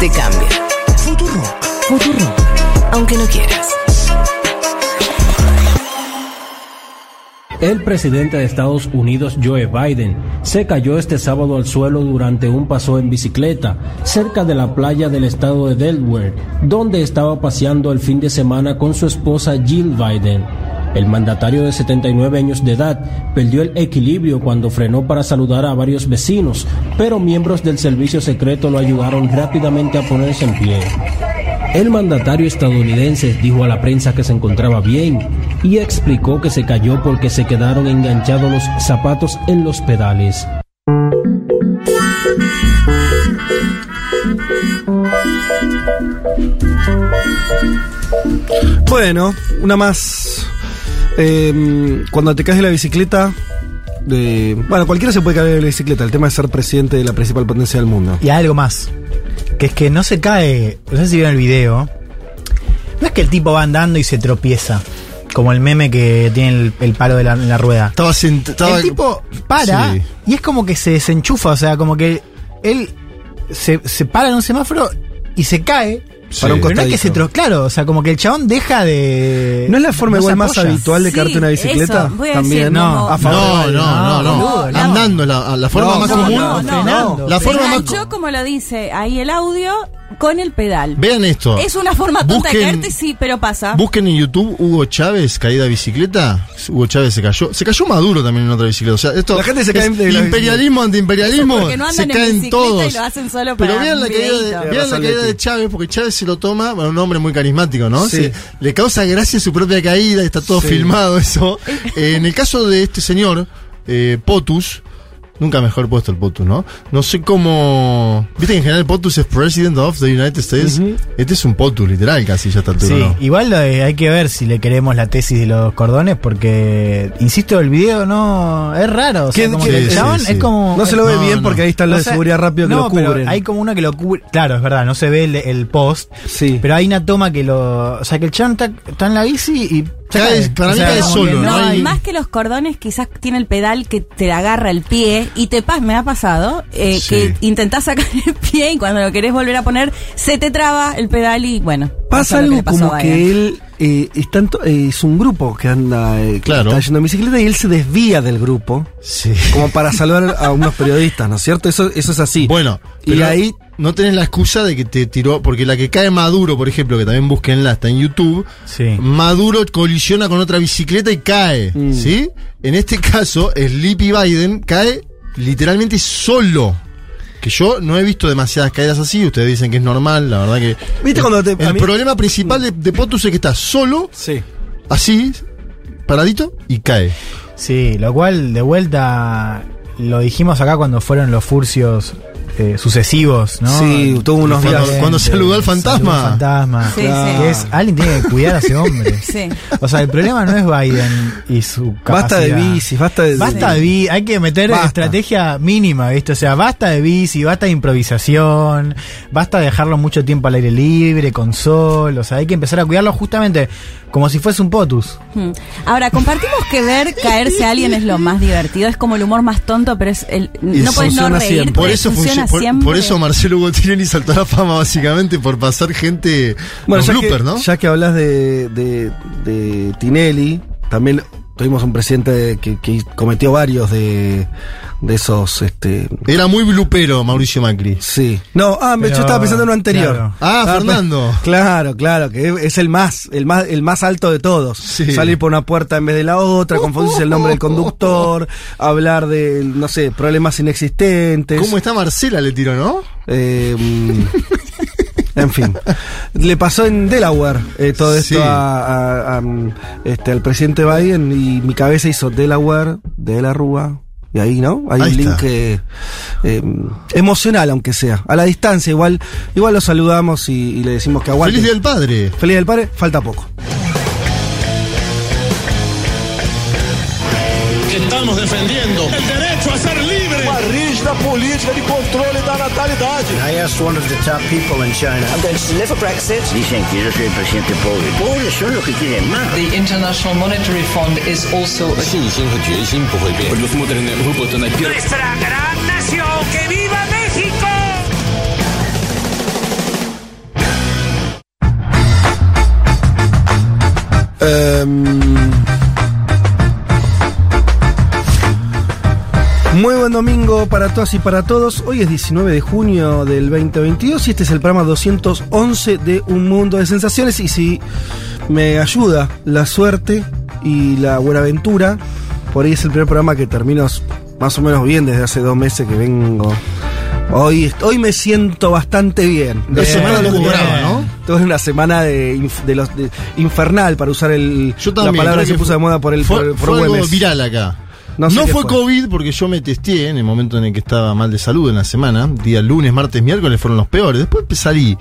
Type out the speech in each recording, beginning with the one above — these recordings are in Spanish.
Te cambia. Futurock. Futurock. Aunque no quieras. El presidente de Estados Unidos, Joe Biden, se cayó este sábado al suelo durante un paso en bicicleta cerca de la playa del estado de Delaware, donde estaba paseando el fin de semana con su esposa Jill Biden. El mandatario de 79 años de edad perdió el equilibrio cuando frenó para saludar a varios vecinos, pero miembros del servicio secreto lo ayudaron rápidamente a ponerse en pie. El mandatario estadounidense dijo a la prensa que se encontraba bien y explicó que se cayó porque se quedaron enganchados los zapatos en los pedales. Bueno, una más. Eh, cuando te caes de la bicicleta. De, bueno, cualquiera se puede caer de la bicicleta. El tema es ser presidente de la principal potencia del mundo. Y algo más. Que es que no se cae. No sé si vieron el video. No es que el tipo va andando y se tropieza. Como el meme que tiene el, el palo de la, en la rueda. Sent- estaba- el tipo para Sí. y es como que se desenchufa. O sea, como que él se, se para en un semáforo y se cae. Sí. Para un Pero no es que se tro claro, o sea, como que el chabón deja de. ¿No es la forma igual más habitual de Sí, caerte una bicicleta? eso, voy a También. decir, No, como- a favor. No, no, no, no. boludo, no. Andando, la, la forma No, más no, común. no, no. Frenando. La forma más. enganchó, como lo dice ahí el audio, con el pedal. Vean esto. Es una forma tonta de Busquen- caerte, sí, pero pasa. Busquen en YouTube Hugo Chávez, caída de bicicleta. Hugo Chávez se cayó. Se cayó Maduro también en otra bicicleta. O sea, esto La gente se cae de imperialismo, antiimperialismo. Porque no se andan en caen bicicleta todos. y lo hacen solo Pero para vean la caída, de, vean la caída de Chávez, porque Chávez se lo toma, bueno, un hombre muy carismático, ¿no? Sí. Se- le causa gracia su propia caída, está todo Sí. filmado eso. Eh, en el caso de este señor, eh, Potus, nunca mejor puesto el Potus, ¿no? No sé cómo. Viste que en general Potus es President of the United States. Este es un Potus, literal, casi ya está altura, Sí, ¿no? igual de- hay que ver si le queremos la tesis de los cordones, porque, insisto, el video no es raro. O sea, ¿Quién- como quién- que el sí, chabón sí. es como. No se lo ve No, bien no. porque ahí están los o sea, de seguridad rápido que no, lo pero cubren. hay como uno que lo cubre. Claro, es verdad, no se ve el, el post. Sí. Pero hay una toma que lo. O sea, que el chabón está, está en la bici y. Cae, para O mí sea, cae como solo, que no No, hay- y más que los cordones, quizás tiene el pedal que te agarra el pie y te pas, me ha pasado, eh, Sí. que intentás sacar el pie y cuando lo querés volver a poner, se te traba el pedal y bueno. Pasa lo algo pasó como que él eh, es, tanto, eh, es un grupo que anda eh, que Claro. está yendo en bicicleta y él se desvía del grupo Sí. como para salvar a unos periodistas, ¿no es cierto? Eso, eso es así. Bueno, y ahí no tenés la excusa de que te tiró, porque la que cae Maduro, por ejemplo, que también busquenla, está en YouTube, Sí. Maduro colisiona con otra bicicleta y cae, Mm. ¿sí? En este caso, Sleepy Biden cae literalmente solo. Que yo no he visto demasiadas caídas así, ustedes dicen que es normal, la verdad que... ¿Viste el, cuando te- El mí- problema principal de, de Potus es que está solo, sí. así, paradito, y cae. Sí, lo cual, de vuelta, lo dijimos acá cuando fueron los furcios eh, sucesivos, ¿no? Sí, tuvo unos Cuando- días. cuando saludó al fantasma. Saludó al fantasma. Sí, Claro. Que es, alguien tiene que cuidar a ese hombre. Sí. O sea, el problema no es Biden y su Basta de capacidad. bicis, basta de. Basta de bici, hay que meter Basta. estrategia mínima, ¿viste? O sea, basta de bici, basta de improvisación, basta de dejarlo mucho tiempo al aire libre, con sol, o sea, hay que empezar a cuidarlo justamente como si fuese un potus. Hmm. Ahora, compartimos que ver caerse a alguien es lo más divertido, es como el humor más tonto, pero es el, no puedes no funciona reír, siempre. Por eso, funciona por, siempre. por eso Marcelo Hugo Tinelli saltó a la fama básicamente por pasar gente Bueno, los ya bloopers, que, ¿no? ya que hablas de, de, de Tinelli, también tuvimos un presidente que, que cometió varios de, de esos. este Era muy blupero Mauricio Macri. Sí. No, ah, Pero, yo estaba pensando en uno anterior. claro. Ah, Fernando. Claro, claro, que es el más, el más, el más alto de todos. Sí. Salir por una puerta en vez de la otra, confundirse el nombre del conductor, hablar de, no sé, problemas inexistentes. ¿Cómo está Marcela? Le tiró, ¿no? Eh, mm, en fin. Le pasó en Delaware eh, todo esto Sí. a, a- a, mm, este, al presidente Biden y mi cabeza hizo Delaware, de la Rúa. Y ahí, ¿no? Hay Ahí un link eh, eh, emocional, aunque sea. A la distancia, igual, igual lo saludamos y, y le decimos que aguante. Feliz del Padre. Feliz del Padre, falta poco. Estamos defendiendo el derecho a ser libre. Uma rígida política de da natalidade. I asked one of the top people in China. I'm going to live for Brexit. Dicen que yo soy el presidente pobre. Pobres son los que quieren más. The International Monetary Fund is also a 信心和决心不会变。Предусмотрены выплаты на первый... Nuestra gran nación, que viva México! Em, Muy buen domingo para todas y para todos. Hoy es 19 de junio del 2022 y este es el programa 211 de Un Mundo de Sensaciones. Y si me ayuda la suerte y la buena aventura, por ahí es el primer programa que termino más o menos bien desde hace dos meses que vengo. Hoy, hoy me siento bastante bien. La semana lo jugaba, ¿no? Tuve una semana de, inf- de los de- infernal para usar el, Yo la palabra que se puso de moda por el fue, por, por fue algo viral acá. No sé fue fue. COVID porque yo me testé en el momento en el que estaba mal de salud en la semana. Día lunes, martes, miércoles fueron los peores. Después salí.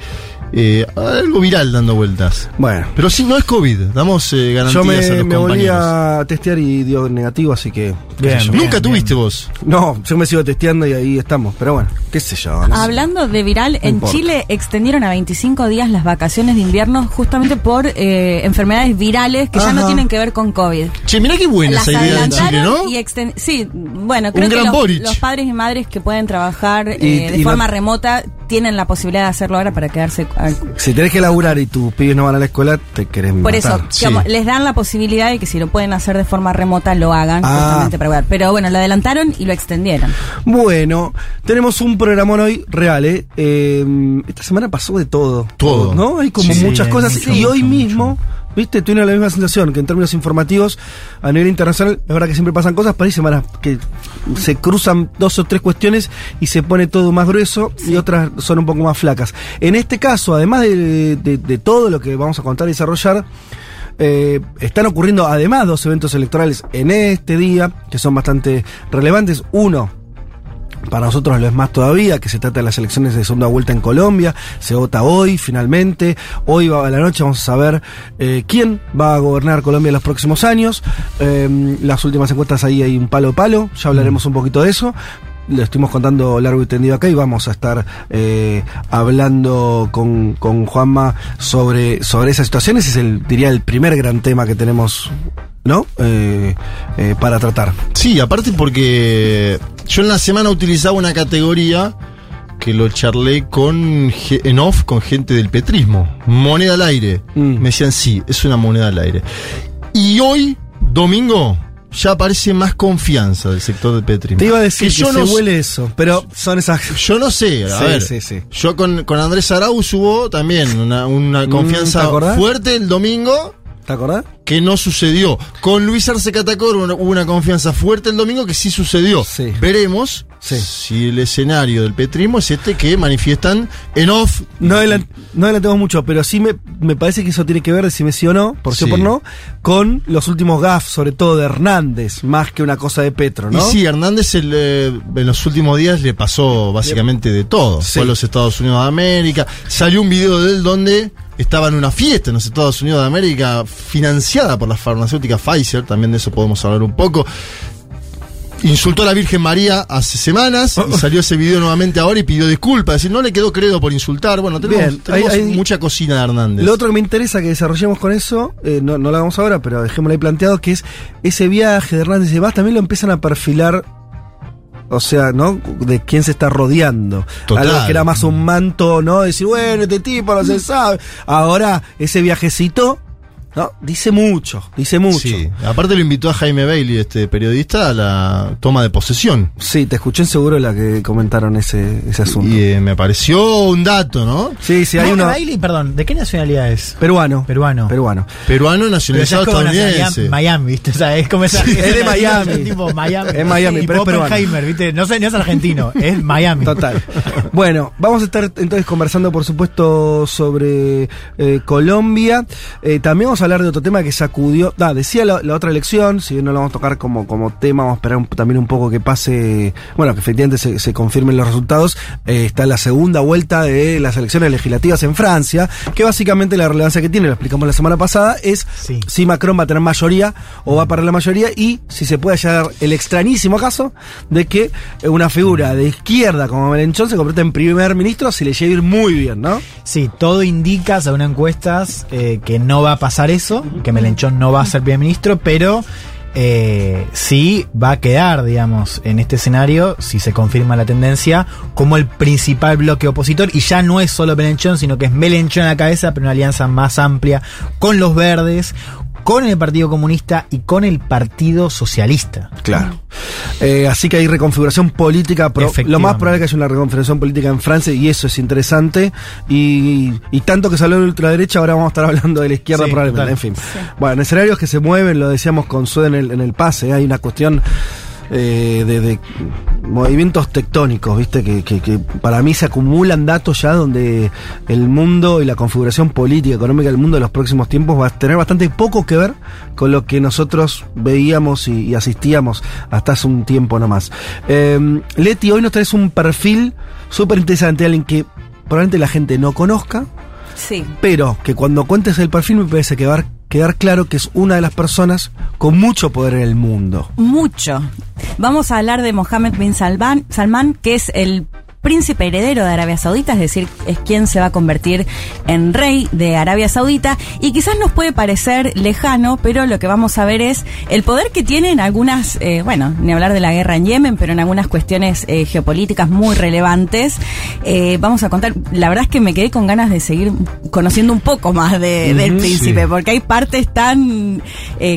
Eh, algo viral dando vueltas. Bueno. Pero sí, no es COVID. Damos eh, garantías Yo a me, los me volví a testear y dio negativo, así que. Bien, bien. Nunca tuviste vos. No, yo me sigo testeando y ahí estamos. Pero bueno, qué sé yo. no sé. Hablando de viral, en importa. Chile extendieron a 25 días las vacaciones de invierno justamente por eh, enfermedades virales que ya no tienen que ver con COVID. Che, mirá qué buena Las esa idea en Chile, ¿no? y exten- Sí, bueno, creo Un que gran los, padres y madres que pueden trabajar eh, Y- de y forma la- remota tienen la posibilidad de hacerlo ahora para quedarse. al- Si tenés que laburar y tus pibes no van a la escuela, te querés Por eso, les dan la posibilidad de que si lo pueden hacer de forma remota lo hagan Ah. justamente para jugar. Pero bueno, lo adelantaron y lo extendieron. Bueno, tenemos un programón hoy real, ¿eh? Eh, Esta semana pasó de todo. Todo. ¿No? Hay como Sí, muchas cosas. mucho, y hoy mucho, mismo, ¿viste? Tuve la misma sensación que en términos informativos, a nivel internacional, es verdad que siempre pasan cosas, hay semanas que se cruzan dos o tres cuestiones y se pone todo más grueso y otras son un poco más flacas. En este caso, además de, de- de todo lo que vamos a contar y desarrollar, eh, están ocurriendo además dos eventos electorales en este día que son bastante relevantes. Uno, para nosotros lo es más todavía, que se trata de las elecciones de segunda vuelta en Colombia. Se vota hoy, finalmente. Hoy va- a la noche vamos a saber eh, quién va a gobernar Colombia en los próximos años. Eh, las últimas encuestas ahí hay un palo a palo. Ya hablaremos un poquito de eso. Lo estuvimos contando largo y tendido acá y vamos a estar eh, hablando con, con Juanma sobre, sobre esa situación. Ese es el, diría, el primer gran tema que tenemos, ¿no? Eh, eh, para tratar. Sí, aparte porque yo en la semana utilizaba una categoría que lo charlé con en off con gente del petrismo. Moneda al aire. Mm. Me decían, sí, es una moneda al aire. Y hoy, domingo, ya aparece más confianza del sector del petrismo. Te iba a decir que, yo se no huele eso, pero son esas. Yo no sé, a Sí, ver. sí, sí. Yo con, con Andrés Arauz hubo también una, una Mm, confianza fuerte el domingo ¿Te acordás? Que no sucedió. Con Luis Arce Catacor hubo una- confianza fuerte el domingo que sí sucedió. Sí. Veremos Sí. si el escenario del petrismo es este que manifiestan en off. No, adelan- no adelantemos mucho, pero sí me, me parece que eso tiene que ver, decime sí o no, por sí o por no, con los últimos gaffs, sobre todo de Hernández, más que una cosa de Petro, ¿no? Y sí, Hernández el, eh, en los últimos días le pasó básicamente de todo. Fue a los Estados Unidos de América. Salió un video de él donde estaba en una fiesta en los Estados Unidos de América financiada por la farmacéutica Pfizer. También de eso podemos hablar un poco. Insultó a la Virgen María hace semanas y salió ese video nuevamente ahora y pidió disculpas. Es decir, no le quedó credo por insultar. Bueno, tenemos, Bien, tenemos hay- hay- mucha cocina de Hernández. Lo otro que me interesa que desarrollemos con eso, eh, no, no lo hagamos ahora, pero dejémoslo ahí planteado, que es ese viaje de Hernández y demás, también lo empiezan a perfilar, o sea, ¿no? De quién se está rodeando. Total. Algo que era más un manto, ¿no? Decir, bueno, este tipo no se sabe. Ahora, ese viajecito, ¿no? Dice mucho, dice mucho. Sí. Aparte lo invitó a Jaime Bailey, este periodista, a la toma de posesión. Sí, te escuché en seguro la que comentaron ese, ese asunto. Y eh, me pareció un dato, ¿no? Sí, sí, hay Jaime uno. Bailey, perdón, ¿de qué nacionalidad es? Peruano. Peruano. Peruano. Peruano nacionalizado es como nacionalidad estadounidense. Miami, ¿viste? O sea, es como esa. Sí, es de Miami. es tipo Miami. Es Miami, pero es peruano. Oppenheimer, ¿viste? No, sé, no es argentino, es Miami. Total. Bueno, vamos a estar entonces conversando, por supuesto, sobre eh, Colombia. Eh, también vamos a hablar de otro tema que sacudió. Da, decía la, la otra elección, si bien no lo vamos a tocar como, como tema, vamos a esperar un- también un poco que pase. Bueno, que efectivamente se, se confirmen los resultados. Eh, está la segunda vuelta de las elecciones legislativas en Francia, que básicamente la relevancia que tiene, lo explicamos la semana pasada, es Sí. si Macron va a tener mayoría o va a perder la mayoría y si se puede hallar el extrañísimo caso de que eh, una figura de izquierda como Melenchón se convierte en primer ministro si le llega a ir muy bien, ¿no? Sí, todo indica, según encuestas, eh, que no va a pasar eso, que Melenchón no va a ser primer ministro, pero eh, sí va a quedar, digamos, en este escenario, si se confirma la tendencia, como el principal bloque opositor, y ya no es solo Melenchón, sino que es Melenchón a la cabeza, pero una alianza más amplia con los verdes, con el Partido Comunista y con el Partido Socialista. Claro. Eh, así que hay reconfiguración política. pro- lo más probable es que haya una reconfiguración política en Francia y eso es interesante. Y, y tanto que salió de la ultraderecha, ahora vamos a estar hablando de la izquierda Sí, probablemente. total. En fin. Bueno, escenarios que se mueven, lo decíamos con Sue en el, en el pase, hay una cuestión. Eh, de, de movimientos tectónicos, viste, que, que- que para mí se acumulan datos ya donde el mundo y la configuración política, económica del mundo de los próximos tiempos va a tener bastante poco que ver con lo que nosotros veíamos y, y asistíamos hasta hace un tiempo nomás. Eh, Leti, hoy nos traes un perfil súper interesante, alguien que probablemente la gente no conozca, Sí. pero que cuando cuentes el perfil me parece que va a quedar claro que es una de las personas con mucho poder en el mundo. Mucho. Vamos a hablar de Mohammed bin Salman, Salman, que es el príncipe heredero de Arabia Saudita, es decir, es quien se va a convertir en rey de Arabia Saudita. Y quizás nos puede parecer lejano, pero lo que vamos a ver es el poder que tiene en algunas, eh, bueno, ni hablar de la guerra en Yemen, pero en algunas cuestiones eh, geopolíticas muy relevantes. Eh, vamos a contar, la verdad es que me quedé con ganas de seguir conociendo un poco más de- del príncipe, sí. porque hay partes tan,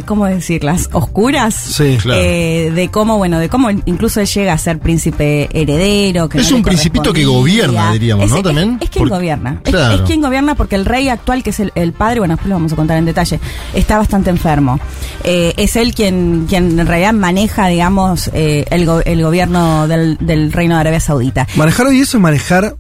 ¿cómo decirlas? Oscuras. Sí, claro. De cómo, bueno, de cómo incluso él llega a ser príncipe heredero. Que Es no un principito que gobierna, diríamos, Es- ¿no? es- También. Es, quien Por- gobierna. Es- Claro. Es, quien gobierna porque el rey actual, que es el, el padre, bueno, después lo vamos a contar en detalle, está bastante enfermo. Eh, es él quien, quien en realidad maneja, digamos, eh, el, go- el gobierno del, del Reino de Arabia Saudita. Manejar hoy eso es manejar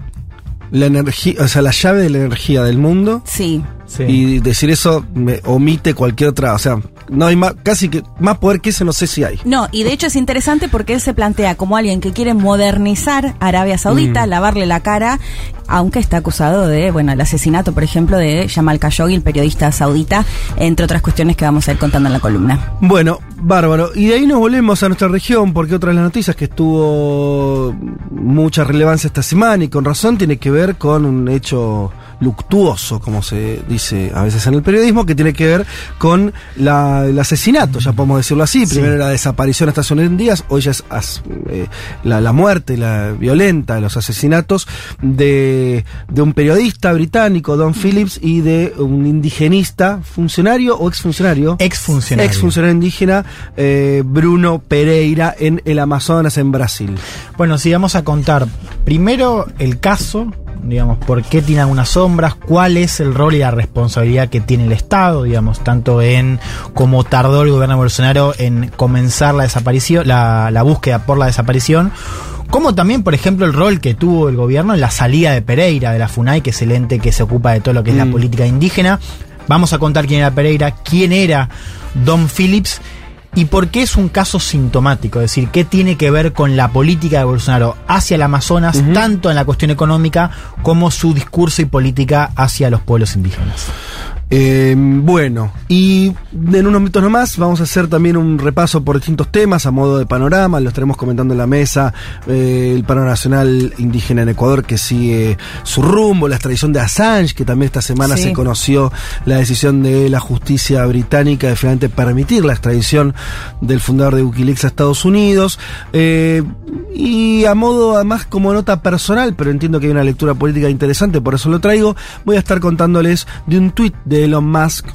la energía, o sea, la llave de la energía del mundo. Sí. Sí. Y decir eso me omite cualquier otra, o sea, no hay más, casi que más poder que ese no sé si hay. No, y de hecho es interesante porque él se plantea como alguien que quiere modernizar Arabia Saudita, Mm. lavarle la cara, aunque está acusado de, bueno, el asesinato, por ejemplo, de Jamal Khashoggi, el periodista saudita, entre otras cuestiones que vamos a ir contando en la columna. Bueno, bárbaro. Y de ahí nos volvemos a nuestra región, porque otra de las noticias que estuvo mucha relevancia esta semana y con razón tiene que ver con un hecho luctuoso, como se dice a veces en el periodismo, que tiene que ver con la- el asesinato, ya podemos decirlo así. Primero la desaparición hasta hace unos días, hoy ya es as- eh, la, la muerte, la violenta, los asesinatos de, de un periodista británico, Don Phillips, y de un indigenista, funcionario o exfuncionario. Exfuncionario. Ex funcionario indígena eh, Bruno Pereira en el Amazonas en Brasil. Bueno, sí, vamos a contar primero el caso, digamos, por qué tiene algunas sombras, cuál es el rol y la responsabilidad que tiene el Estado, digamos, tanto en cómo tardó el gobierno de Bolsonaro en comenzar la desaparición, la, la búsqueda por la desaparición, como también, por ejemplo, el rol que tuvo el gobierno en la salida de Pereira, de la FUNAI, que es el ente que se ocupa de todo lo que es la Mm. política indígena. Vamos a contar quién era Pereira, quién era Don Phillips y por qué es un caso sintomático, es decir, qué tiene que ver con la política de Bolsonaro hacia el Amazonas, tanto en la cuestión económica como su discurso y política hacia los pueblos indígenas. Eh, bueno, y en unos minutos nomás vamos a hacer también un repaso por distintos temas a modo de panorama, lo estaremos comentando en la mesa, eh, el paro nacional indígena en Ecuador que sigue su rumbo, la extradición de Assange, que también esta semana Sí. se conoció la decisión de la justicia británica de finalmente permitir la extradición del fundador de Wikileaks a Estados Unidos, eh, y a modo además como nota personal, pero entiendo que hay una lectura política interesante, por eso lo traigo, voy a estar contándoles de un tuit de Elon Musk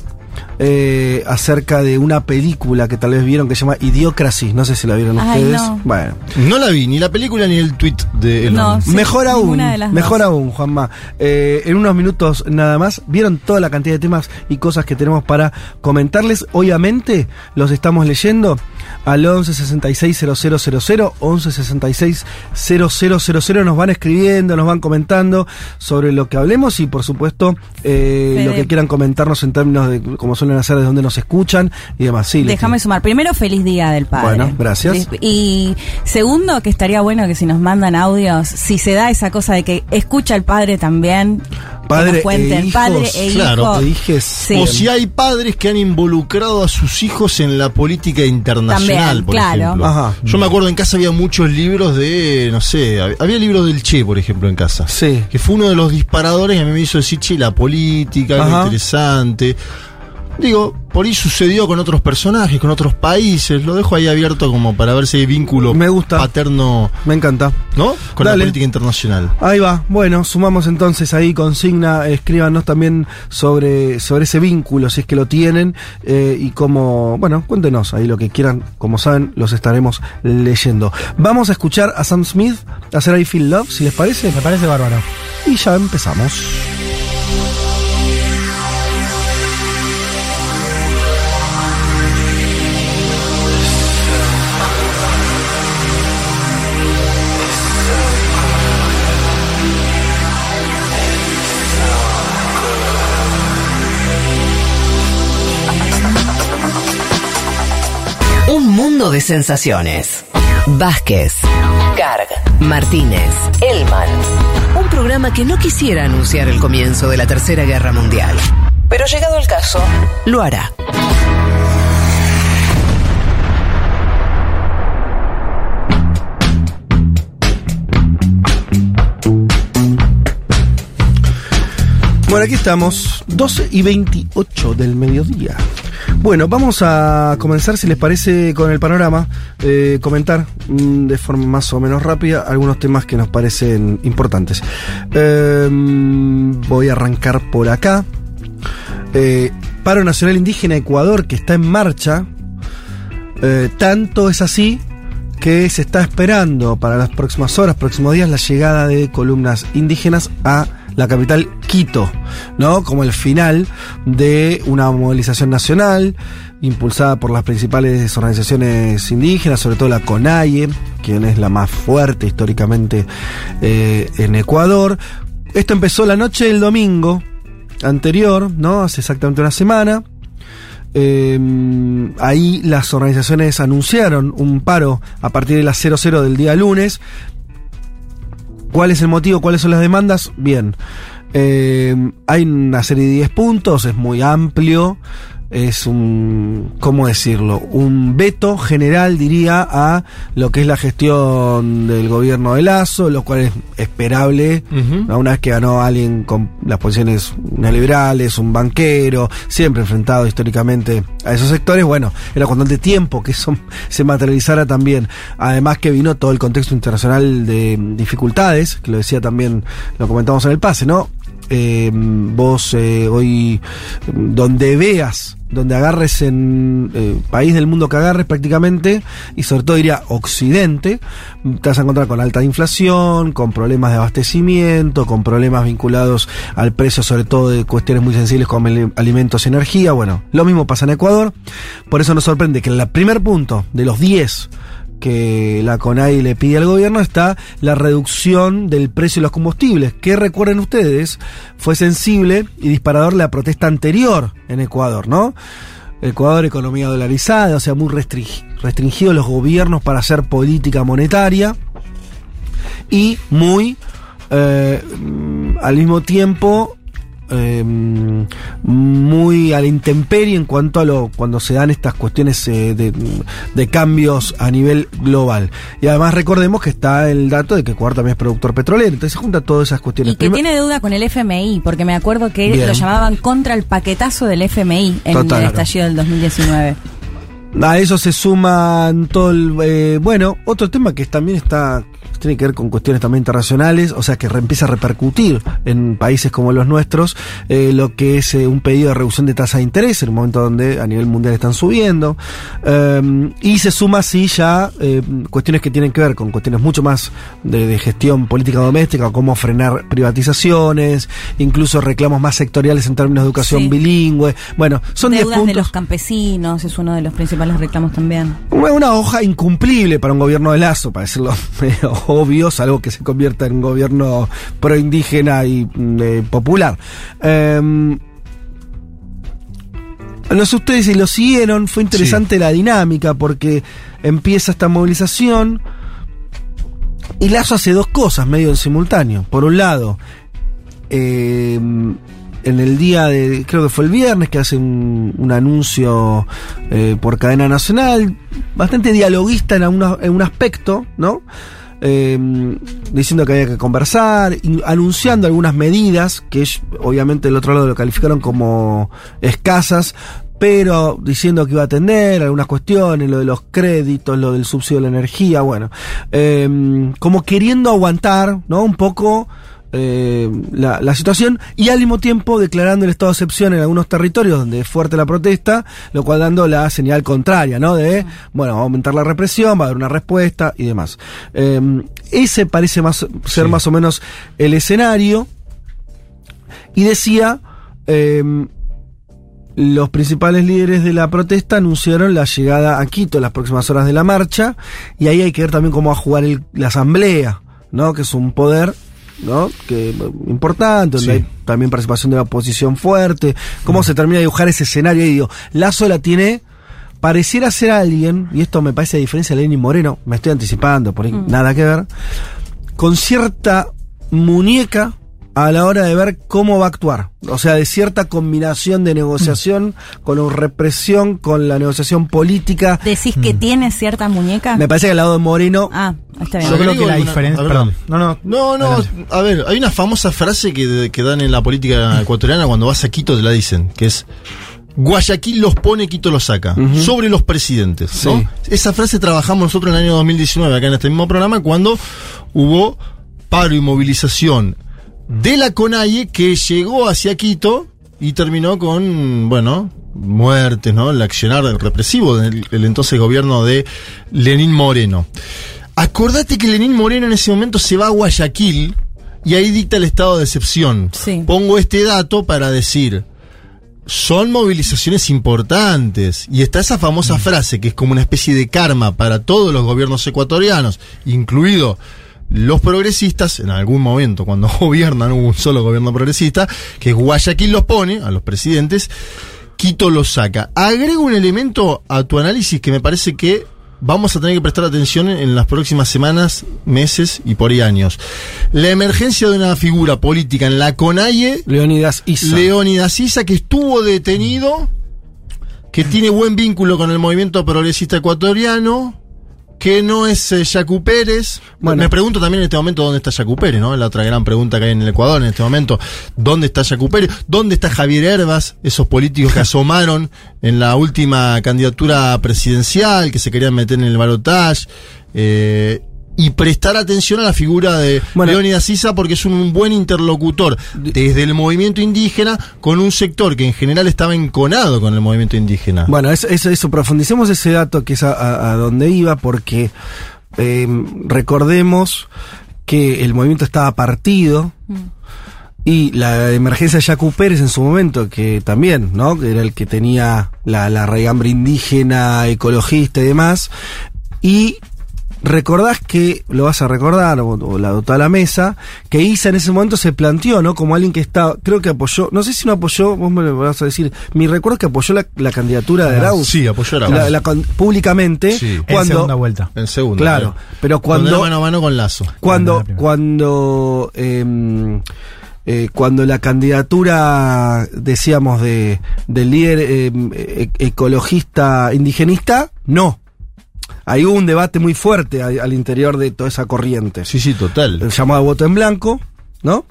eh, acerca de una película que tal vez vieron que se llama Idiocracy, no sé si la vieron Ay, ustedes. no. Bueno, No la vi, ni la película ni el tweet de Elon. No, sí, mejor aún, mejor dos. aún, Juanma. Eh, en unos minutos nada más, vieron toda la cantidad de temas y cosas que tenemos para comentarles. Obviamente los estamos leyendo al 11 66 000, 11 66 000. Nos van escribiendo, nos van comentando sobre lo que hablemos y, por supuesto, eh, lo que quieran comentarnos en términos de cómo suelen hacer, de dónde nos escuchan y demás. Sí. Déjame sumar. Primero, feliz día del padre. Bueno, gracias. Y segundo, que estaría bueno que si nos mandan audios, si se da esa cosa de que escucha el padre también, Padre nos cuenten, e hijos, padre e claro. hijo. E. Sí. O si hay padres que han involucrado a sus hijos en la política internacional, También, por claro. ejemplo. Ajá. Yo me acuerdo en casa había muchos libros de, no sé, hab- había libros del Che, por ejemplo, en casa. Sí. Que fue uno de los disparadores y a mí me hizo decir, che, la política, algo Ajá. interesante. Digo, por ahí sucedió con otros personajes, con otros países. Lo dejo ahí abierto como para ver si hay vínculo Me gusta. paterno, Me encanta. ¿no? Con Dale. la política internacional. Ahí va, bueno, sumamos entonces ahí consigna, escríbanos también sobre, sobre ese vínculo, si es que lo tienen, eh, y cómo, bueno, cuéntenos ahí lo que quieran, como saben, los estaremos leyendo. Vamos a escuchar a Sam Smith hacer I Feel Love, si les parece, Me parece bárbaro. y ya empezamos. Mundo de sensaciones. Vázquez, Garg, Martínez, Elman. Un programa que no quisiera anunciar el comienzo de la Tercera Guerra Mundial. Pero llegado el caso, lo hará. Bueno, aquí estamos, 12 y 28 del mediodía. Bueno, vamos a comenzar, si les parece, con el panorama, eh, comentar mm, de forma más o menos rápida algunos temas que nos parecen importantes. Eh, voy a arrancar por acá. Eh, Paro Nacional Indígena Ecuador, que está en marcha, eh, tanto es así que se está esperando para las próximas horas, próximos días, la llegada de columnas indígenas a la capital Quito, ¿no? Como el final de una movilización nacional impulsada por las principales organizaciones indígenas, sobre todo la CONAIE, quien es la más fuerte históricamente eh, en Ecuador. Esto empezó la noche del domingo anterior, ¿no? Hace exactamente una semana. Eh, ahí las organizaciones anunciaron un paro a partir de las 00 del día lunes. ¿Cuál es el motivo? ¿Cuáles son las demandas? Bien. Eh, hay una serie de 10 puntos, es muy amplio. Es un, ¿cómo decirlo? Un veto general, diría, a lo que es la gestión del gobierno de Lazo, lo cual es esperable. ¿no? Una vez que ganó alguien con las posiciones neoliberales, un banquero, siempre enfrentado históricamente a esos sectores, bueno, era cuestión de tiempo que eso se materializara también. Además que vino todo el contexto internacional de dificultades, que lo decía también, lo comentamos en el pase, ¿no? Eh, vos eh, hoy, donde veas, donde agarres en eh, país del mundo que agarres prácticamente, y sobre todo diría Occidente, te vas a encontrar con alta inflación, con problemas de abastecimiento, con problemas vinculados al precio sobre todo de cuestiones muy sensibles como alimentos y energía. Bueno, lo mismo pasa en Ecuador, por eso nos sorprende que el primer punto de los 10 que la CONAI le pide al gobierno está la reducción del precio de los combustibles, que recuerden ustedes, fue sensible y disparador la protesta anterior en Ecuador, ¿no? Ecuador, economía dolarizada, o sea, muy restri- restringidos los gobiernos para hacer política monetaria y muy, eh, mm, al mismo tiempo, eh, muy a la intemperie en cuanto a lo cuando se dan estas cuestiones eh, de, de cambios a nivel global. Y además recordemos que está el dato de que Ecuador también es productor petrolero, entonces se junta todas esas cuestiones. Y que tiene deuda con el FMI, porque me acuerdo que Bien. lo llamaban contra el paquetazo del FMI en Total. el estallido del 2019. A eso se suman todo el... eh, bueno, otro tema que también está tiene que ver con cuestiones también internacionales, o sea que re- empieza a repercutir en países como los nuestros eh, lo que es eh, un pedido de reducción de tasa de interés en un momento donde a nivel mundial están subiendo Eh, y se suma así ya eh, cuestiones que tienen que ver con cuestiones mucho más de, de gestión política doméstica, como frenar privatizaciones, incluso reclamos más sectoriales en términos de educación Sí. bilingüe. Bueno, son 10 Deudas de puntos. los campesinos es uno de los principales reclamos también. Una, una hoja incumplible para un gobierno de Lazo, para decirlo medio obvio, salvo que se convierta en un gobierno proindígena y mm, eh, popular. Em, no sé ustedes si lo siguieron, fue interesante la dinámica porque empieza esta movilización y Lazo hace dos cosas medio en simultáneo. Por un lado, eh, en el día de, creo que fue el viernes, que hace un, un anuncio eh, por cadena nacional, bastante dialoguista en, alguna- en un aspecto, ¿no? Eh, diciendo que había que conversar, anunciando algunas medidas que obviamente del otro lado lo calificaron como escasas, pero diciendo que iba a atender algunas cuestiones, lo de los créditos, lo del subsidio de la energía, bueno, eh, como queriendo aguantar, ¿no? Un poco eh, la, la situación y al mismo tiempo declarando el estado de excepción en algunos territorios donde es fuerte la protesta, lo cual dando la señal contraria, ¿no? De, bueno, va a aumentar la represión, va a haber una respuesta y demás. Eh, ese parece más, ser más o menos el escenario. Y decía, eh, los principales líderes de la protesta anunciaron la llegada a Quito en las próximas horas de la marcha, y ahí hay que ver también cómo va a jugar el- la asamblea, ¿no? Que es un poder, ¿no? Que importante, donde Sí. hay también participación de la oposición fuerte, cómo se termina de dibujar ese escenario y digo, Lazo la tiene pareciera ser alguien, y esto me parece a diferencia de Lenin Moreno, me estoy anticipando, por ahí nada que ver, con cierta muñeca a la hora de ver cómo va a actuar. O sea, de cierta combinación de negociación con la represión, con la negociación política. ¿Decís que tiene cierta muñeca? Me parece que al lado de Moreno. Ah, está bien. Yo creo que la diferencia. a ver, Perdón. No, no. No, no. A ver, hay una famosa frase que, que dan en la política ecuatoriana cuando vas a Quito te la dicen, que es Guayaquil los pone, Quito los saca. Sobre los presidentes. ¿no? Sí. Esa frase trabajamos nosotros en el año 2019 acá en este mismo programa cuando hubo paro y movilización de la CONAIE que llegó hacia Quito y terminó con, bueno, muertes, ¿no? El accionar represivo del el entonces gobierno de Lenín Moreno. Acordate que Lenín Moreno en ese momento se va a Guayaquil y ahí dicta el estado de excepción. Sí. Pongo este dato para decir, son movilizaciones importantes. Y está esa famosa frase que es como una especie de karma para todos los gobiernos ecuatorianos, incluido los progresistas, en algún momento cuando gobiernan hubo un solo gobierno progresista, que Guayaquil los pone, a los presidentes, Quito los saca. Agrego un elemento a tu análisis que me parece que vamos a tener que prestar atención en las próximas semanas, meses y por ahí años. La emergencia de una figura política en la CONAIE, Leonidas Issa. Leonidas Issa, que estuvo detenido, que tiene buen vínculo con el movimiento progresista ecuatoriano, que no es eh, Yacu Pérez. Bueno. Me pregunto también en este momento dónde está Yacu Pérez, ¿no? La otra gran pregunta que hay en el Ecuador en este momento. ¿Dónde está Yacu Pérez? ¿Dónde está Javier Herbas? Esos políticos que asomaron en la última candidatura presidencial, que se querían meter en el balotaje. Eh, y prestar atención a la figura de Bueno. Leonidas Issa porque es un buen interlocutor desde el movimiento indígena con un sector que en general estaba enconado con el movimiento indígena. Bueno, eso, eso, eso, profundicemos ese dato que es a, a- a donde iba, porque eh, recordemos que el movimiento estaba partido y la emergencia de Yacu Pérez en su momento, que también, ¿no? Que era el que tenía la, la raigambre indígena, ecologista y demás, y recordás que, lo vas a recordar, o, o la toda la mesa, que Isa en ese momento se planteó, ¿no? Como alguien que estaba, creo que apoyó, no sé si no apoyó, vos me lo vas a decir, mi recuerdo es que apoyó la, la candidatura de Ah, Arauz. sí, apoyó a Arauz. La- la con- públicamente, Sí. En cuando, segunda vuelta. En segundo. claro, pero Cuando cuando, mano a mano con Lazo. cuando, cuando, em, eh, cuando la candidatura, decíamos, de, del líder em, e- ecologista indigenista, no. Hay hubo un debate muy fuerte al interior de toda esa corriente. Sí, sí, total. El llamado voto en blanco, ¿no?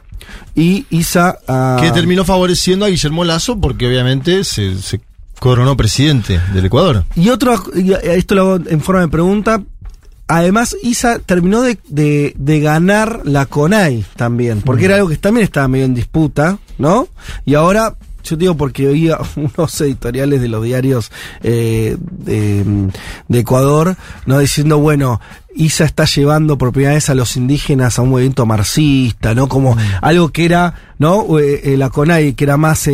Y Isa... ah, Que terminó favoreciendo a Guillermo Lazo porque obviamente se, se coronó presidente del Ecuador. Y otro, y esto lo hago en forma de pregunta. Además, Isa terminó de, de- de ganar la CONAI también, porque era algo que también estaba medio en disputa, ¿no? Y ahora, yo digo porque oía unos editoriales de los diarios eh, de, de Ecuador, ¿no? Diciendo, bueno, Isa está llevando por primera vez a los indígenas a un movimiento marxista, ¿no? Como algo que era, ¿no? Eh, eh, la CONAI, que era más...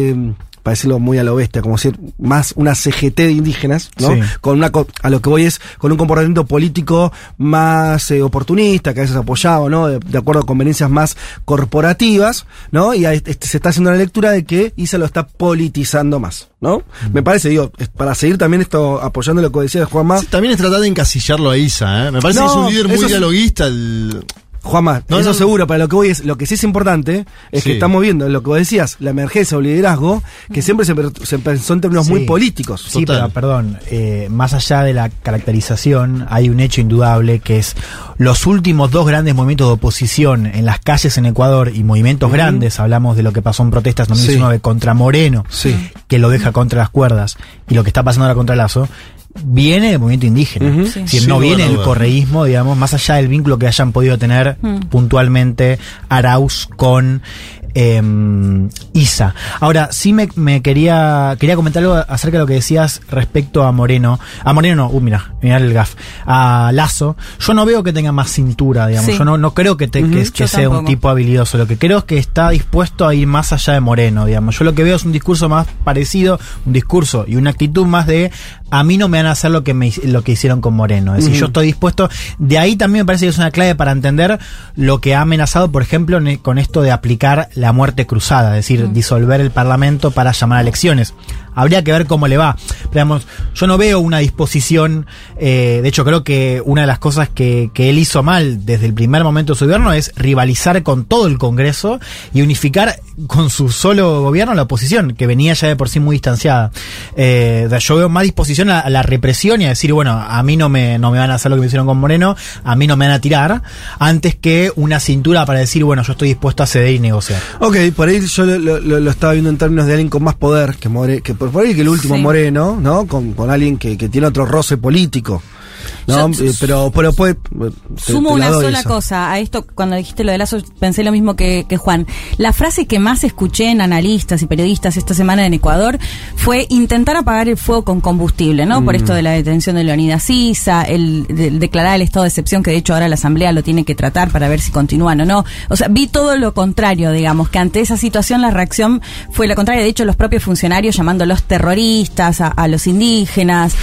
para decirlo muy a lo bestia, como decir, más una CGT de indígenas, ¿no? Sí. Con una, a lo que voy es con un comportamiento político más eh, oportunista, que a veces apoyado, ¿no? De, de acuerdo a conveniencias más corporativas, ¿no? Y ahí, este, se está haciendo una lectura de que ISA lo está politizando más, ¿no? Me parece, digo, es- para seguir también esto apoyando lo que decía Juanma, Sí, también es tratar de encasillarlo a Isa, ¿eh? Me parece No, que es un líder muy dialoguista. el- Juanma, No, eso no, no. seguro, para lo que voy es, lo que sí es importante es que estamos viendo lo que vos decías, la emergencia o liderazgo, que siempre se, pensó en términos muy políticos. Sí, Total. pero perdón, eh, más allá de la caracterización, hay un hecho indudable que es los últimos dos grandes movimientos de oposición en las calles en Ecuador y movimientos grandes, hablamos de lo que pasó en protestas en 2019 contra Moreno, Sí. que lo deja contra las cuerdas, y lo que está pasando ahora contra Lazo, viene del movimiento indígena. Decir, Sin no viene a el dudas. correísmo, digamos, más allá del vínculo que hayan podido tener Mm. puntualmente Arauz con eh, Isa. Ahora, sí me, me quería quería comentar algo acerca de lo que decías respecto a Moreno. A Moreno no, uh, mira, mira el gaf. A Lazo. Yo no veo que tenga más cintura, digamos. Sí. Yo no, no creo que, te- que, sea un tipo habilidoso. Lo que creo es que está dispuesto a ir más allá de Moreno, digamos. Yo lo que veo es un discurso más parecido, un discurso y una actitud más de a mí no me van a hacer lo que me lo que hicieron con Moreno. Es decir, yo estoy dispuesto. De ahí también me parece que es una clave para entender lo que ha amenazado, por ejemplo, con esto de aplicar la muerte cruzada, es decir, disolver el Parlamento para llamar a elecciones. Habría que ver cómo le va. Pero, digamos, yo no veo una disposición, eh, de hecho creo que una de las cosas que, que él hizo mal desde el primer momento de su gobierno es rivalizar con todo el Congreso y unificar con su solo gobierno la oposición, que venía ya de por sí muy distanciada. Eh, yo veo más disposición a, la represión y a decir, bueno, a mí no me, no me van a hacer lo que me hicieron con Moreno, a mí no me van a tirar, antes que una cintura para decir, bueno, yo estoy dispuesto a ceder y negociar. Ok, por ahí yo lo, lo- lo- lo estaba viendo en términos de alguien con más poder que More, que por ahí que el último Sí. Moreno, ¿no? Con, con alguien que, que tiene otro roce político. ¿No? Yo- Eh, pero, pero puede. eh, te- Sumo te una sola cosa a esto, cuando dijiste lo de Lazo, pensé lo mismo que, que Juan. La frase que más escuché en analistas y periodistas esta semana en Ecuador fue intentar apagar el fuego con combustible, ¿no? Por esto de la detención de Leonidas Sisa, el, de- declarar el estado de excepción, que de hecho ahora la Asamblea lo tiene que tratar para ver si continúan o no. O sea, vi todo lo contrario, digamos, que ante esa situación la reacción fue la contraria. De hecho, los propios funcionarios llamándolos terroristas, a, a los indígenas.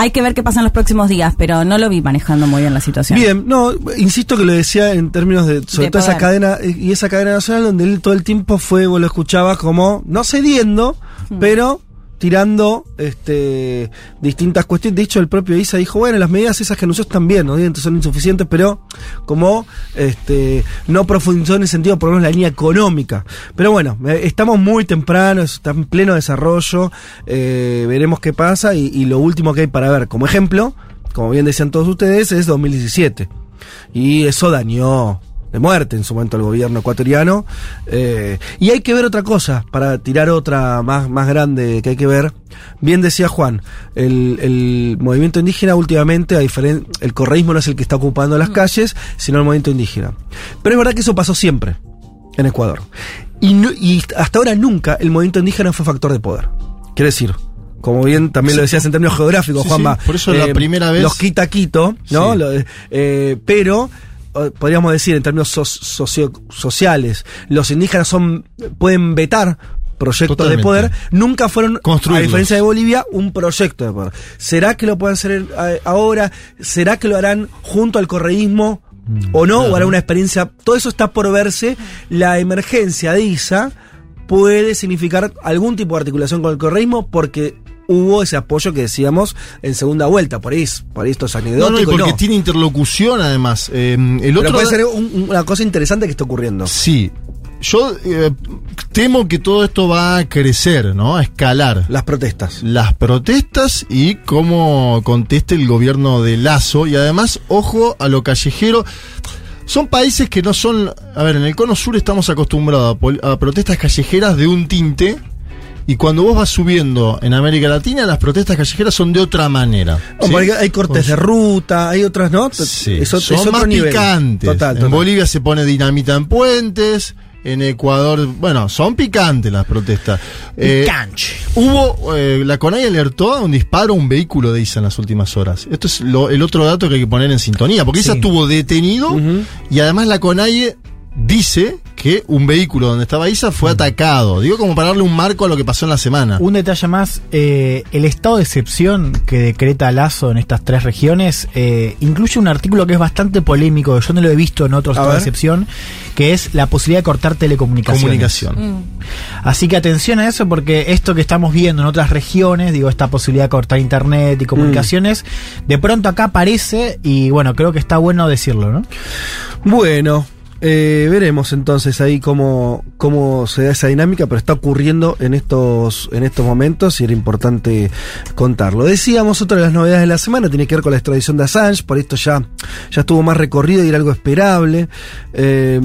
Hay que ver qué pasa en los próximos días, pero no lo vi manejando muy bien la situación. Bien, no, insisto que lo decía en términos de, sobre De todo esa cadena, eh, y esa cadena nacional donde él todo el tiempo fue, vos lo escuchabas como, no cediendo, Hmm. pero tirando este distintas cuestiones. De hecho, el propio Isa dijo, bueno, las medidas esas que anunció están bien, ¿no? Son insuficientes, pero como este no profundizó en el sentido, por lo menos la línea económica. Pero bueno, eh, estamos muy temprano, está en pleno desarrollo, eh, veremos qué pasa, y lo último que hay para ver, como ejemplo, como bien decían todos ustedes, es 2017. Y eso dañó de muerte en su momento al gobierno ecuatoriano. Eh, y hay que ver otra cosa, para tirar otra más, más grande que hay que ver. Bien decía Juan, el, el movimiento indígena últimamente, a el correísmo no es el que está ocupando las calles, sino el movimiento indígena. Pero es verdad que eso pasó siempre en Ecuador. Y, no- y hasta ahora nunca el movimiento indígena fue factor de poder. Quiere decir, como bien también lo decías en términos geográficos, Sí, Juanma. sí, por eso la primera vez- Los quita Quito, ¿no? Eh, pero eh, podríamos decir en términos so- socio- sociales, los indígenas son pueden vetar proyectos Totalmente. de poder, nunca fueron, a diferencia de Bolivia, un proyecto de poder. ¿Será que lo pueden hacer eh, ahora? ¿Será que lo harán junto al correísmo? ¿O no? ¿O hará una experiencia? Todo eso está por verse. La emergencia de ISA puede significar algún tipo de articulación con el correísmo porque hubo ese apoyo que decíamos en segunda vuelta. Por ahí, por ahí esto es No, anecdótico. no, y porque no. tiene interlocución además. Eh, el Pero otro puede ser un- una cosa interesante que está ocurriendo. Sí. Yo eh, temo que todo esto va a crecer, ¿no? A escalar. Las protestas. Las protestas y cómo conteste el gobierno de Lazo. Y además, ojo a lo callejero. Son países que no son. A ver, en el cono sur estamos acostumbrados a, a protestas callejeras de un tinte. Y cuando vos vas subiendo en América Latina, las protestas callejeras son de otra manera. Hay cortes de ruta, hay otras, ¿no? Sí, Es, son es más nivel. picantes. Total, en. Bolivia se pone dinamita en puentes. En Ecuador, bueno, son picantes las protestas. Eh, hubo, eh, la CONAI alertó a un disparo a un vehículo de ISA en las últimas horas. Esto es lo- el otro dato que hay que poner en sintonía, porque ISA estuvo detenido y además la CONAI dice que un vehículo donde estaba Isa fue atacado. Digo como para darle un marco a lo que pasó en la semana. Un detalle más, eh, el estado de excepción que decreta Lazo en estas tres regiones eh, incluye un artículo que es bastante polémico, yo no lo he visto en otro A estado de excepción, que es la posibilidad de cortar telecomunicaciones. Comunicación. Así que atención a eso porque esto que estamos viendo en otras regiones, digo, esta posibilidad de cortar internet y comunicaciones, de pronto acá aparece y bueno, creo que está bueno decirlo, ¿no? Bueno, eh, veremos entonces ahí cómo, cómo se da esa dinámica, pero está ocurriendo en estos, en estos momentos y era importante contarlo. Decíamos, otra de las novedades de la semana tiene que ver con la extradición de Assange, por esto ya, ya estuvo más recorrido y era algo esperable. Eh,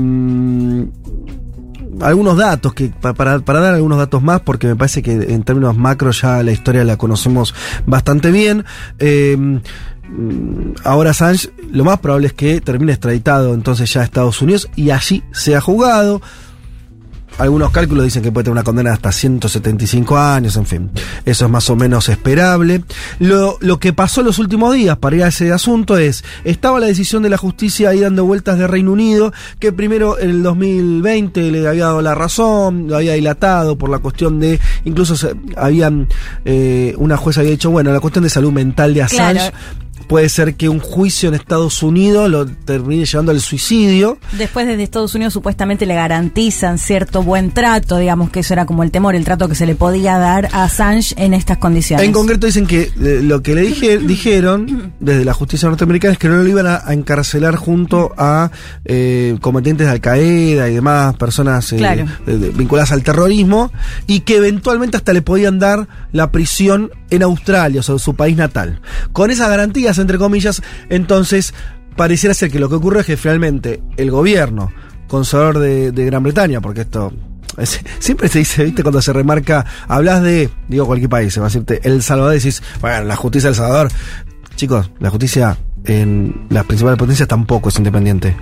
algunos datos que pa- para, para dar algunos datos más porque me parece que en términos macro ya la historia la conocemos bastante bien Eh, ahora Assange lo más probable es que termine extraditado entonces ya a Estados Unidos y allí sea juzgado algunos cálculos dicen que puede tener una condena de hasta 175 años, en fin. Eso es más o menos esperable. Lo, que pasó en los últimos días para ir a ese asunto es, estaba la decisión de la justicia ahí dando vueltas de Reino Unido, que primero en el 2020 le había dado la razón, lo había dilatado por la cuestión de, incluso habían, eh, una jueza había dicho, bueno, la cuestión de salud mental de Assange. Puede ser que un juicio en Estados Unidos lo termine llevando al suicidio. Después desde Estados Unidos supuestamente le garantizan cierto buen trato, digamos que eso era como el temor, el trato que se le podía dar a Assange en estas condiciones. En concreto dicen que eh, lo que le dije, dijeron desde la justicia norteamericana es que no lo iban a, a encarcelar junto a eh, combatientes de Al Qaeda y demás personas eh, Claro. vinculadas al terrorismo y que eventualmente hasta le podían dar la prisión en Australia, o su país natal. Con esas garantías, entre comillas, entonces pareciera ser que lo que ocurre es que finalmente el gobierno conservador de, de Gran Bretaña, porque esto es- siempre se dice, viste, cuando se remarca, hablas de, digo cualquier país, se va a decirte El Salvador, decís, bueno, la justicia del Salvador. Chicos, la justicia en las principales potencias tampoco es independiente.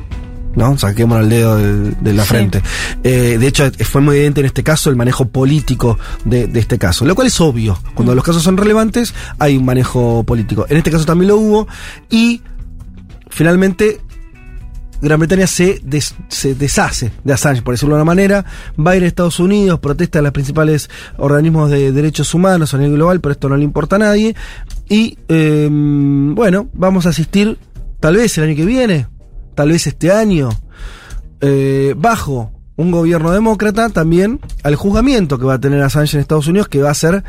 ¿No? Saquémonos el dedo de, de la Sí. frente. Eh, de hecho, fue muy evidente en este caso el manejo político de, de este caso, lo cual es obvio. Cuando los casos son relevantes, hay un manejo político. En este caso también lo hubo. Y finalmente Gran Bretaña se, des- se deshace de Assange, por decirlo de una manera, va a ir a Estados Unidos, protesta a los principales organismos de derechos humanos a nivel global, pero esto no le importa a nadie. Y eh, bueno, vamos a asistir tal vez el año que viene, tal vez este año, eh, bajo un gobierno demócrata también al juzgamiento que va a tener Assange en Estados Unidos, que va a ser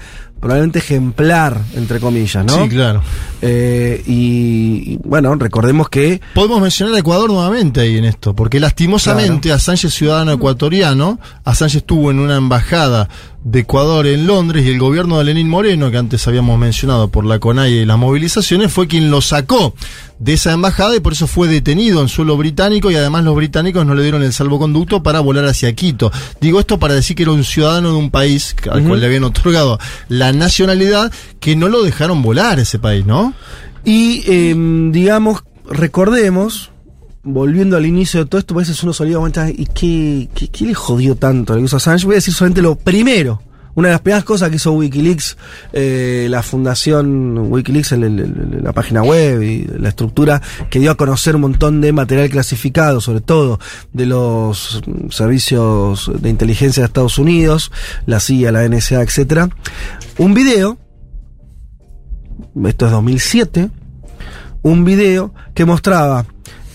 probablemente ejemplar, entre comillas, ¿no? Sí, claro. Eh, y, y, bueno, recordemos que Podemos mencionar a Ecuador nuevamente ahí en esto, porque lastimosamente Assange es ciudadano ecuatoriano, Assange estuvo en una embajada de Ecuador en Londres y el gobierno de Lenín Moreno, que antes habíamos mencionado por la CONAIE y las movilizaciones, fue quien lo sacó de esa embajada y por eso fue detenido en suelo británico y además los británicos no le dieron el salvoconducto para volar hacia Quito. Digo esto para decir que era un ciudadano de un país al cual le habían otorgado la nacionalidad que no lo dejaron volar ese país, ¿no? Y eh, digamos, recordemos, volviendo al inicio de todo esto, a veces uno solía comentar, ¿y qué, qué, le jodió tanto a Assange? Voy a decir solamente lo primero. Una de las primeras cosas que hizo Wikileaks, eh, la fundación Wikileaks, el- el- el- la página web y la estructura que dio a conocer un montón de material clasificado, sobre todo de los servicios de inteligencia de Estados Unidos, la CIA, la NSA, etcétera. Un video esto es 2007, un video que mostraba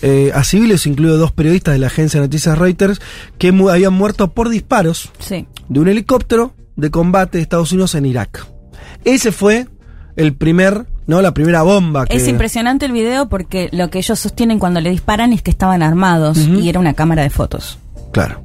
eh, a civiles, incluido dos periodistas de la agencia de noticias Reuters, que mu- habían muerto por disparos Sí. de un helicóptero de combate de Estados Unidos en Irak. Ese fue el primer, ¿no? La primera bomba que... Es impresionante el video porque lo que ellos sostienen cuando le disparan es que estaban armados y era una cámara de fotos. Claro.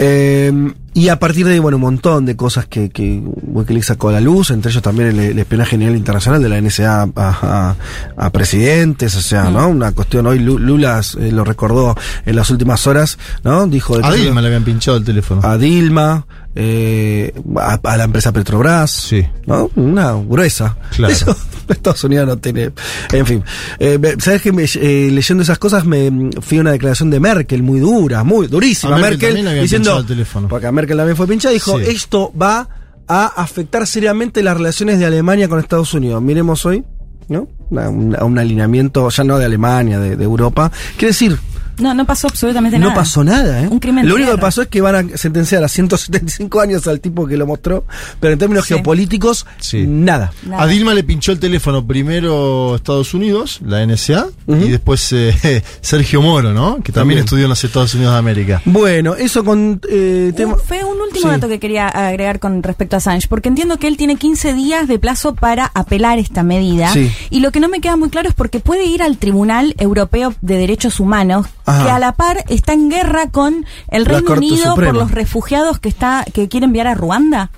Eh, y a partir de ahí, bueno, un montón de cosas que, que Wikileaks sacó a la luz, entre ellos también el, el espionaje a nivel internacional de la NSA a, a- a presidentes, o sea, ¿no? Una cuestión, hoy Lu- Lula eh, lo recordó en las últimas horas, ¿no? Dijo... A Dilma le habían pinchado el teléfono. A Dilma, eh, a, a la empresa Petrobras, Sí. ¿no? Una gruesa. Claro. Eso Estados Unidos no tiene. En fin. Eh, me- ¿Sabes que leyendo esas cosas me fui a una declaración de Merkel muy dura, muy durísima. A Merkel diciendo. el teléfono. Porque a Merkel también fue pinchada, dijo: Sí. esto va a afectar seriamente las relaciones de Alemania con Estados Unidos. Miremos hoy, ¿no? Un, un alineamiento ya no de Alemania, de, de Europa. Quiere decir, No, no pasó absolutamente nada. No pasó nada, ¿eh? Un crimen Lo único que pasó es que van a sentenciar a 175 años al tipo que lo mostró, pero en términos Sí. geopolíticos, Sí. nada. Nada. A Dilma le pinchó el teléfono primero Estados Unidos, la NSA, y después eh, Sergio Moro, ¿no? Que también, También. estudió en los Estados Unidos de América. Bueno, eso con eh, tema- fue un último Sí. dato que quería agregar con respecto a Assange, porque entiendo que él tiene 15 días de plazo para apelar esta medida. Sí. Y lo que no me queda muy claro es porque puede ir al Tribunal Europeo de Derechos Humanos, Ajá. que a la par está en guerra con el Reino Unido Suprema. por los refugiados que está que quiere enviar a Ruanda,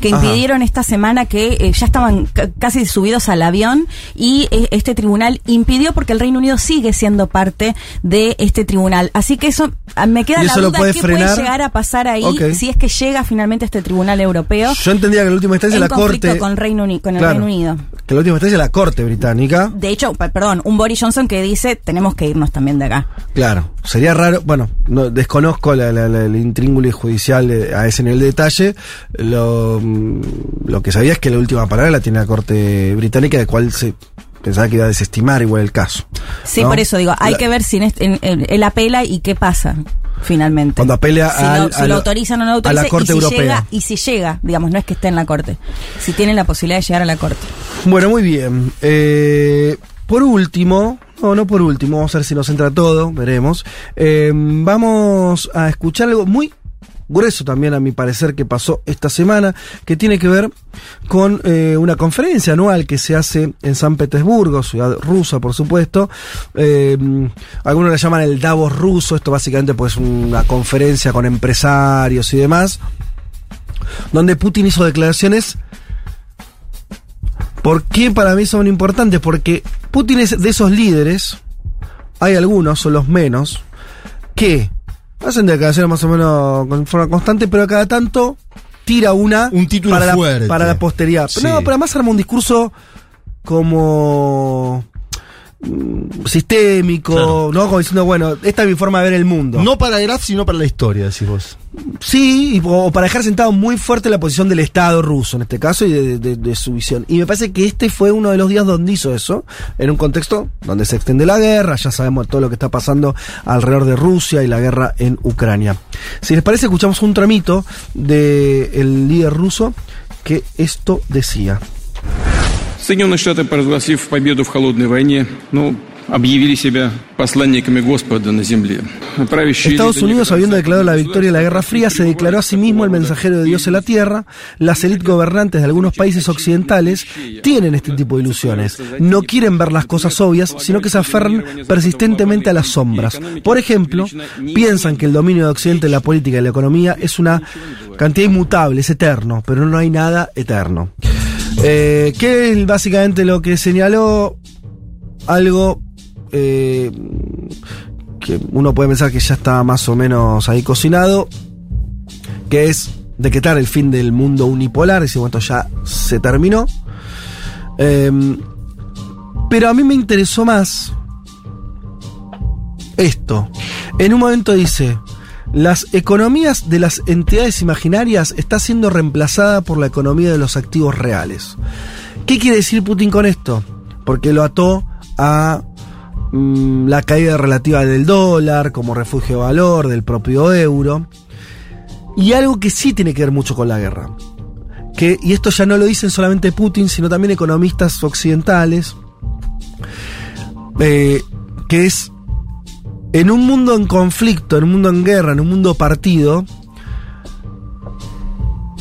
que Ajá. impidieron esta semana que eh, ya estaban ca- casi subidos al avión y eh, este tribunal impidió porque el Reino Unido sigue siendo parte de este tribunal. Así que eso ah, me queda ¿Y la duda puede qué frenar? puede llegar a pasar ahí si es que llega finalmente este tribunal europeo Yo entendía que en la última instancia en la Corte. con, Reino Uni- con el Claro. Reino Unido. Que en última instancia la Corte británica. De hecho, perdón, un Boris Johnson que dice tenemos que irnos también de acá. Claro, sería raro, bueno, no, desconozco la, la- la- el intríngulo judicial a ese nivel de detalle. Lo, mm, lo que sabía es que la última palabra la tiene la Corte británica, de cual se pensaba que iba a desestimar igual el caso. Sí, ¿no? por eso digo, hay que ver si este- él apela y qué pasa finalmente. Cuando apela si, al- lo, si a lo autorizan o no lo a la autorizan Corte y si Europea. llega y si llega, digamos, no es que esté en la corte, si tienen la posibilidad de llegar a la corte. Bueno, muy bien. Eh, por último, no, no por último, vamos a ver si nos entra todo, veremos. Eh, vamos a escuchar algo muy grueso también, a mi parecer, que pasó esta semana, que tiene que ver con eh, una conferencia anual que se hace en San Petersburgo, ciudad rusa, por supuesto. Eh, algunos la llaman el Davos ruso, esto básicamente pues una conferencia con empresarios y demás, donde Putin hizo declaraciones ¿Por qué para mí son importantes? Porque Putin es de esos líderes, hay algunos, son los menos, que hacen declaraciones más o menos con forma constante, pero cada tanto tira una Un título para, fuerte. La, para la posteridad. Sí. No, pero además arma un discurso como sistémico, Claro. ¿no? Como diciendo, bueno, esta es mi forma de ver el mundo. No para Graf, sino para la historia, decís vos. Sí, o para dejar sentado muy fuerte la posición del Estado ruso en este caso y de, de- de su visión. Y me parece que este fue uno de los días donde hizo eso, en un contexto donde se extiende la guerra, ya sabemos todo lo que está pasando alrededor de Rusia y la guerra en Ucrania. Si les parece, escuchamos un tramito del líder ruso que esto decía. Соединенные Штаты, провозгласив победу в холодной войне, ну, объявили себя посланниками Господа на земле. Правящие Estados элиты Unidos, некоторых habiendo declarado la западных victoria de la Guerra Fría, se declaró a sí mismo el mensajero de Dios en la tierra. Las élites gobernantes de algunos países occidentales tienen este tipo de ilusiones. No quieren ver las cosas obvias, sino que se aferran persistentemente a las sombras. Por ejemplo, piensan que el dominio de Occidente en la política y la economía es una cantidad inmutable, es eterno, pero no hay nada eterno. Eh, ¿Qué es básicamente lo que señaló? Algo eh, que uno puede pensar que ya está más o menos ahí cocinado, que es decretar el fin del mundo unipolar, ese momento ya se terminó. Em, pero a mí me interesó más esto. En un momento dice, las economías de las entidades imaginarias está siendo reemplazada por la economía de los activos reales. ¿Qué quiere decir Putin con esto? Porque lo ató a mm, la caída relativa del dólar como refugio de valor, del propio euro. Y algo que sí tiene que ver mucho con la guerra. Que, y esto ya no lo dicen solamente Putin, sino también economistas occidentales. eh, que es en un mundo en conflicto, en un mundo en guerra, en un mundo partido,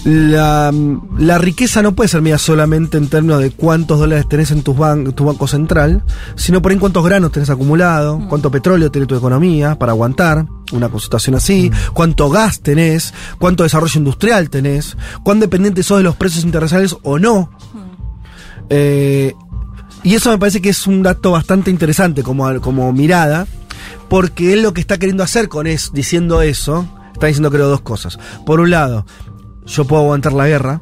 la, la riqueza no puede ser medida solamente en términos de cuántos dólares tenés en tus ban- tu banco central, sino por en cuántos granos tenés acumulado, cuánto petróleo tiene tu economía para aguantar una situación así, cuánto gas tenés, cuánto desarrollo industrial tenés, cuán dependiente sos de los precios internacionales o no. Eh, y eso me parece que es un dato bastante interesante como, como mirada, porque él lo que está queriendo hacer con es, diciendo eso, está diciendo creo dos cosas. Por un lado, yo puedo aguantar la guerra,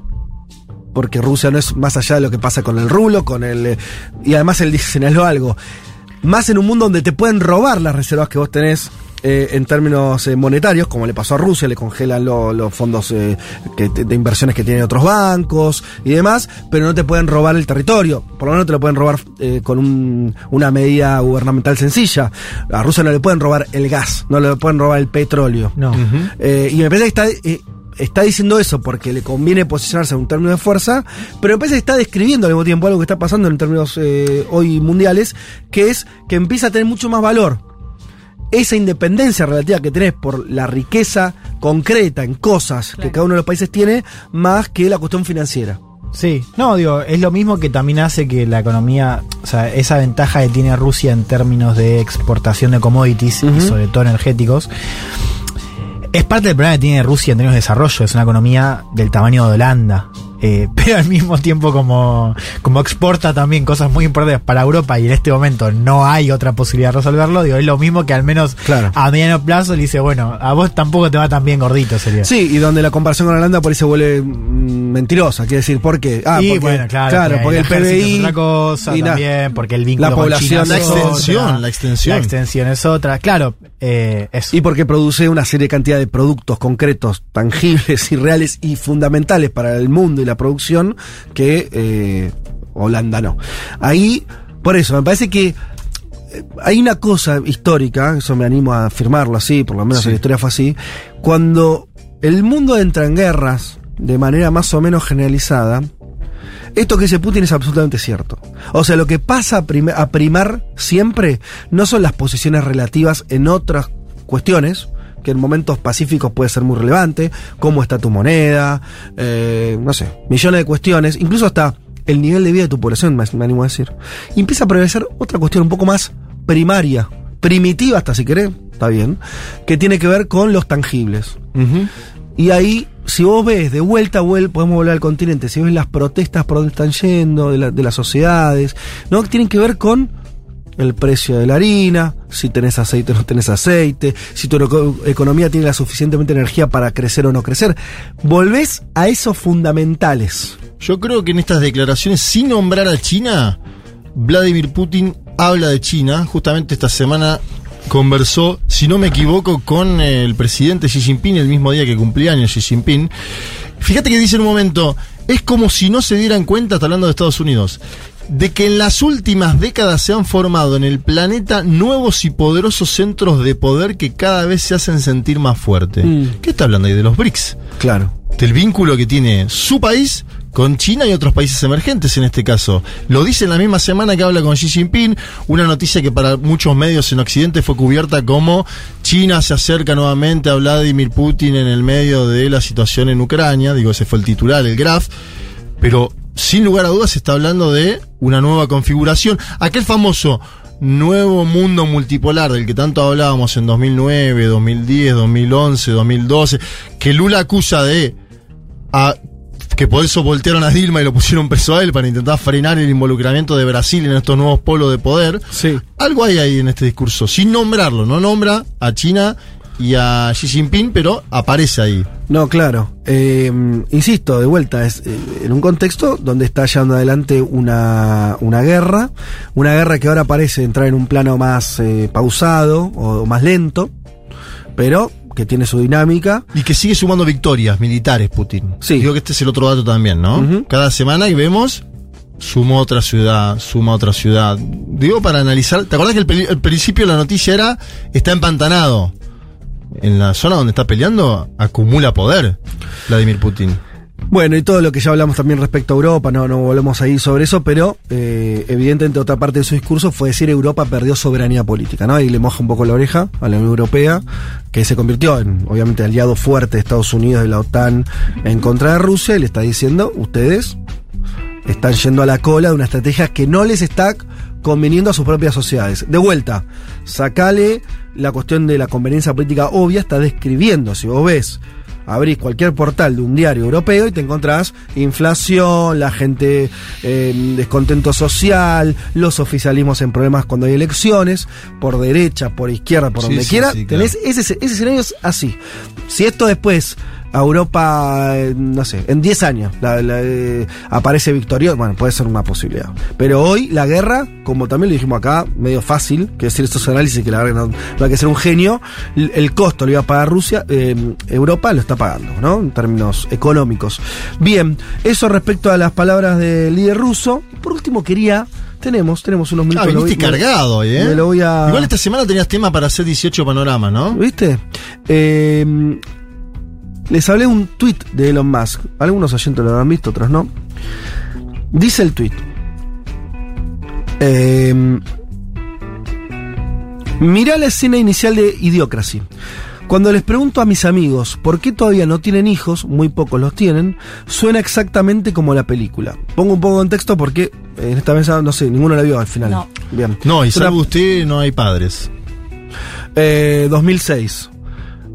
porque Rusia no es más allá de lo que pasa con el rulo, con el... eh, y además él dice, señaló algo, más en un mundo donde te pueden robar las reservas que vos tenés eh, en términos eh, monetarios, como le pasó a Rusia, le congelan lo- los fondos eh, que de inversiones que tienen otros bancos y demás, pero no te pueden robar el territorio. Por lo menos te lo pueden robar eh, con un- una medida gubernamental sencilla. A Rusia no le pueden robar el gas, no le pueden robar el petróleo. No. Eh, y me parece que está, eh, está diciendo eso porque le conviene posicionarse en un término de fuerza, pero me parece que está describiendo al mismo tiempo algo que está pasando en términos eh, hoy mundiales, que es que empieza a tener mucho más valor esa independencia relativa que tenés por la riqueza concreta en cosas que cada uno de los países tiene, más que la cuestión financiera. Sí, no, digo, es lo mismo que también hace que la economía, o sea, esa ventaja que tiene Rusia en términos de exportación de commodities y sobre todo energéticos, es parte del problema que tiene Rusia en términos de desarrollo, es una economía del tamaño de Holanda. Eh, pero al mismo tiempo como, como exporta también cosas muy importantes para Europa y en este momento no hay otra posibilidad de resolverlo, digo, es lo mismo que al menos a mediano plazo le dice, bueno, a vos tampoco te va tan bien gordito, sería. Sí, y donde la comparación con Holanda por ahí se vuelve mm, mentirosa, quiere decir, ¿por qué? Ah, y porque, bueno, claro, porque el ejército es otra cosa y también, porque el vínculo la con población la extensión, otra, la extensión. la extensión es otra, claro, eh, eso. Y porque produce una serie de cantidad de productos concretos, tangibles y reales y fundamentales para el mundo y la producción que eh, Holanda no. Ahí, por eso, me parece que eh, hay una cosa histórica, eso me animo a afirmarlo así, por lo menos en la historia fue así, cuando el mundo entra en guerras de manera más o menos generalizada, esto que dice Putin es absolutamente cierto. O sea, lo que pasa a, prim- a primar siempre no son las posiciones relativas en otras cuestiones, que en momentos pacíficos puede ser muy relevante, cómo está tu moneda, eh, no sé, millones de cuestiones, incluso hasta el nivel de vida de tu población, me, me animo a decir. Y empieza a prevalecer otra cuestión un poco más primaria, primitiva hasta si querés, está bien, que tiene que ver con los tangibles. Y ahí, si vos ves de vuelta, vuel- podemos volver al continente, si ves las protestas por dónde están yendo, de, la- de las sociedades, ¿no? Tienen que ver con el precio de la harina, si tenés aceite o no tenés aceite, si tu eco- economía tiene la suficientemente energía para crecer o no crecer. Volvés a esos fundamentales. Yo creo que en estas declaraciones, sin nombrar a China, Vladimir Putin habla de China. Justamente esta semana conversó, si no me equivoco, con el presidente Xi Jinping el mismo día que cumplía años Xi Jinping. Fíjate que dice en un momento, es como si no se dieran cuenta, está hablando de Estados Unidos, de que en las últimas décadas se han formado en el planeta nuevos y poderosos centros de poder que cada vez se hacen sentir más fuerte. ¿Qué está hablando ahí de los BRICS? Claro. Del vínculo que tiene su país con China y otros países emergentes en este caso. Lo dice en la misma semana que habla con Xi Jinping, una noticia que para muchos medios en Occidente fue cubierta como China se acerca nuevamente a Vladimir Putin en el medio de la situación en Ucrania, digo, ese fue el titular, el graph, pero sin lugar a dudas se está hablando de una nueva configuración. Aquel famoso nuevo mundo multipolar del que tanto hablábamos en 2009, 2010, 2011, 2012, que Lula acusa de a- que por eso voltearon a Dilma y lo pusieron preso a él para intentar frenar el involucramiento de Brasil en estos nuevos polos de poder. Sí. Algo hay ahí en este discurso, sin nombrarlo, no nombra a China y a Xi Jinping, pero aparece ahí. No, claro. Eh, insisto, de vuelta, es eh, en un contexto donde está llevando adelante una, una guerra, una guerra que ahora parece entrar en un plano más eh, pausado o más lento, pero que tiene su dinámica. Y que sigue sumando victorias militares, Putin. Sí. Digo que este es el otro dato también, ¿no? Cada semana que vemos, suma otra ciudad, suma otra ciudad. Digo para analizar. ¿Te acuerdas que el, el principio de la noticia era está empantanado? En la zona donde está peleando, acumula poder Vladimir Putin. Bueno, y todo lo que ya hablamos también respecto a Europa, no, no volvemos ahí sobre eso, pero eh, evidentemente otra parte de su discurso fue decir Europa perdió soberanía política, ¿no? Y le moja un poco la oreja a la Unión Europea, que se convirtió en, obviamente, aliado fuerte de Estados Unidos, de la OTAN, en contra de Rusia, y le está diciendo, ustedes están yendo a la cola de una estrategia que no les está conveniendo a sus propias sociedades. De vuelta, sacale la cuestión de la conveniencia política obvia, está describiendo, si vos ves, abrís cualquier portal de un diario europeo y te encontrás inflación, la gente en descontento social, los oficialismos en problemas cuando hay elecciones, por derecha, por izquierda, por Sí, donde sí, quiera, sí, tenés ese, ese escenario es así. Si esto después a Europa, eh, no sé, en 10 años la- la, eh, aparece victorioso, bueno, puede ser una posibilidad. Pero hoy la guerra, como también lo dijimos acá, medio fácil, que decir estos análisis que la verdad no, no hay que ser un genio, el, el costo lo iba a pagar Rusia, eh, Europa lo está pagando, ¿no? En términos económicos. Bien, eso respecto a las palabras del líder ruso. Por último quería, tenemos, tenemos unos minutos. Ah, viniste voy- cargado hoy, ¿eh? me lo voy a- Igual esta semana tenías tema para hacer 18 panoramas, ¿no? ¿Viste? Eh, les hablé un tweet de Elon Musk. Algunos oyentes lo habrán visto, otros no. Dice el tweet. Eh, mirá la escena inicial de Idiocracy. Cuando les pregunto a mis amigos por qué todavía no tienen hijos, muy pocos los tienen, suena exactamente como la película. Pongo un poco de contexto porque eh, en esta mesa, no sé, ninguno la vio al final. No. Bien. No, y una- usted, no hay padres. eh, 2006.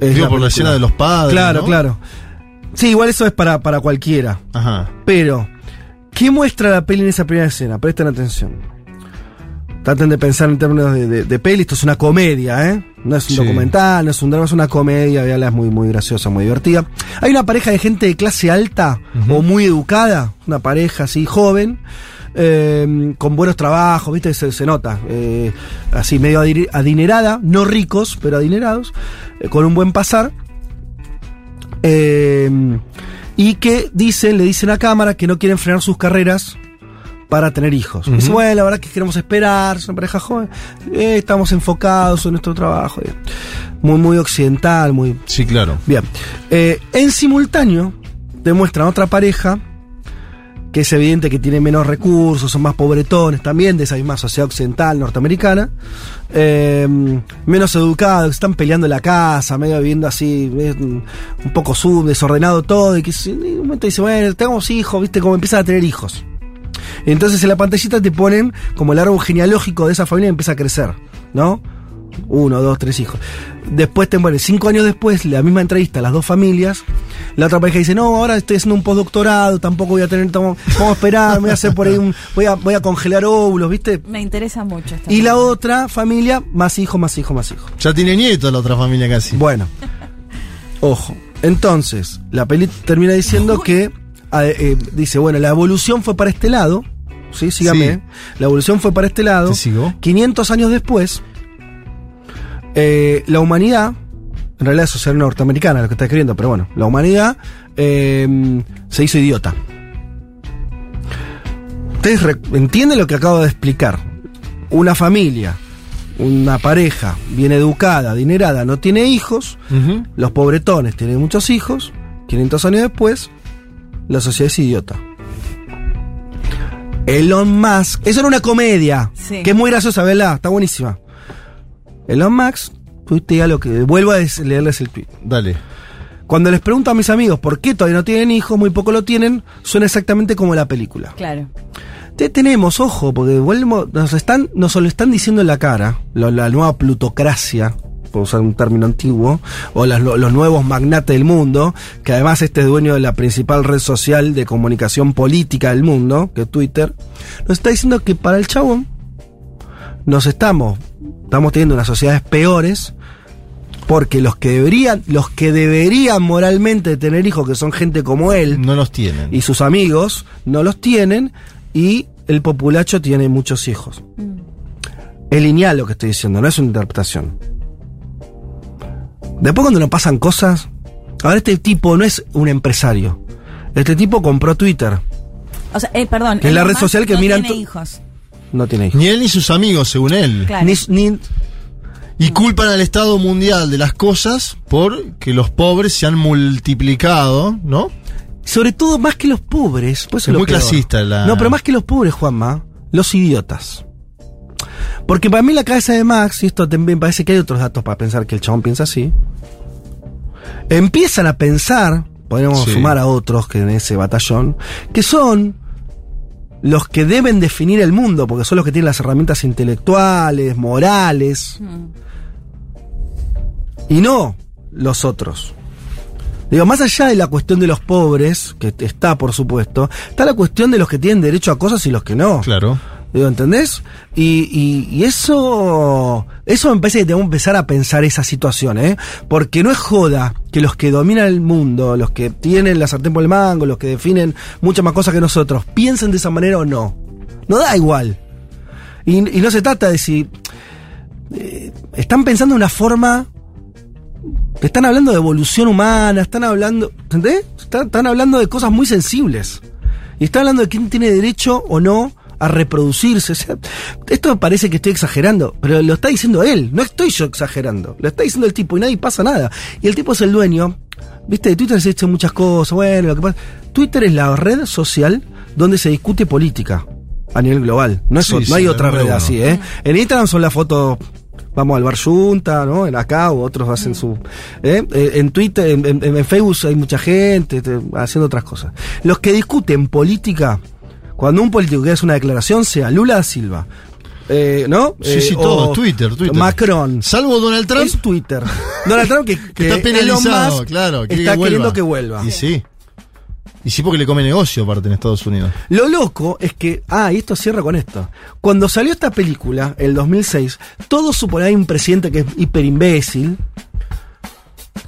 Es Digo, por la escena de los padres. Claro, ¿no? claro. Sí, igual eso es para, para cualquiera. Ajá. Pero, ¿qué muestra la peli en esa primera escena? Presten atención. Traten de pensar en términos de, de- de peli. Esto es una comedia, ¿eh? No es un Sí. documental, no es un drama, es una comedia. Veanla, es muy, muy graciosa, muy divertida. Hay una pareja de gente de clase alta o muy educada. Una pareja así, joven. Eh, con buenos trabajos, ¿viste? Se, se nota. eh, así, medio adi- adinerada. No ricos, pero adinerados. eh, con un buen pasar. Eh, y que dicen, le dicen a cámara que no quieren frenar sus carreras para tener hijos. Ujú. Dice, bueno, la verdad que queremos esperar, es una pareja joven, eh, estamos enfocados en nuestro trabajo. bien. Muy, muy occidental, muy... Sí, claro. Bien. Eh, en simultáneo, demuestran otra pareja que es evidente que tiene menos recursos, son más pobretones también, de esa misma sociedad occidental norteamericana, eh, menos educados, están peleando en la casa, medio viviendo así, eh, un poco sub, desordenado todo, y que en un momento dice, bueno, tengamos hijos, viste, como empiezan a tener hijos. Entonces en la pantallita te ponen como el árbol genealógico de esa familia empieza a crecer, ¿no? Uno, dos, tres hijos. Después te ponen, cinco años después, la misma entrevista a las dos familias. La otra pareja dice, no, ahora estoy haciendo un postdoctorado, tampoco voy a tener, vamos a esperar, me voy a hacer por ahí un, voy a, voy a congelar óvulos, ¿viste? Me interesa mucho esta Y la otra familia, más hijos, más hijos, más hijos. Ya tiene nieto la otra familia casi. Bueno, ojo. Entonces, la peli termina diciendo que eh, dice, bueno, la evolución fue para este lado. Sí, sígame. Sí. La evolución fue para este lado. Te sigo. 500 años después, eh, la humanidad, en realidad es sociedad norteamericana lo que está escribiendo, pero bueno, la humanidad eh, se hizo idiota. Ustedes entienden lo que acabo de explicar. Una familia, una pareja bien educada, adinerada, no tiene hijos, Ujú. los pobretones tienen muchos hijos, 500 años después, la sociedad es idiota. Elon Musk, eso era una comedia, Sí. que es muy graciosa, ¿verdad? Está buenísima. Elon Musk, tuitea lo que, vuelvo a leerles el tweet. Dale. Cuando les pregunto a mis amigos por qué todavía no tienen hijos, muy poco lo tienen, suena exactamente como la película. Claro. Te tenemos, ojo, porque volvemos, nos están, nos lo están diciendo en la cara, lo- la nueva plutocracia, por usar un término antiguo, o las- lo- los nuevos magnates del mundo, que además este es dueño de la principal red social de comunicación política del mundo, que es Twitter, nos está diciendo que para el chabón nos estamos, estamos teniendo unas sociedades peores, porque los que deberían, los que deberían moralmente tener hijos, que son gente como él, No los tienen. y sus amigos no los tienen y el populacho tiene muchos hijos. Es lineal lo que estoy diciendo, no es una interpretación. Después cuando nos pasan cosas, ahora este tipo no es un empresario. Este tipo compró Twitter, O sea, eh, perdón. Que es la red social que no miran tiene to- hijos. No tiene hijos. Ni él ni sus amigos, según él. Claro. Ni, ni- Y culpan al Estado mundial de las cosas por que los pobres se han multiplicado, ¿no? sobre todo más que los pobres. pues Es muy clasista la- No, pero más que los pobres, Juanma, los idiotas. Porque para mí la cabeza de Max, y esto también parece que hay otros datos para pensar que el chabón piensa así, empiezan a pensar, podríamos Sí. sumar a otros que en ese batallón, que son los que deben definir el mundo, porque son los que tienen las herramientas intelectuales, morales, Mm. y no los otros. Digo, más allá de la cuestión de los pobres, que está por supuesto, está la cuestión de los que tienen derecho a cosas y los que no. Claro. Digo, ¿entendés? Y, y- y eso, eso me parece que tenemos que empezar a pensar esa situación, ¿eh? Porque no es joda que los que dominan el mundo, los que tienen la sartén por el mango, los que definen muchas más cosas que nosotros, piensen de esa manera o no. No da igual. Y, no se trata de si... eh, están pensando de una forma... Están hablando de evolución humana, están hablando... ¿Entendés? Están, están hablando de cosas muy sensibles. Y está hablando de quién tiene derecho o no a reproducirse. O sea, esto me parece que estoy exagerando, pero lo está diciendo él, no estoy yo exagerando. Lo está diciendo el tipo y nadie pasa nada. Y el tipo es el dueño. Viste, de Twitter se dice muchas cosas. Bueno, lo que pasa. Twitter es la red social donde se discute política a nivel global. No, es, Sí, no sí, hay otra red así, ¿eh? En Instagram son las fotos. Vamos al bar junta, ¿no? En acá, o otros hacen su. ¿eh? Eh, En Twitter, en, en- en Facebook hay mucha gente te- haciendo otras cosas. Los que discuten política, cuando un político que hace una declaración, sea Lula da Silva, eh, ¿no? Sí, Eh, sí, o todo, Twitter, Twitter. Macron. Salvo Donald Trump. Es Twitter. Donald Trump que, que está que Elon penalizado, Musk claro. está queriendo que vuelva. Y sí. Y sí, porque le come negocio aparte en Estados Unidos. Lo loco es que, ah, y esto cierra con esto. Cuando salió esta película, el 2006, todos suponían un presidente que es hiper imbécil.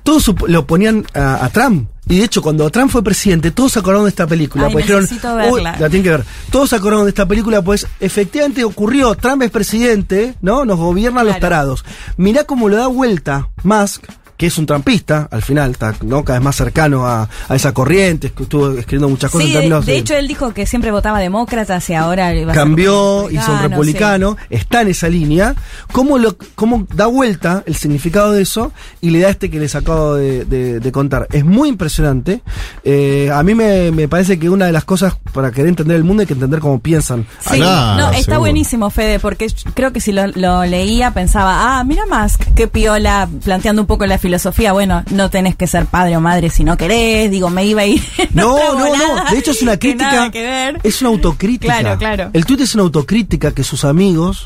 Todos lo ponían a, a Trump. Y de hecho, cuando Trump fue presidente, todos se acordaron de esta película. Ay, porque dijeron, necesito "Uy, verla". la tienen que ver. Todos se acordaron de esta película, pues efectivamente ocurrió. Trump es presidente, ¿no? Nos gobiernan los tarados. Mirá cómo lo da vuelta Musk, que es un trampista, al final, está ¿no? cada vez más cercano a, a esa corriente, que estuvo escribiendo muchas cosas Sí, en de, términos de hecho él dijo que siempre votaba demócratas y ahora va a ser cambió, hizo un sí. republicano, está en esa línea, ¿cómo, lo, cómo da vuelta el significado de eso y le da este que les acabo de, de- de contar? Es muy impresionante. Eh, a mí me, me parece que una de las cosas para querer entender el mundo hay que entender cómo piensan. Sí, no, está seguro. buenísimo, Fede, porque creo que si lo, lo leía pensaba, ah, mira más, qué piola, planteando un poco la filosofía, bueno, no tenés que ser padre o madre si no querés, digo, me iba a ir. No, no, volada no. De hecho es una que crítica. nada que ver. Es una autocrítica. Claro, claro. El tweet es una autocrítica que sus amigos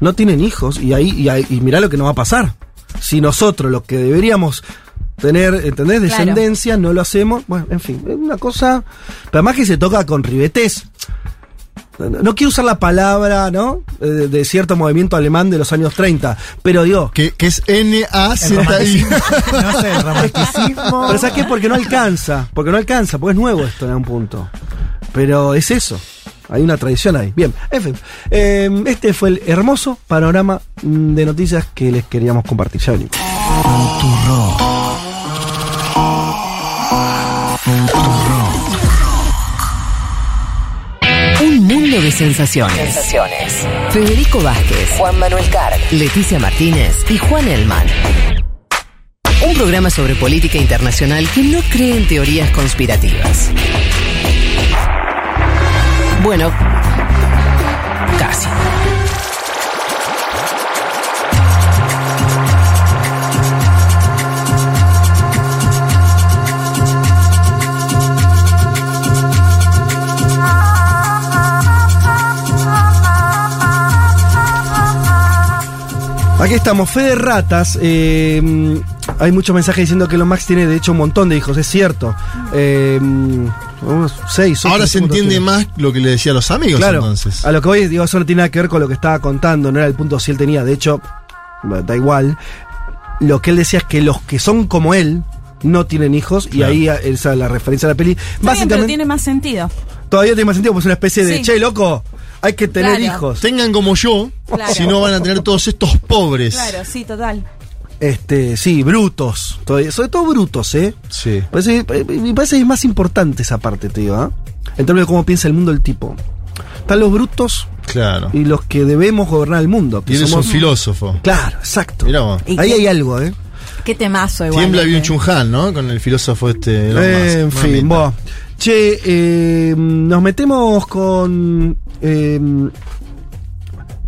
no tienen hijos y ahí y, ahí- y mirá lo que nos va a pasar. Si nosotros, los que deberíamos tener, ¿entendés? Claro. Descendencia, no lo hacemos. Bueno, en fin, es una cosa. Pero además que se toca con ribetes. No, quiero usar la palabra, ¿no? Eh, De, de cierto movimiento alemán de los años 30. Pero digo, Que, que es N-A-Z-I. No sé, el romanticismo. Pero ¿sabes qué? Porque no alcanza. Porque no alcanza, porque es nuevo esto en un punto. Pero es eso. Hay una tradición ahí. Bien, en fin. Eh, este fue el hermoso panorama mm, de noticias que les queríamos compartir. Ya venimos. Mundo de sensaciones. Sensaciones. Federico Vázquez, Juan Manuel Carg, Leticia Martínez y Juan Elman. Un programa sobre política internacional que no cree en teorías conspirativas. Bueno, casi. Aquí estamos, Fede Ratas. eh, hay muchos mensajes diciendo que Elon Max tiene de hecho un montón de hijos, es cierto. Eh, unos seis, ocho, Ahora se entiende tiene. más lo que le decía a los amigos Claro, entonces. a lo que voy, digo, eso no tiene nada que ver con lo que estaba contando, no era el punto si él tenía, de hecho, da igual. Lo que él decía es que los que son como él no tienen hijos, y ahí a- esa es la referencia a la peli. Está bien, pero Básicamente, tiene más sentido. todavía tiene más sentido, pues es una especie de, Sí. che, loco, hay que tener Claro. hijos. Tengan como yo, Claro. si no van a tener todos estos pobres. Claro, sí, total. Este, sí, brutos, todavía- sobre todo brutos, ¿eh? Sí. Parece- me parece que es más importante esa parte, te digo, ¿ah? En términos de cómo piensa el mundo el tipo. Están los brutos Claro. y los que debemos gobernar el mundo. que Y eres somos- un filósofo. Claro, exacto. Mirá vos. ¿Y Ahí qué- hay algo, ¿eh? Qué temazo igual. Tiembla Byung Chun Han, ¿no? Con el filósofo este. Eh, en fin, vos. Che, eh, nos metemos con. eh,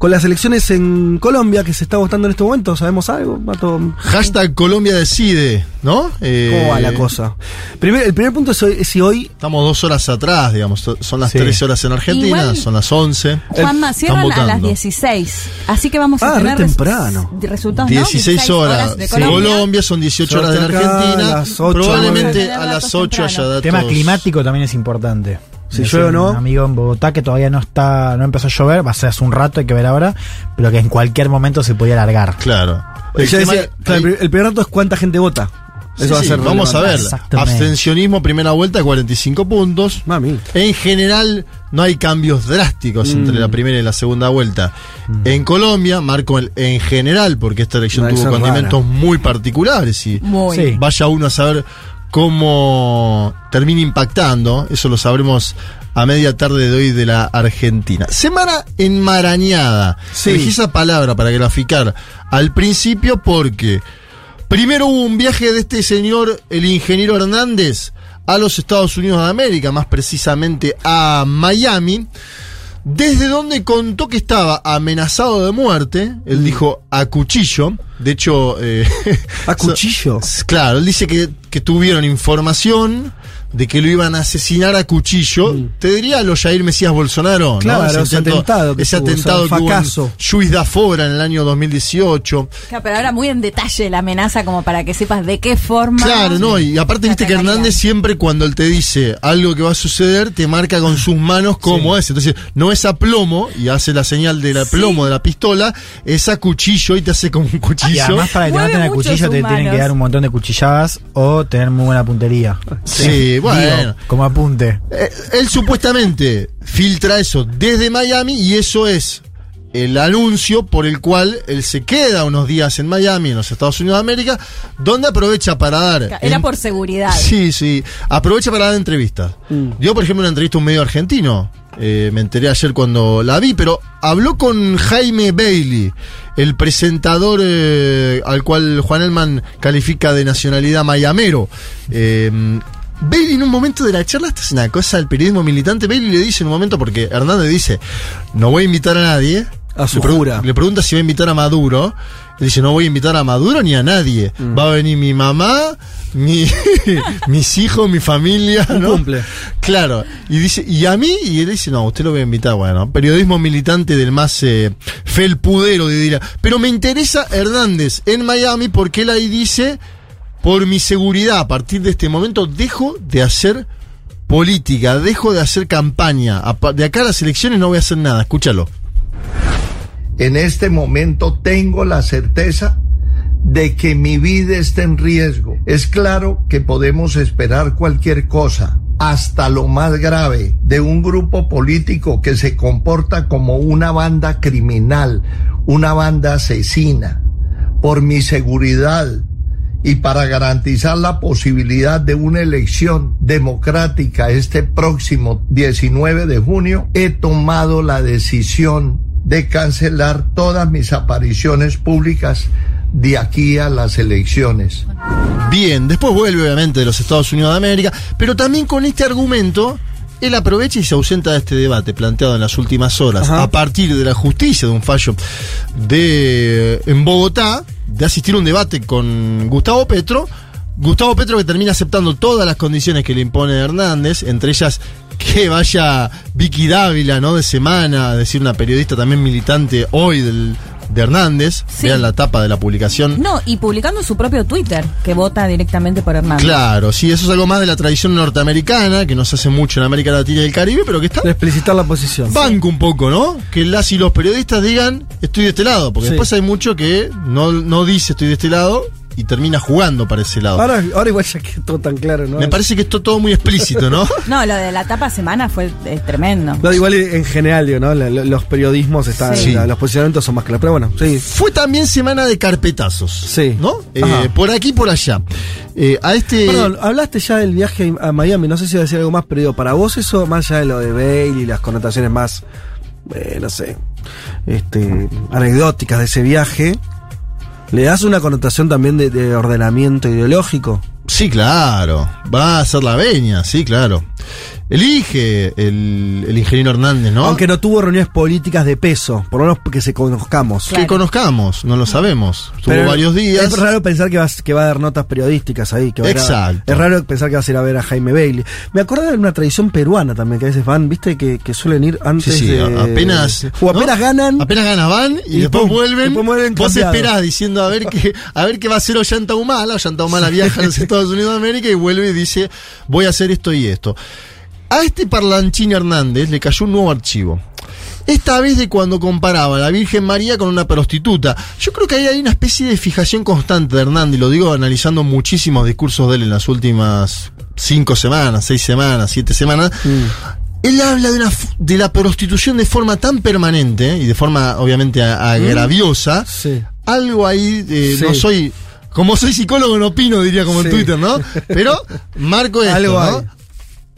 con las elecciones en Colombia que se está votando en este momento. ¿Sabemos algo? Mato? Hashtag Colombia decide, ¿no? Eh, ¿Cómo va la cosa? Primer- el primer punto es, hoy- es si hoy. Estamos dos horas atrás, digamos. So- Son las Sí. 13 horas en Argentina, Igual- son las 11. Juanma, cierran a las votando. 16. Así que vamos a Ah, re tener res- temprano. resultados, ¿no? 16 horas. de Sí. Colombia. Colombia. son 18 horas de Argentina. a las ocho, Probablemente nueve. a las Datos 8 haya temprano. datos. El tema climático también es importante. Si llueve o no. Un amigo en Bogotá que todavía no está, no empezó a llover, va a ser hace un rato, hay que ver ahora, pero que en cualquier momento se podía alargar. Claro. El tema- decía, claro, el pri- el primer dato es cuánta gente vota. Sí, Eso va a sí, ser vamos a ver. Abstencionismo, primera vuelta, 45 puntos. Mami. En general, no hay cambios drásticos Mm. entre la primera y la segunda vuelta. En Colombia, marco el en general, porque esta elección No, tuvo condimentos muy particulares y Muy. Sí. vaya uno a saber cómo termina impactando. Eso lo sabremos a media tarde de hoy de la Argentina. Semana enmarañada. Sí. Elegí esa palabra para graficar al principio porque primero hubo un viaje de este señor, el ingeniero Hernández, a los Estados Unidos de América, más precisamente a Miami. Desde donde contó que estaba amenazado de muerte, él dijo a cuchillo. De hecho, eh, ¿A cuchillo? Claro, él dice que, que tuvieron información de que lo iban a asesinar a cuchillo. Te diría lo Jair Mesías Bolsonaro, Mm. Claro, ¿no? ese atentado que ese tuvo, atentado o sea, que hubo en fracaso. Juiz da Fora en el año 2018. Claro, pero ahora muy en detalle la amenaza como para que sepas de qué forma. Claro, no, y aparte viste que. Hernández siempre cuando él te dice algo que va a suceder, te marca con sus manos cómo es. Entonces, no es a plomo y hace la señal del plomo de la pistola, es a cuchillo y te hace como un Y cuchillo. además para que te maten el mucho cuchillo te tienen que dar un montón de cuchilladas o tener muy buena puntería. Sí, bueno. Digo, como apunte. Eh, él supuestamente filtra eso desde Miami y eso es el anuncio por el cual él se queda unos días en Miami, en los Estados Unidos de América, donde aprovecha para dar... Era en- por seguridad. Sí, sí. Aprovecha para dar entrevistas. Dio, por ejemplo, una entrevista a un medio argentino. Eh, me enteré ayer cuando la vi, pero habló con Jaime Bailey, el presentador eh, al cual Juan Elman califica de nacionalidad mayamero. Eh, Bailey en un momento de la charla, esta es una cosa del periodismo militante, Bailey le dice en un momento, porque Hernández dice, no voy a invitar a nadie. A su le, jura. le pregunta si va a invitar a Maduro. Él dice, no voy a invitar a Maduro ni a nadie. Mm. Va a venir mi mamá, mi, mis hijos, mi familia. ¿no? cumple. Claro. Y dice, ¿y a mí? Y él dice, no, usted lo voy a invitar. Bueno, periodismo militante del más eh, felpudero, diría. Pero me interesa Hernández en Miami porque él ahí dice, por mi seguridad, a partir de este momento, dejo de hacer política, dejo de hacer campaña. De acá a las elecciones no voy a hacer nada. Escúchalo. En este momento tengo la certeza de que mi vida está en riesgo. Es claro que podemos esperar cualquier cosa, hasta lo más grave, de un grupo político que se comporta como una banda criminal, una banda asesina. Por mi seguridad y para garantizar la posibilidad de una elección democrática este próximo 19 de junio, he tomado la decisión de cancelar todas mis apariciones públicas de aquí a las elecciones. Bien, después vuelve obviamente de los Estados Unidos de América, pero también con este argumento, él aprovecha y se ausenta de este debate planteado en las últimas horas, Ajá. a partir de la justicia, de un fallo de en Bogotá, de asistir a un debate con Gustavo Petro. Gustavo Petro que termina aceptando todas las condiciones que le impone Hernández, entre ellas que vaya Vicky Dávila, ¿no? De semana, decir, una periodista también militante hoy del, de Hernández. Sí. Vean la tapa de la publicación. No, y publicando su propio Twitter, que vota directamente por Hernández. Claro, sí, eso es algo más de la tradición norteamericana, que no se hace mucho en América Latina y el Caribe, pero que está De explicitar la posición. banco un poco, ¿no? Que las y los periodistas digan, estoy de este lado, porque Sí. después hay mucho que no, no dice estoy de este lado y termina jugando para ese lado. Ahora, ahora igual ya quedó todo tan claro, ¿no? Me parece que esto todo muy explícito, ¿no? No, lo de la tapa semana fue tremendo. No, igual en general, digo, ¿no? Los periodismos están, Sí. los posicionamientos son más claros. Pero bueno, sí. Fue también semana de carpetazos. Sí. ¿No? Eh, por aquí y por allá. Eh, a este. Perdón, hablaste ya del viaje a Miami, no sé si iba a decir algo más, pero digo, para vos eso, más allá de lo de Bale y las connotaciones más, eh, no sé, este, anecdóticas de ese viaje, ¿le das una connotación también de, de ordenamiento ideológico? Sí, claro. Va a ser la veña, sí, claro. Elige el, el ingeniero Hernández, ¿no? Aunque no tuvo reuniones políticas de peso, por lo menos que se conozcamos. que conozcamos, no lo sabemos. Pero varios días. Es raro pensar que va, que va a dar notas periodísticas ahí. Que va a- Exacto. es raro pensar que vas a ir a ver a Jaime Bailey. Me acuerdo de una tradición peruana también, que a veces van, viste, que, que suelen ir antes Sí, sí, de... apenas. O apenas ¿no? ganan. Apenas ganan, van y, Y después pum, vuelven. después vuelven vos cambiados. esperás diciendo a ver qué, a ver qué va a hacer Ollanta Humala. Ollanta Humala viaja a los Estados Unidos de América y vuelve y dice: Voy a hacer esto y esto. A este parlanchín Hernández le cayó un nuevo archivo. Esta vez de cuando comparaba a la Virgen María con una prostituta. Yo creo que ahí hay una especie de fijación constante de Hernández, lo digo analizando muchísimos discursos de él en las últimas cinco semanas, seis semanas, siete semanas. Él habla de, una de la prostitución de forma tan permanente y de forma obviamente agraviosa. Sí. Algo ahí, eh, Sí. no soy, como soy psicólogo no opino, diría como en. Twitter, ¿no? Pero marco esto, Algo ¿no?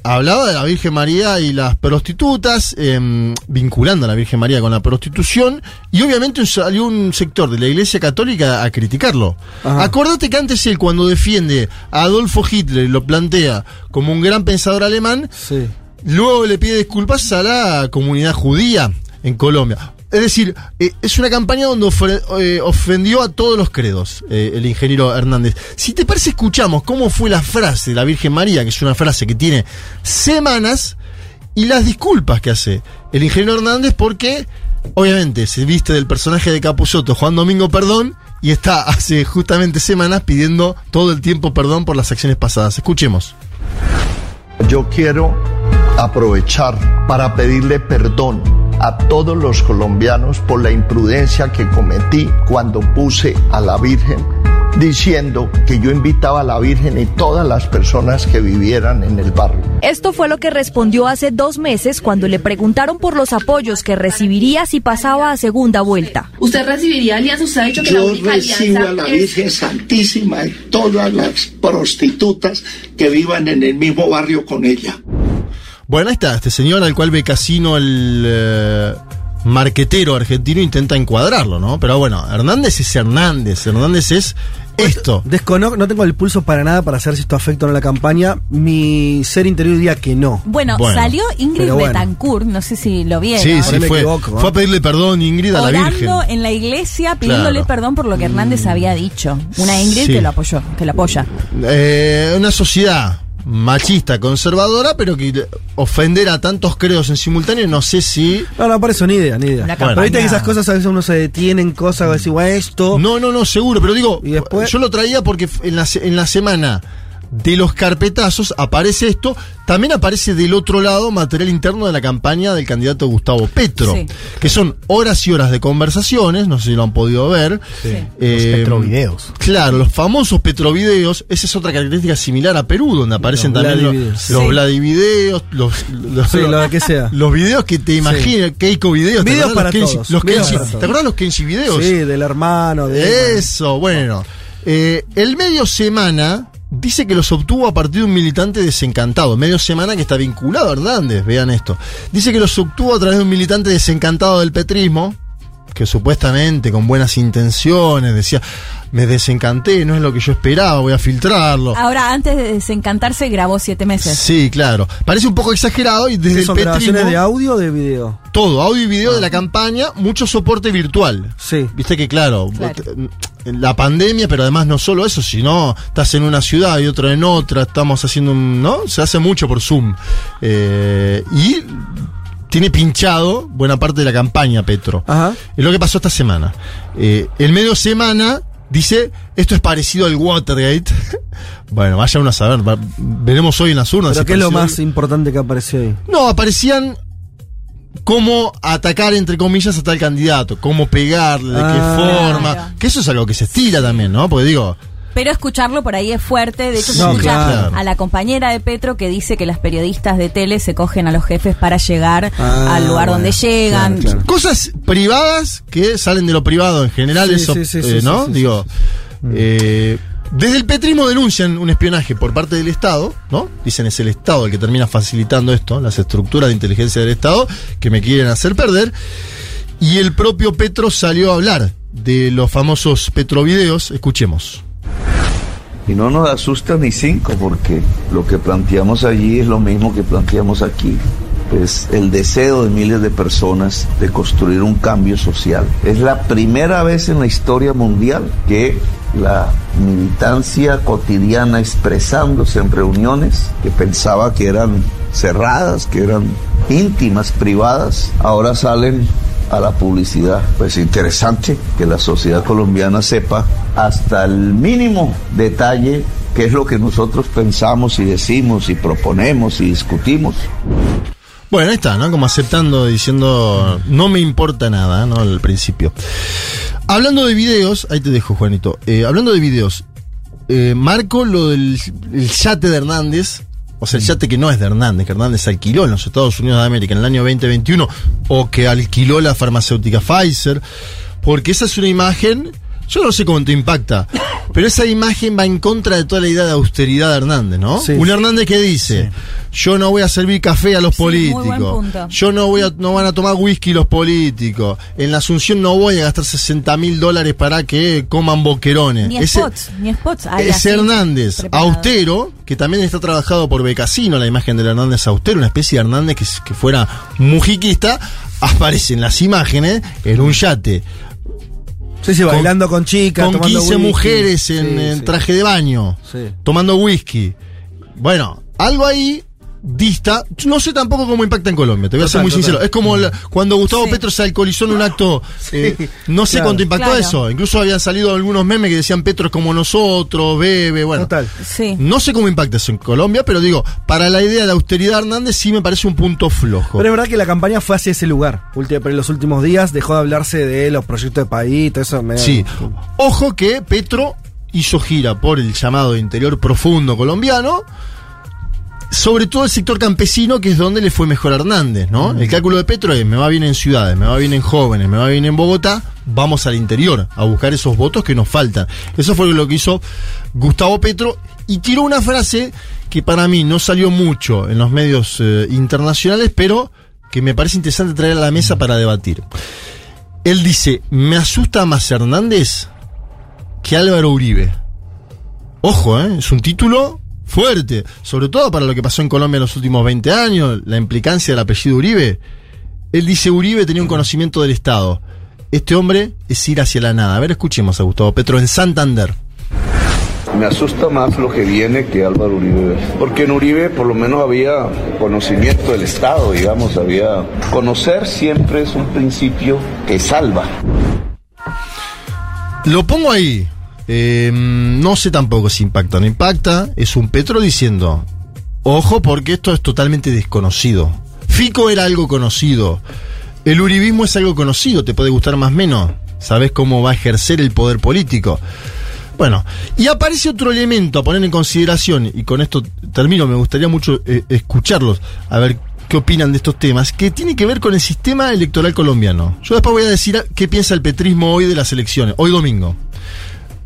Hablaba de la Virgen María y las prostitutas, em, vinculando a la Virgen María con la prostitución, y obviamente salió un sector de la Iglesia Católica a criticarlo. Ajá. Acordate que antes él, cuando defiende a Adolfo Hitler y lo plantea como un gran pensador alemán, Sí. luego le pide disculpas a la comunidad judía en Colombia. Es decir, eh, es una campaña donde eh, ofendió a todos los credos, eh, el ingeniero Hernández. Si te parece, escuchamos cómo fue la frase de la Virgen María, que es una frase que tiene semanas, y las disculpas que hace el ingeniero Hernández porque, obviamente, se viste del personaje de Capuzoto, Juan Domingo Perdón, y está hace justamente semanas pidiendo todo el tiempo perdón por las acciones pasadas. Escuchemos. Yo quiero aprovechar para pedirle perdón a todos los colombianos por la imprudencia que cometí cuando puse a la Virgen diciendo que yo invitaba a la Virgen y todas las personas que vivieran en el barrio. Esto fue lo que respondió hace dos meses cuando le preguntaron por los apoyos que recibiría si pasaba a segunda vuelta. ¿Usted recibiría alianza? Usted ha dicho que la única recibo alianza a la es- Virgen Santísima y todas las prostitutas que vivan en el mismo barrio con ella. Bueno, ahí está, este señor al cual Becasino, el eh, marquetero argentino, intenta encuadrarlo, ¿no? Pero bueno, Hernández es Hernández, Hernández es esto. Desconozco, no tengo el pulso para nada para saber si esto afecta o no a la campaña. Mi ser interior diría que no. Bueno, Bueno. salió Ingrid bueno. Betancourt, no sé si lo vieron. Sí, sí, me fue, equivoco, fue ¿eh? a pedirle perdón Ingrid a la Virgen. Orando en la iglesia pidiéndole Claro. perdón por lo que Hernández había dicho. Una Ingrid Sí. que lo apoyó, que lo apoya. Eh, una sociedad machista, conservadora, pero que ofender a tantos credos en simultáneo, no sé si... No, no, por eso ni idea, ni idea. Una Pero viste que esas cosas a veces uno se detiene en cosas, decir, "Bueno, esto. No, no, no, seguro, pero digo, Y después- yo lo traía porque en la, se- en la semana de los carpetazos aparece esto, también aparece del otro lado material interno de la campaña del candidato Gustavo Petro, Sí. que son horas y horas de conversaciones, no sé si lo han podido ver. Eh, Los petrovideos. Claro, los famosos petrovideos, esa es otra característica similar a Perú, donde aparecen Los también los, Vladivideos. los Sí. Los, los, Sí, lo que sea. los videos que te imaginas, Keiko videos, ¿te Videos para los todos, los videos para. ¿Te acuerdas los Kenshi videos? Sí, del hermano, de. Eso, bueno. Eh, el medio semana dice que los obtuvo a partir de un militante desencantado. Medio semana que está vinculado a Hernández, vean esto. Dice que los obtuvo a través de un militante desencantado del petrismo, que supuestamente con buenas intenciones decía, me desencanté, no es lo que yo esperaba, voy a filtrarlo. Ahora, antes de desencantarse, grabó siete meses. Sí, claro. Parece un poco exagerado y desde ¿Qué el petrismo... grabaciones de audio o de video? Todo, audio y video de la campaña, mucho soporte virtual. Sí. Viste que, claro, Claro. vos te- la pandemia, pero además no solo eso, sino estás en una ciudad y otra en otra, estamos haciendo un. ¿No? Se hace mucho por Zoom. Eh, y tiene pinchado buena parte de la campaña, Petro. Ajá. Es lo que pasó esta semana. Eh, el medio semana dice, esto es parecido al Watergate. bueno, vaya uno a saber, va- veremos hoy en las urnas. Pero si ¿qué es lo más importante que apareció ahí? no, aparecían cómo atacar, entre comillas, a tal candidato, cómo pegarle, de Ah. qué forma. Claro. Que eso es algo que se estila también, ¿no? Porque digo, Pero escucharlo por ahí es fuerte. De hecho, se No, escucha claro. a la compañera de Petro que dice que las periodistas de tele se cogen a los jefes para llegar Ah, al lugar donde llegan. claro, claro. cosas privadas que salen de lo privado en general, Sí, eso, sí, sí, eh, sí, ¿no? sí, sí, digo, eh, desde el petrismo denuncian un espionaje por parte del Estado, ¿no? Dicen es el Estado el que termina facilitando esto, las estructuras de inteligencia del Estado que me quieren hacer perder. Y el propio Petro salió a hablar de los famosos Petrovideos. Escuchemos. Y no nos asusta ni cinco, porque lo que planteamos allí es lo mismo que planteamos aquí. Es el deseo de miles de personas de construir un cambio social. Es la primera vez en la historia mundial que la militancia cotidiana expresándose en reuniones que pensaba que eran cerradas, que eran íntimas, privadas, ahora salen a la publicidad. Pues interesante que la sociedad colombiana sepa hasta el mínimo detalle que es lo que nosotros pensamos y decimos y proponemos y discutimos. Bueno, ahí está, ¿no? Como aceptando, diciendo, no me importa nada, ¿no? Al principio. Hablando de videos, ahí te dejo, Juanito. Eh, hablando de videos, eh, marco lo del el yate de Hernández, o sea, el yate que no es de Hernández, que Hernández alquiló en los Estados Unidos de América en el año 2021, o que alquiló la farmacéutica Pfizer, porque esa es una imagen, yo no sé cómo te impacta, pero esa imagen va en contra de toda la idea de austeridad de Hernández, ¿no? Sí. Un Hernández que dice, yo no voy a servir café a los muy buen políticos, punto. yo no voy a, no van a tomar whisky los políticos, en la Asunción no voy a gastar 60 mil dólares para que coman boquerones. Ni Ese- spots, ni spots. ese Hernández preparado. austero, que también está trabajado por Becasino, la imagen del Hernández austero, una especie de Hernández que, que fuera mujiquista, aparece en las imágenes en un yate. Sí, sí, bailando con chicas, Con tomando 15 whisky. mujeres en, Sí, en traje de baño, Sí. tomando whisky. Bueno, algo ahí dista. No sé tampoco cómo impacta en Colombia, te voy a ser muy total. sincero. Es como la- cuando Gustavo Sí. Petro se alcoholizó en un acto. eh, no sé claro. cuánto impactó Claro. eso. Incluso habían salido algunos memes que decían Petro es como nosotros, bebe, bueno. Total. Sí. No sé cómo impacta eso en Colombia, pero digo, para la idea de austeridad Hernández sí me parece un punto flojo. Pero es verdad que la campaña fue hacia ese lugar. Pero en los últimos días dejó de hablarse de los proyectos de país, todo eso. me- Sí. Ojo que Petro hizo gira por el llamado interior profundo colombiano. Sobre todo el sector campesino, que es donde le fue mejor a Hernández, ¿no? El cálculo de Petro es, me va bien en ciudades, me va bien en jóvenes, me va bien en Bogotá, vamos al interior a buscar esos votos que nos faltan. Eso fue lo que hizo Gustavo Petro y tiró una frase que para mí no salió mucho en los medios eh, internacionales, pero que me parece interesante traer a la mesa para debatir. Él dice, me asusta más Hernández que Álvaro Uribe. Ojo, ¿eh? es un título fuerte, sobre todo para lo que pasó en Colombia en los últimos 20 años, la implicancia del apellido Uribe. Él dice Uribe tenía un conocimiento del Estado. Este hombre es ir hacia la nada. A ver, escuchemos a Gustavo Petro en Santander. Me asusta más lo que viene que Álvaro Uribe. Porque en Uribe por lo menos había conocimiento del Estado, digamos, había... Conocer siempre es un principio que salva. Lo pongo ahí. Eh, no sé tampoco si impacta o no impacta. Es un Petro diciendo, ojo porque esto es totalmente desconocido. Fico era algo conocido. El uribismo es algo conocido, te puede gustar más o menos. Sabes cómo va a ejercer el poder político. Bueno, y aparece otro elemento a poner en consideración, y con esto termino, me gustaría mucho eh, escucharlos, a ver qué opinan de estos temas, que tiene que ver con el sistema electoral colombiano. Yo después voy a decir qué piensa el petrismo hoy de las elecciones, hoy domingo.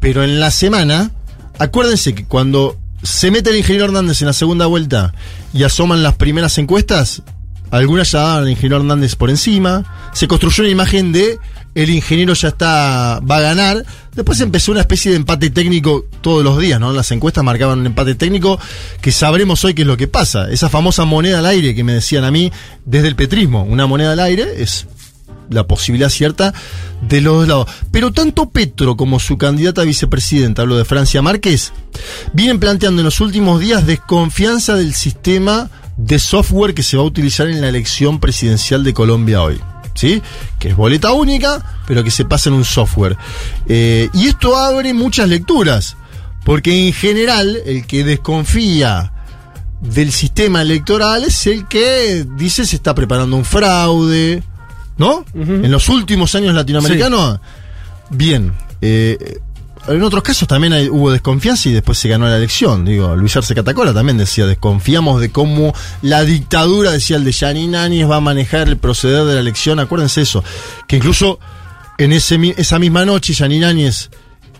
Pero en la semana, acuérdense que cuando se mete el ingeniero Hernández en la segunda vuelta y asoman las primeras encuestas, algunas ya daban al ingeniero Hernández por encima, se construyó una imagen de el ingeniero ya está, va a ganar. Después empezó una especie de empate técnico todos los días, ¿no? Las encuestas marcaban un empate técnico que sabremos hoy qué es lo que pasa. Esa famosa moneda al aire que me decían a mí desde el petrismo, una moneda al aire es la posibilidad cierta de los dos lados. Pero tanto Petro como su candidata a vicepresidenta, hablo de Francia Márquez, vienen planteando en los últimos días desconfianza del sistema de software que se va a utilizar en la elección presidencial de Colombia hoy. ¿Sí? Que es boleta única, pero que se pasa en un software. Eh, y esto abre muchas lecturas, porque en general el que desconfía del sistema electoral es el que dice se está preparando un fraude, ¿no? En los últimos años latinoamericanos, bien. eh, en otros casos también hay- hubo desconfianza y después se ganó la elección. Digo, Luis Arce Catacola también decía, desconfiamos de cómo la dictadura, decía el de Yanine Áñez, va a manejar el proceder de la elección. Acuérdense eso, que incluso en ese, esa misma noche Yanine Áñez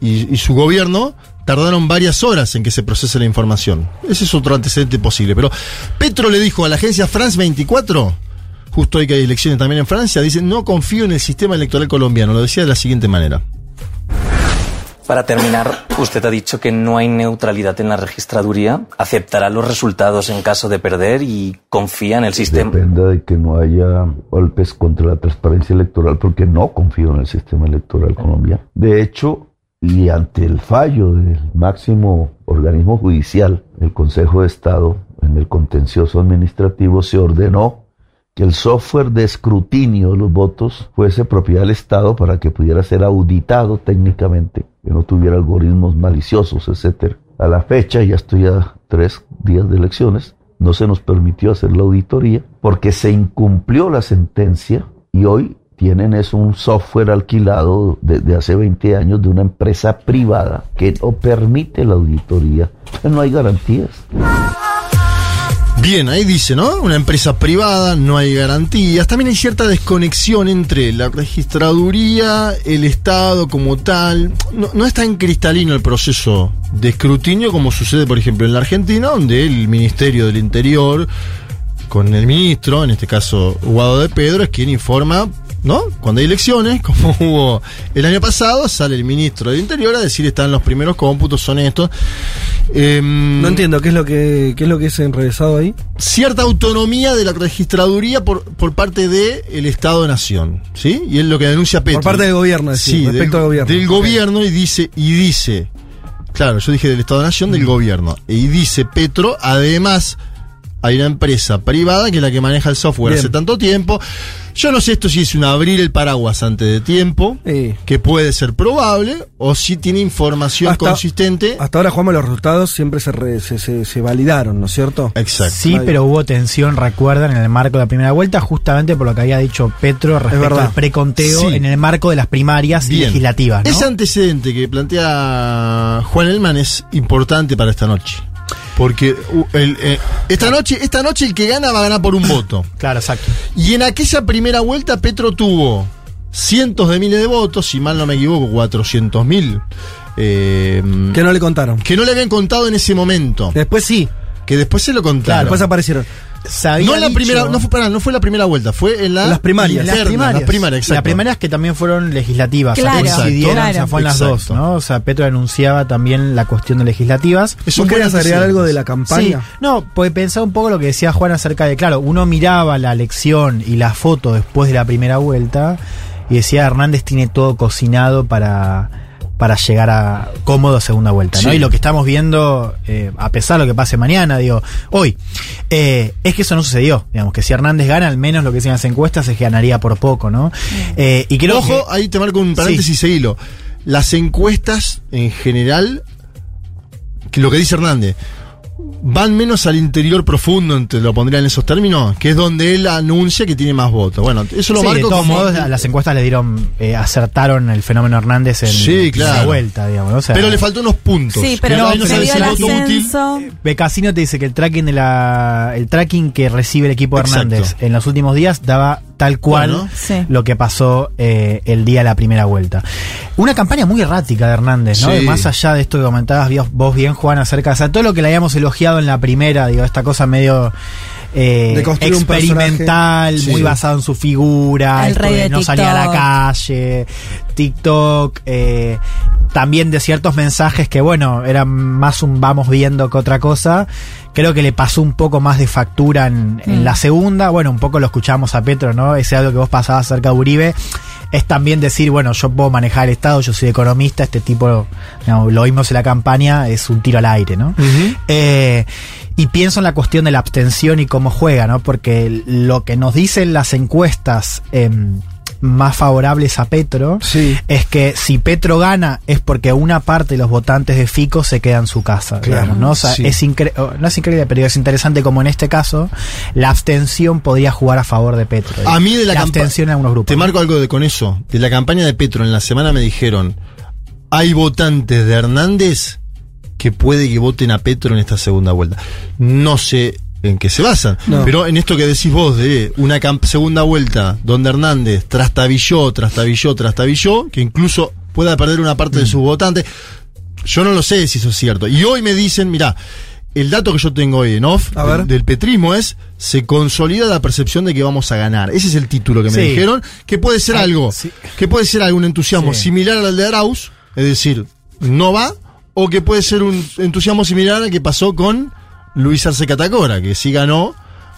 y, y su gobierno tardaron varias horas en que se procese la información. Ese es otro antecedente posible. Pero Petro le dijo a la agencia France 24, justo hoy que hay elecciones también en Francia, dice, no confío en el sistema electoral colombiano. Lo decía de la siguiente manera. Para terminar, usted ha dicho que no hay neutralidad en la registraduría. ¿Aceptará los resultados en caso de perder y confía en el sistema? Depende de que no haya golpes contra la transparencia electoral, porque no confío en el sistema electoral colombiano. De hecho, y ante el fallo del máximo organismo judicial, el Consejo de Estado, en el contencioso administrativo, se ordenó que el software de escrutinio de los votos fuese propiedad del Estado para que pudiera ser auditado técnicamente, que no tuviera algoritmos maliciosos, etcétera. a la fecha, ya estoy a tres días de elecciones, no se nos permitió hacer la auditoría porque se incumplió la sentencia y hoy tienen es un software alquilado desde hace 20 años de una empresa privada que no permite la auditoría. No hay garantías. Bien, ahí dice, ¿no? Una empresa privada, no hay garantías. También hay cierta desconexión entre la registraduría, el Estado como tal. No, no es tan cristalino el proceso de escrutinio como sucede, por ejemplo, en la Argentina, donde el Ministerio del Interior, con el ministro, en este caso Guado de Pedro, es quien informa ¿no? Cuando hay elecciones, como hubo el año pasado, sale el ministro del Interior a decir están los primeros cómputos, son estos. Em, No entiendo qué es lo que qué es lo que es enrevesado ahí. cierta autonomía de la registraduría por, por parte del el Estado-Nación, ¿sí? Y es lo que denuncia Petro. Por parte del gobierno, es decir, sí, respecto del, al gobierno. Del gobierno y dice, y dice, claro, yo dije del Estado-Nación, Mm. del gobierno. Y dice Petro, además, hay una empresa privada que es la que maneja el software Bien. hace tanto tiempo. Yo no sé esto si es un abrir el paraguas antes de tiempo, que puede ser probable, o si tiene información Hasta- consistente. Hasta ahora, Juanma, los resultados siempre se, re- se, se- se validaron, ¿no es cierto? Exacto. Sí, pero hubo tensión, recuerdan, en el marco de la primera vuelta, justamente por lo que había dicho Petro respecto al preconteo Sí. en el marco de las primarias Bien. legislativas. ¿no? Ese antecedente que plantea Juan Elman es importante para esta noche. Porque uh, el, eh, esta noche, esta noche el que gana va a ganar por un voto. Claro, exacto. Y en aquella primera vuelta Petro tuvo cientos de miles de votos, si mal no me equivoco, 400 mil. eh, Que no le contaron. que no le habían contado en ese momento. Después sí. Que después se lo contaron. Claro, después aparecieron. No en la dicho- primera, no fue, pará, no fue la primera vuelta, fue en la Las primarias. interna, Las primarias. Las primarias, exacto. Las primarias que también fueron legislativas. Claro, coincidieron, claro. o sea, fue en las Exacto. dos, ¿no? O sea, Petro anunciaba también la cuestión de legislativas. Es ¿Vos un buen querías agregar algo de la campaña? Sí, no, pues pensaba un poco lo que decía Juan acerca de, claro, uno miraba la elección y la foto después de la primera vuelta y decía, Hernández tiene todo cocinado para, para llegar a cómodo a segunda vuelta, ¿no? Sí. Y lo que estamos viendo, eh, a pesar de lo que pase mañana, digo, hoy, eh, es que eso no sucedió, digamos, que si Hernández gana, al menos lo que dicen las encuestas es que ganaría por poco, ¿no? Eh, y creo Ojo, que- ahí te marco un paréntesis y hilo. Las encuestas en general, que lo que dice Hernández, van menos al interior profundo, te lo pondría en esos términos, que es donde él anuncia que tiene más votos. Bueno, eso lo Sí, de marco todos como. modos, a las encuestas le dieron, eh, acertaron el fenómeno Hernández en Sí, la claro. vuelta, digamos. ¿no? O sea, pero le faltó unos puntos. Sí, pero no, no se sabe dio si el voto útil. ascenso. Becasino te dice que el tracking de la el tracking que recibe el equipo. Hernández en los últimos días daba tal cual Bueno. Sí. lo que pasó eh, el día de la primera vuelta. Una campaña muy errática de Hernández, ¿no? Sí. Más allá de esto que comentabas vos- bien, Juan, acerca de o sea, todo lo que le habíamos elogiado en la primera, digo, esta cosa medio eh, De experimental, muy Sí. basado en su figura, El esto rey de no salía a la calle, TikTok, eh, también de ciertos mensajes que, bueno, eran más un vamos viendo que otra cosa. Creo que le pasó un poco más de factura en, en Mm. la segunda. Bueno, un poco lo escuchamos a Petro, ¿no? Ese algo que vos pasabas acerca de Uribe. Es también decir, bueno, yo puedo manejar el Estado, yo soy economista, este tipo, digamos, lo vimos en la campaña, es un tiro al aire, ¿no? Eh, y pienso en la cuestión de la abstención y cómo juega, ¿no? Porque lo que nos dicen las encuestas em, más favorables a Petro Sí. es que si Petro gana es porque una parte de los votantes de Fico se queda en su casa, Claro, digamos, ¿no? O sea, sí. es incre- o, no es increíble, pero es interesante como en este caso la abstención podría jugar a favor de Petro. A mí de la, campa- abstención en algunos grupos. Te marco algo de con eso. De la campaña de Petro en la semana me dijeron, hay votantes de Hernández que puede que voten a Petro en esta segunda vuelta. No sé en qué se basan, No. pero en esto que decís vos de una segunda vuelta donde Hernández trastabilló, trastabilló, trastabilló, que incluso pueda perder una parte de Mm. sus votantes, yo no lo sé si eso es cierto. Y hoy me dicen, mira, el dato que yo tengo hoy en off del, del petrismo es se consolida la percepción de que vamos a ganar. Ese es el título que me Sí. dijeron, que puede ser Ah, algo, sí. que puede ser algún entusiasmo Sí. similar al de Arauz, es decir, no va, o que puede ser un entusiasmo similar al que pasó con Luis Arce Catacora, que sí ganó.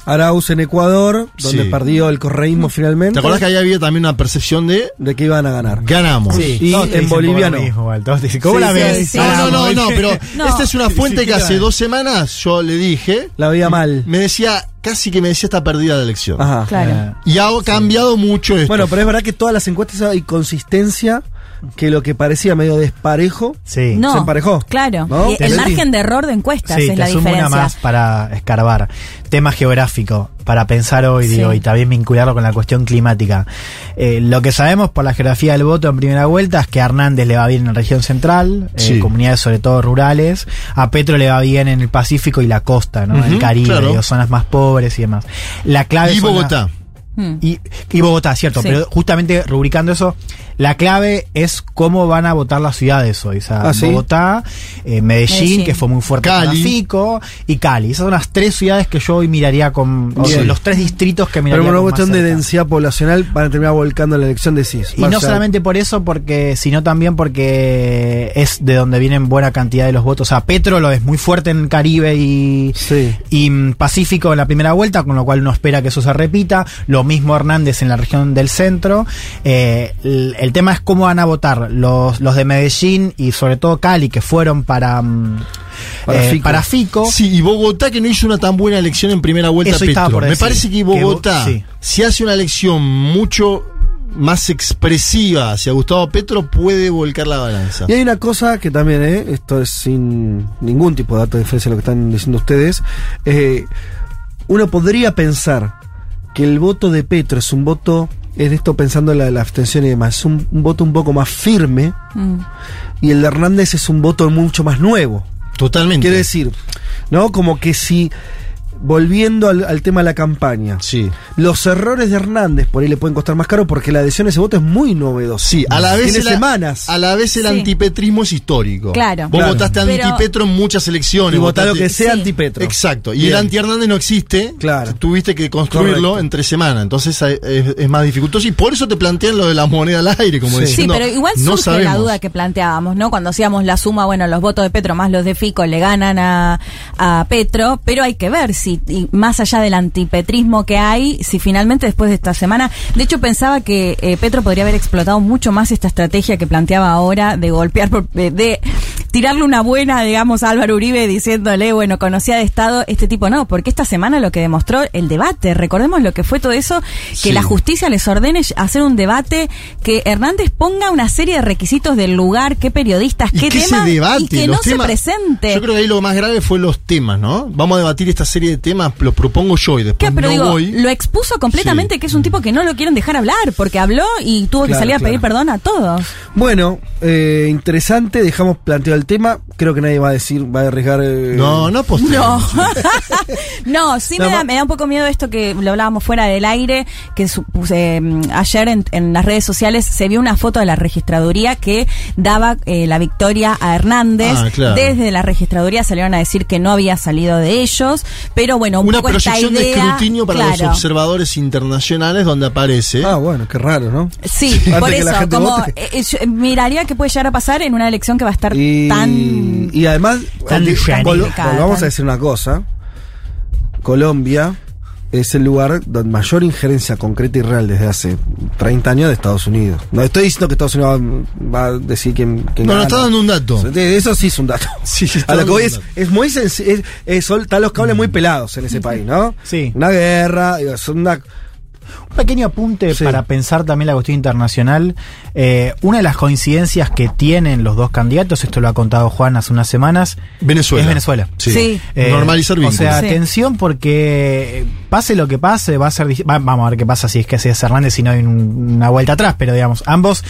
Arauz en Ecuador, donde Sí. perdió el correísmo finalmente. ¿Te acordás que ahí había también una percepción de De que iban a ganar. ganamos? Sí, Y todos te en boliviano. mismo, dicen, ¿Cómo Sí, la sí, ves? sí. No, no, no, no, pero No. esta es una fuente que hace dos semanas yo le dije, La veía mal. me decía, casi que me decía está perdida la elección. Ajá. Claro. Y ha cambiado mucho esto. Bueno, pero es verdad que todas las encuestas hay consistencia que lo que parecía medio desparejo Sí. No, se emparejó. Claro. ¿No? Y Te el margen de error de encuestas Sí, es te la diferencia. una más para escarbar. Tema geográfico, para pensar hoy, Sí. digo, y también vincularlo con la cuestión climática. Eh, lo que sabemos por la geografía del voto en primera vuelta es que a Hernández le va bien en la región central, eh, Sí. comunidades sobre todo rurales, a Petro le va bien en el Pacífico y la costa, ¿no? Ujú, el Caribe, claro. digo, zonas más pobres y demás. La clave Y la- Bogotá. Hmm. y, y Bogotá, cierto, Sí. pero justamente rubricando eso, la clave es cómo van a votar las ciudades hoy. O sea, Ah, ¿sí? Bogotá, eh, Medellín, Medellín. que fue muy fuerte Cali. y Cali. Esas son las tres ciudades que yo hoy miraría con. o los tres distritos que Pero miraría por una cuestión de densidad poblacional van a terminar volcando la elección de CIS. Y no solamente por eso, porque, sino también porque es de donde vienen buena cantidad de los votos. O sea, Petro lo es muy fuerte en Caribe y, Sí. y mm, Pacífico en la primera vuelta, con lo cual uno espera que eso se repita. Lo mismo Hernández en la región del centro. Eh, el, el tema es cómo van a votar los, los de Medellín y sobre todo Cali, que fueron para, mm, Para eh, Fico. para Fico. Sí, y Bogotá que no hizo una tan buena elección en primera vuelta Eso estaba Petro. por Me parece que Que Bo- Bogotá, sí. si hace una elección mucho más expresiva hacia Gustavo Petro, puede volcar la balanza. Y hay una cosa que también, ¿eh? esto es sin ningún tipo de dato de diferencia de lo que están diciendo ustedes. eh, uno podría pensar que el voto de Petro es un voto, es esto pensando en la, la abstención y demás, es un, un voto un poco más firme Mm. y el de Hernández es un voto mucho más nuevo. Totalmente. Quiere decir, ¿no? Como que si, volviendo al, al tema de la campaña, Sí. los errores de Hernández por ahí le pueden costar más caro porque la adhesión a ese voto es muy novedosa. Sí, a la vez Tiene semanas. A la vez el Sí. antipetrismo es histórico. Claro. Vos Claro. votaste Pero- antipetro en muchas elecciones. y votar lo votaste- que sea Sí. antipetro. Exacto. Y Bien. el anti-Hernández no existe. Claro. Tuviste que construirlo Correcto. entre semana. Entonces eh, es, es más dificultoso. Y por eso te plantean lo de la moneda al aire, como Sí. Sí, diciendo. pero igual no surge sabemos. la duda que planteábamos, ¿no? Cuando hacíamos la suma, bueno, los votos de Petro más los de Fico le ganan a, a Petro, pero hay que ver si, y más allá del antipetrismo que hay, si finalmente después de esta semana, de hecho pensaba que eh, Petro podría haber explotado mucho más esta estrategia que planteaba ahora de golpear, por- de, de tirarle una buena, digamos, a Álvaro Uribe diciéndole, bueno, conocía de Estado, este tipo no, porque esta semana lo que demostró el debate, recordemos lo que fue todo eso, que Sí. la justicia les ordene hacer un debate, que Hernández ponga una serie de requisitos del lugar, qué periodistas, Y qué que temas, y que no temas- se presente. Yo creo que ahí lo más grave fue los temas, ¿no? Vamos a debatir esta serie de temas, lo propongo yo y después ¿Qué? Pero no digo, voy. lo expuso completamente que es un tipo que no lo quieren dejar hablar, porque habló y tuvo que salir a pedir perdón a todos. Bueno, eh, interesante, dejamos planteado el tema. Creo que nadie va a decir, va a arriesgar. eh, No, no No, no, sí No, me, da, me da un poco miedo esto que lo hablábamos fuera del aire, que su- eh, ayer en, en las redes sociales se vio una foto de la registraduría que daba eh, la victoria a Hernández. Ah, claro. Desde la registraduría salieron a decir que no había salido de ellos, pero bueno, un Una poco esta proyección de escrutinio para los observadores internacionales donde aparece. Ah, bueno, qué raro, ¿no? Sí, por eso, como eh, yo miraría que puede llegar a pasar en una elección que va a estar Y, tan y además, Tan genérica, vol- tan- volvamos a decir una cosa. Colombia es el lugar donde mayor injerencia concreta y real desde hace 30 años de Estados Unidos. No estoy diciendo que Estados Unidos va, a decir quién, quién No, no está dando un dato. Eso sí es un dato. Sí, a lo que voy es, es muy sencillo. Es, es- están los cables muy pelados en ese país, ¿no? Sí. Una guerra, son una. Un pequeño apunte Sí. para pensar también la cuestión internacional. Eh, una de las coincidencias que tienen los dos candidatos, esto lo ha contado Juan hace unas semanas, Venezuela. es Venezuela. Sí. Sí. Eh, Normalizar O vínculos. sea, Sí. atención porque pase lo que pase, va a ser vamos a ver qué pasa si es que se es Hernández si no hay un- una vuelta atrás, pero digamos, ambos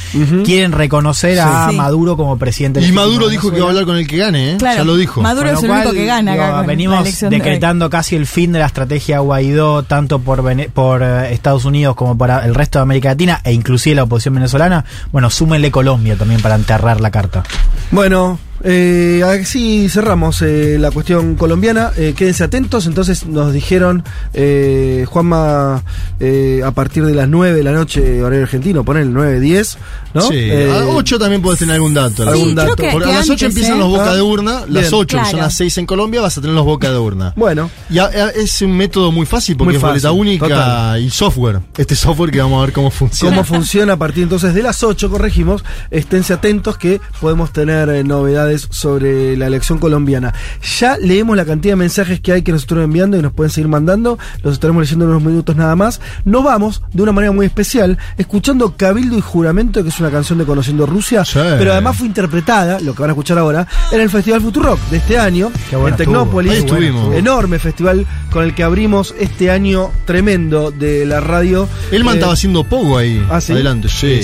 quieren reconocer a Sí. Maduro como presidente. Y Maduro de dijo que va a hablar con el que gane, ¿eh? Claro, ya lo dijo. Maduro Con es el único que gana digo, acá venimos de decretando casi el fin de la estrategia Guaidó, tanto por, Vene- por eh, Estados Unidos como para el resto de América Latina e inclusive la oposición venezolana. Bueno, súmenle Colombia también para enterrar la carta. Bueno, eh, así cerramos eh, la cuestión colombiana. Eh, quédense atentos. Entonces nos dijeron, eh, Juanma, eh, a partir de las 9 de la noche, horario argentino, poner el 9, 10, ¿no? Sí, Eh, a 8 también puedes tener algún dato. Algún Sí, dato. creo que, Porque que a las 8 antes, empiezan ¿eh? los boca Ah, de urna, las bien. 8 que son Claro. las 6 en Colombia, vas a tener los boca de urna. Bueno, Y a- a- es un método muy fácil porque Muy es boleta fácil, única total. y software. Este software que vamos a ver cómo funciona. cómo funciona a partir entonces de las 8, corregimos. Esténse atentos que podemos tener eh, novedades. Novedades sobre la elección colombiana. Ya leemos la cantidad de mensajes que hay que nos estuvieron enviando y nos pueden seguir mandando. Los estaremos leyendo en unos minutos nada más. Nos vamos de una manera muy especial escuchando Cabildo y Juramento, que es una canción de Conociendo Rusia, pero además fue interpretada, lo que van a escuchar ahora, en el Festival Futurock de este año, en Tecnópolis. Ahí estuvimos. Enorme festival con el que abrimos este año tremendo de la radio. Elman Eh, estaba haciendo poco ahí. ¿Ah, sí? Adelante, sí.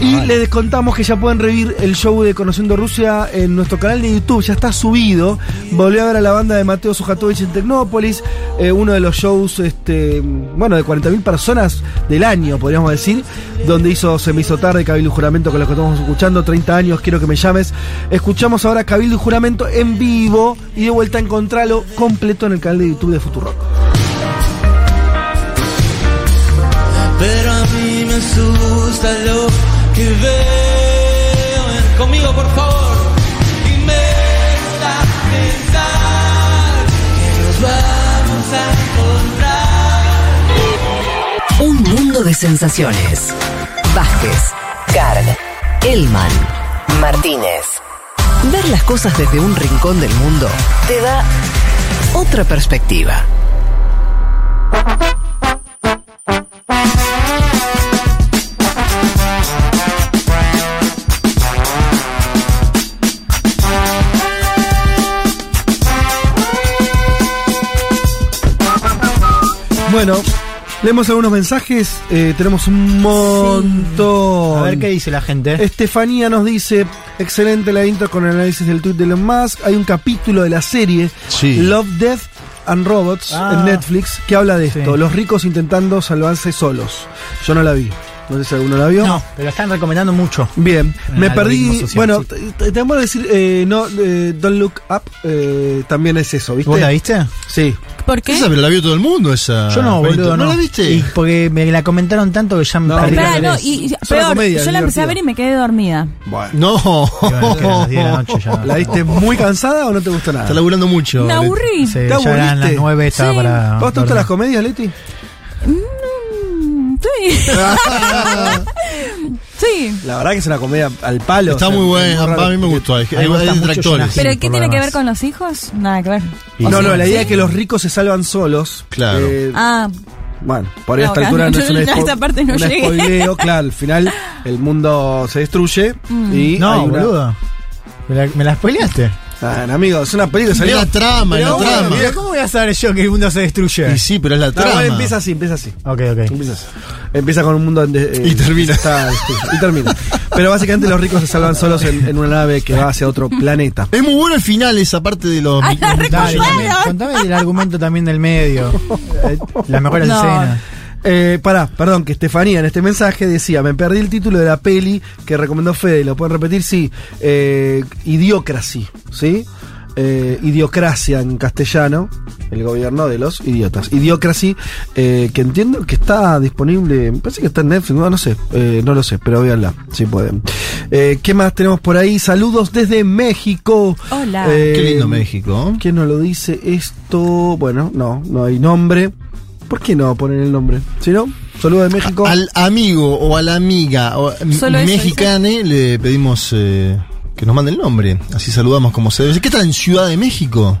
y les contamos que ya pueden revivir el show de Conociendo Rusia en nuestro canal de YouTube, ya está subido. Volví a ver a la banda de Mateo Sujatovich en Tecnópolis, eh, uno de los shows, este, bueno, de 40.000 personas del año, podríamos decir, donde hizo Se me hizo tarde, Cabildo Juramento, con los que estamos escuchando, 30 años, quiero que me llames. Escuchamos ahora Cabildo y Juramento en vivo y de vuelta a encontrarlo completo en el canal de YouTube de Futuro. Pero a mí me asusta lo que veo. Conmigo, por favor. De sensaciones. Vázquez, Carg, Elman, Martínez. Ver las cosas desde un rincón del mundo te da otra perspectiva. Bueno, leemos algunos mensajes, eh, tenemos un montón. A ver qué dice la gente. Estefanía nos dice, excelente la intro con el análisis del tweet de Elon Musk. Hay un capítulo de la serie Sí. Love, Death and Robots Ah. en Netflix que habla de esto, Sí. los ricos intentando salvarse solos. Yo no la vi. No sé si alguno la vio. No, pero la están recomendando mucho. Bien, En me perdí. social, bueno, sí. te- decir, eh, no, eh, Don't Look Up eh, también es eso, ¿viste? ¿Vos la viste? Sí. ¿Por qué? Esa pero la vio todo el mundo, esa. Yo no, boludo, no. ¿No la viste? Y porque me la comentaron tanto que ya me No, perdí Espera, la no, y, y peor, comedia, yo la empecé a ver y me quedé dormida. Bueno. No. Y bueno, que a las 10 de la noche ya. ¿La viste muy cansada o no te gustó nada? Está laburando mucho. Me aburrí. Sí, ¿Te ya eran las? 9, estaba Sí. para. ¿Vos te gustan las comedias, Leti? Mm, sí. sí. La verdad que es una comedia al palo. Está o sea, muy buena, a mí me gustó. Hay, hay detractores. ¿Pero qué tiene que ver con los hijos? Nada que ver. No, ¿O no, la idea ¿Sí? es que los ricos se salvan solos. Claro. Eh, Ah, bueno, por ahí a No, esta altura no no, es un yo a spo- esta parte no un llegué. spoileo, claro, al final el mundo se destruye Mm. y hay No, una- boludo. ¿Me la, me la spoileaste? Ah, amigo, es una película que salió. la trama, la bueno, trama. viejo. ¿Cómo voy a saber yo que el mundo se destruye? Y sí, pero es la No, trama. bueno, empieza así, empieza así. Ok, ok. Empieza así. Empieza con un mundo donde, eh, Y termina. está, este, y termina. Pero básicamente los ricos se salvan solos en, en una nave que va hacia otro planeta. Es muy bueno el final, esa parte de los. La los- Dale, Bueno. también- contame del argumento también del medio. Las mejores No. escenas. Eh, pará, perdón, que Estefanía en este mensaje decía, me perdí el título de la peli que recomendó Fede, ¿lo pueden repetir? Sí, eh, Idiocracy, ¿sí? Eh, idiocracia en castellano, el gobierno de los idiotas. Idiocracy, eh, que entiendo que está disponible, me parece que está en Netflix, no, no sé, eh, no lo sé, pero véanla, si pueden. Eh, ¿Qué más tenemos por ahí? Saludos desde México. Hola. Eh, Qué lindo México. ¿Quién nos lo dice esto? Bueno, no, no hay nombre. ¿Por qué no poner el nombre? Si no, saludos de México. Al amigo o a la amiga o, m- Solo eso mexicane le pedimos eh, que nos mande el nombre. Así saludamos como se debe. ¿Qué tal en Ciudad de México?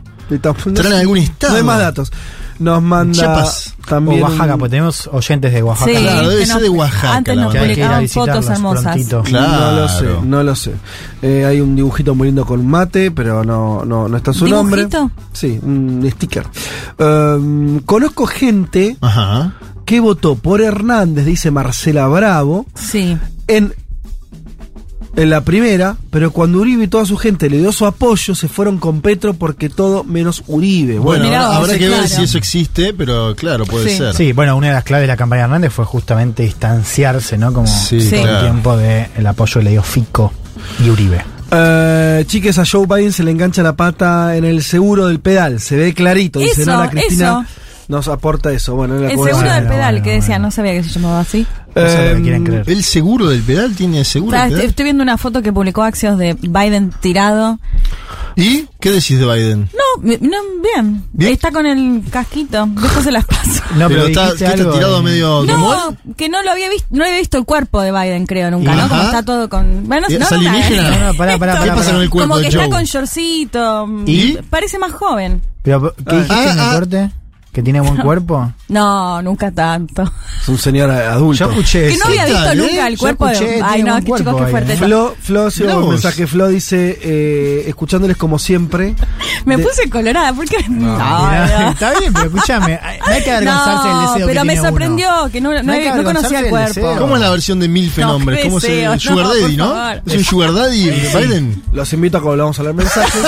¿Traen algún estado? No hay más datos. Nos manda Chiapas. también. o Oaxaca, un- porque tenemos oyentes de Oaxaca. Sí, Claro, debe ser de Oaxaca, Antes nos verdad. Que hay que ir a publicaban fotos hermosas. prontito. Claro. No lo sé, no lo sé. Eh, hay un dibujito muy lindo con mate, pero no, no, no está su nombre. ¿Dibujito? Sí, un sticker. Um, conozco gente Ajá. que votó por Hernández, dice Marcela Bravo, Sí. en, en la primera, pero cuando Uribe y toda su gente le dio su apoyo, se fueron con Petro porque todo menos Uribe. Bueno, Mirá habrá, que ver si eso existe, pero claro, puede Sí. ser. Sí, bueno, una de las claves de la campaña de Hernández fue justamente distanciarse, ¿no? Como Sí, todo claro. el tiempo del apoyo que le dio Fico y Uribe. Eh, chiques, a Joe Biden se le engancha la pata en el seguro del pedal. Se ve clarito, dice Nana Cristina. eso. Nos aporta eso. Bueno, era El seguro del pedal bueno, que decía, bueno. no sabía que se llamaba así. Lo que creer. ¿El seguro del pedal tiene seguro del pedal? estoy viendo una foto que publicó Axios de Biden tirado. ¿Y qué decís de Biden? No, no, bien. ¿Bien? Está con el casquito. Después se las paso. No, pero está, dijiste ¿qué está algo tirado medio humor. No, que no lo había visto, no había visto el cuerpo de Biden, creo, nunca, ¿no? Como está todo con. Bueno, ¿Y no, es no, no, No, no, pará, pará, ¿Qué pará, pasa pará. con el cuerpo Como que de Joe? está con shortcito. ¿Y? Parece más joven. Pero, ¿qué dijiste Ah, en el ah. ¿Que tiene buen cuerpo? No, nunca tanto. Es un señor adulto. Yo escuché Que no había ¿Qué visto tal, nunca eh? el cuerpo escuché, de. Ay, no, buen chicos, cuerpo qué ahí, fuerte. ¿eh? Flo, Flo, un mensaje. Flo dice, eh, escuchándoles como siempre. Me de- puse colorada, porque. No. Está bien, pero escúchame, no hay que avergonzarse del No, deseo pero que me tiene sorprendió uno. que no, no, conocía el cuerpo. deseo. ¿Cómo es la versión de Milf en qué ¿Cómo se Sugar no, Daddy, ¿no? Es un Sugar Daddy, Biden. Los invito a que volvamos a leer mensajes.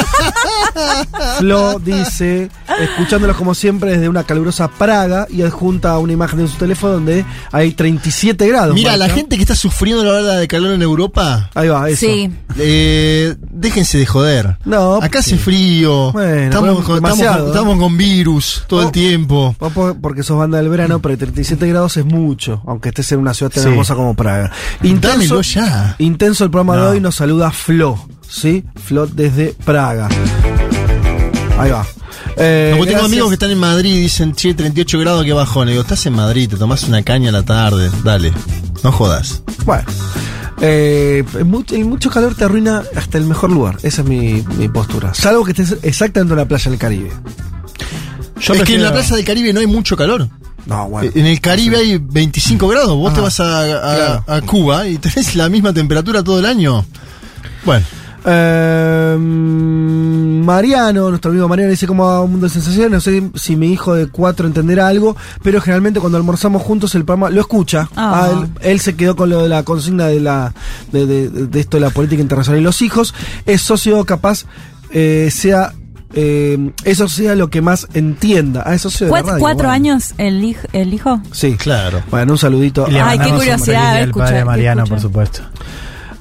Flo dice, escuchándolos como siempre desde una calurosa Praga y adjunta una imagen de su teléfono donde hay 37 grados. Mira, la gente que está sufriendo la ola de calor en Europa, Ahí va, eso. Sí. eh, déjense de joder. No, Acá hace frío, Bueno, estamos, bueno, con, estamos, demasiado, con- estamos con virus todo el tiempo. Porque sos banda del verano, pero 37 grados es mucho, aunque estés en una ciudad tan Sí. hermosa como Praga. Dámelo ya. intenso el programa de hoy, nos saluda Flo, ¿sí? Flo desde Praga. Ahí va. Eh, No, porque tengo amigos que están en Madrid y dicen, che, 38 grados, qué bajón. Le digo, estás en Madrid, te tomás una caña a la tarde, dale, no jodas. Bueno. Eh, el mucho, calor te arruina hasta el mejor lugar. Esa es mi, mi postura. Salvo que estés exactamente en la playa del Caribe. Yo es que en la plaza del Caribe no hay mucho calor. No, bueno. En el Caribe hay 25 grados. Vos Ah, te vas a, a- claro. a Cuba y tenés la misma temperatura todo el año. Bueno, Eh, Mariano, nuestro amigo Mariano dice cómo va un mundo de sensaciones. No sé si mi hijo de cuatro entenderá algo, pero generalmente cuando almorzamos juntos el programa lo escucha. Ah, él, él se quedó con lo de la consigna de la de, de- de esto de la política internacional y los hijos. Es socio capaz eh, sea eh, eso sea lo que más entienda. Ah, es socio de la ¿Cuat- radio, ¿Cuatro bueno. años el, hij- el hijo? Sí, claro. Bueno, un saludito. Ay, qué curiosidad, escucha, padre Mariano, escucha. por supuesto.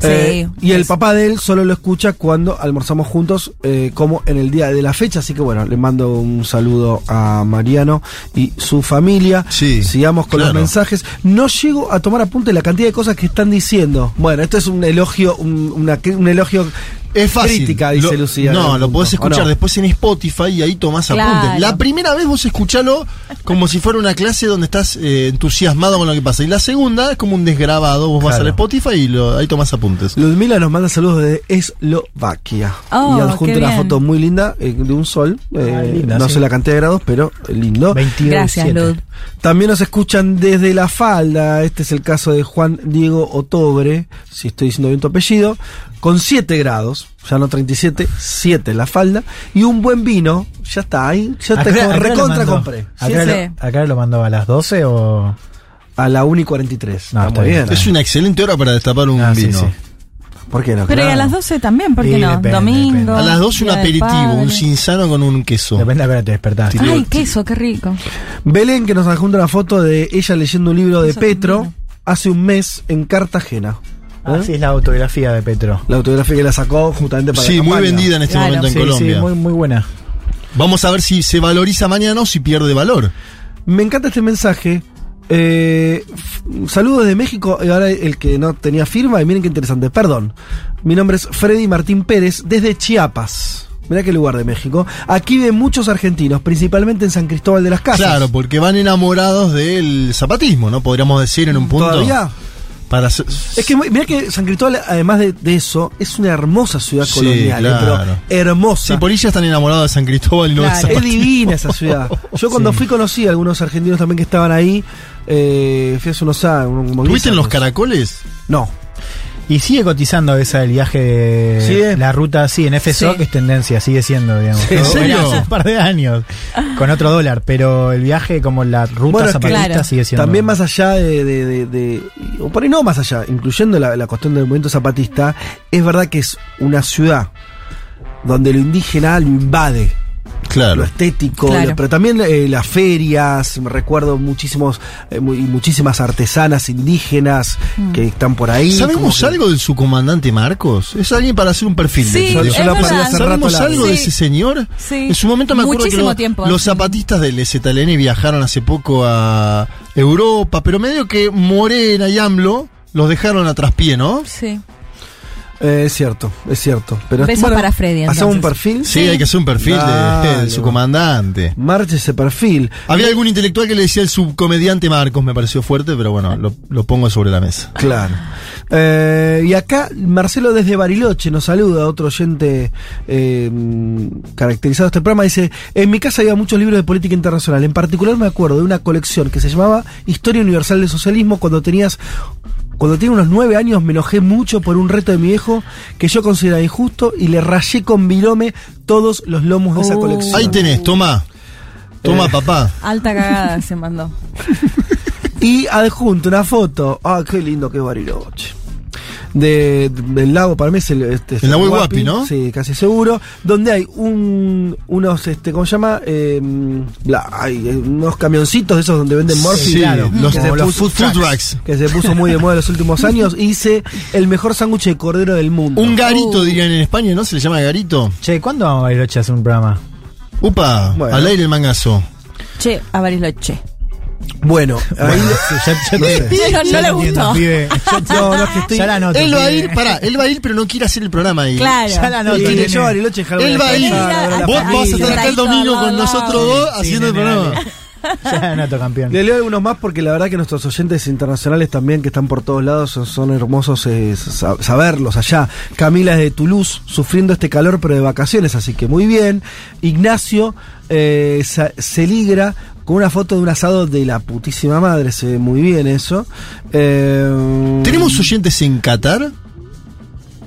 Eh, Sí, y el papá de él solo lo escucha cuando almorzamos juntos, eh, como en el día de la fecha. Así que bueno, le mando un saludo a Mariano y su familia. Sí, Sigamos con claro. los mensajes. No llego a tomar apunte de la cantidad de cosas que están diciendo. Bueno, esto es un elogio, un, una- un elogio Es fácil. crítica, dice Lo- Lucía. No, lo podés ¿O escuchar no? después en Spotify y ahí tomás Claro. apuntes. La primera vez vos escuchalo como si fuera una clase donde estás eh, entusiasmado con lo que pasa. Y la segunda es como un desgrabado. Vos vas al Spotify y lo- ahí tomás apuntes. Ludmila nos manda saludos desde Eslovaquia. Oh, y adjunta una bien. foto muy linda eh, de un sol. eh, Ah, linda, no sí. sé la cantidad de grados, pero lindo. 22 Gracias. Lud. También nos escuchan desde La Falda. Este es el caso de Juan Diego Otobre, si estoy diciendo bien tu apellido, con 7 grados, ya no 37, 7 en La Falda, y un buen vino, ya está ahí, ya te recontra compré. Acá, Sí, lo, sí. acá lo mandó a las 12 o. A la 1 y 43. No, está muy bien, bien. Es una excelente hora para destapar un Ah, sí, vino. sí. ¿Por qué no? Pero y Claro. a las 12 también, ¿por qué Sí, no? depende, Domingo. depende. A las 2 un aperitivo, un cinzano con un queso. Depende a qué hora te despertaste. Ay, queso, qué rico. Belén, que nos adjunta una foto de ella leyendo un libro de Eso Petro vino. hace un mes en Cartagena. Ah, ¿Eh? sí, es la autografía de Petro. La autografía que la sacó justamente para Sí, la muy vendida en este Claro. momento en sí, Colombia. sí, muy, muy buena. Vamos a ver si se valoriza mañana o si pierde valor. Me encanta este mensaje. Eh, saludos de México. Y ahora el que no tenía firma. Y miren qué interesante. Perdón. Mi nombre es Freddy Martín Pérez, desde Chiapas. Mirá qué lugar de México. Aquí ven muchos argentinos, principalmente en San Cristóbal de las Casas. Claro, porque van enamorados del zapatismo, ¿no? Podríamos decir en un punto. ¿Todavía? Para ser- Es que mirá que San Cristóbal, además de, de eso, es una hermosa ciudad Sí, colonial. eh, claro. Pero hermosa. Sí, por ahí ya están enamorados de San Cristóbal y no de Claro. Es divina esa ciudad. Yo cuando Sí. fui conocí a algunos argentinos también que estaban ahí. Eh, fui hace unos años. como 10 ¿Tuviste en los caracoles? No. Y sigue cotizando esa el viaje de ¿Sigue? la ruta, sí, en FSO, Sí. que es tendencia, sigue siendo, digamos. Sí, ¿en serio? hace un par de años, con otro dólar, pero el viaje como la ruta Bueno, es que- zapatista Claro. sigue siendo. También más allá de, de- de- de- O por ahí no más allá, incluyendo la, la cuestión del movimiento zapatista, es verdad que es una ciudad donde lo indígena lo invade. Lo estético, Claro. lo- pero también eh, las ferias, me recuerdo muchísimos eh, mu- y muchísimas artesanas indígenas Mm. que están por ahí. ¿Sabemos que- algo del subcomandante Marcos? Es alguien para hacer un perfil Sí, de de- es verdad. rato ¿Sabemos algo de ese señor? Sí. En su momento me acuerdo Muchísimo que lo- tiempo. los zapatistas del ZLN viajaron hace poco a Europa, pero medio que Morena y AMLO los dejaron a traspié, ¿no? Sí. Eh, es cierto, es cierto. Pero Besos para Freddy, ¿Hacemos un entonces. perfil? Sí, hay que hacer un perfil de- Dale, de, su comandante. Marche ese perfil. Había algún intelectual que le decía el subcomediante Marcos, me pareció fuerte, pero bueno, lo, lo pongo sobre la mesa. Claro. Eh, y acá Marcelo desde Bariloche nos saluda, otro oyente eh, caracterizado de este programa, dice, en mi casa había muchos libros de política internacional, en particular me acuerdo de una colección que se llamaba Historia Universal del Socialismo, cuando tenías... Cuando tenía unos nueve años me enojé mucho por un reto de mi viejo que yo consideraba injusto y le rayé con virome todos los lomos de esa Oh. colección. Ahí tenés, toma. Toma, Eh. papá. Alta cagada se mandó. Y adjunto una foto. Ah, qué lindo que es Bariloche. De, del lago, para mí es el, este, es El Nahuel Guapi, Huapi, ¿no? Sí, casi seguro. Donde hay un, unos, este, ¿cómo se llama? Eh, la- hay unos camioncitos de esos donde venden. Sí, claro, los- que se los puso- food trucks. Que se puso muy de moda en los últimos años. Hice el mejor sándwich de cordero del mundo. Un garito, Uh. dirían en España, ¿no? Se le llama garito. Che, ¿cuándo vamos a Bariloche a hacer un programa? Upa, Bueno. al aire el mangazo. Che, a Bariloche. Bueno, ahí. Ya, No le gustó. es que estoy. Ya la Él va a ir, pará, él va a ir, pero no quiere hacer el programa ahí. Claro. Ya la Sí, nene. yo Bariloche Él va a ir. Vos vas a estar acá el domingo con nosotros dos haciendo el programa. Ya la anoto, campeón. Le leo algunos más porque la verdad que nuestros oyentes internacionales también que están por todos lados son, son hermosos eh, sa- saberlos allá. Camila es de Toulouse, sufriendo este calor pero de vacaciones, así que muy bien. Ignacio eh, sa- se ligra con una foto de un asado de la putísima madre, se ve muy bien eso. Eh, ¿Tenemos oyentes en Qatar?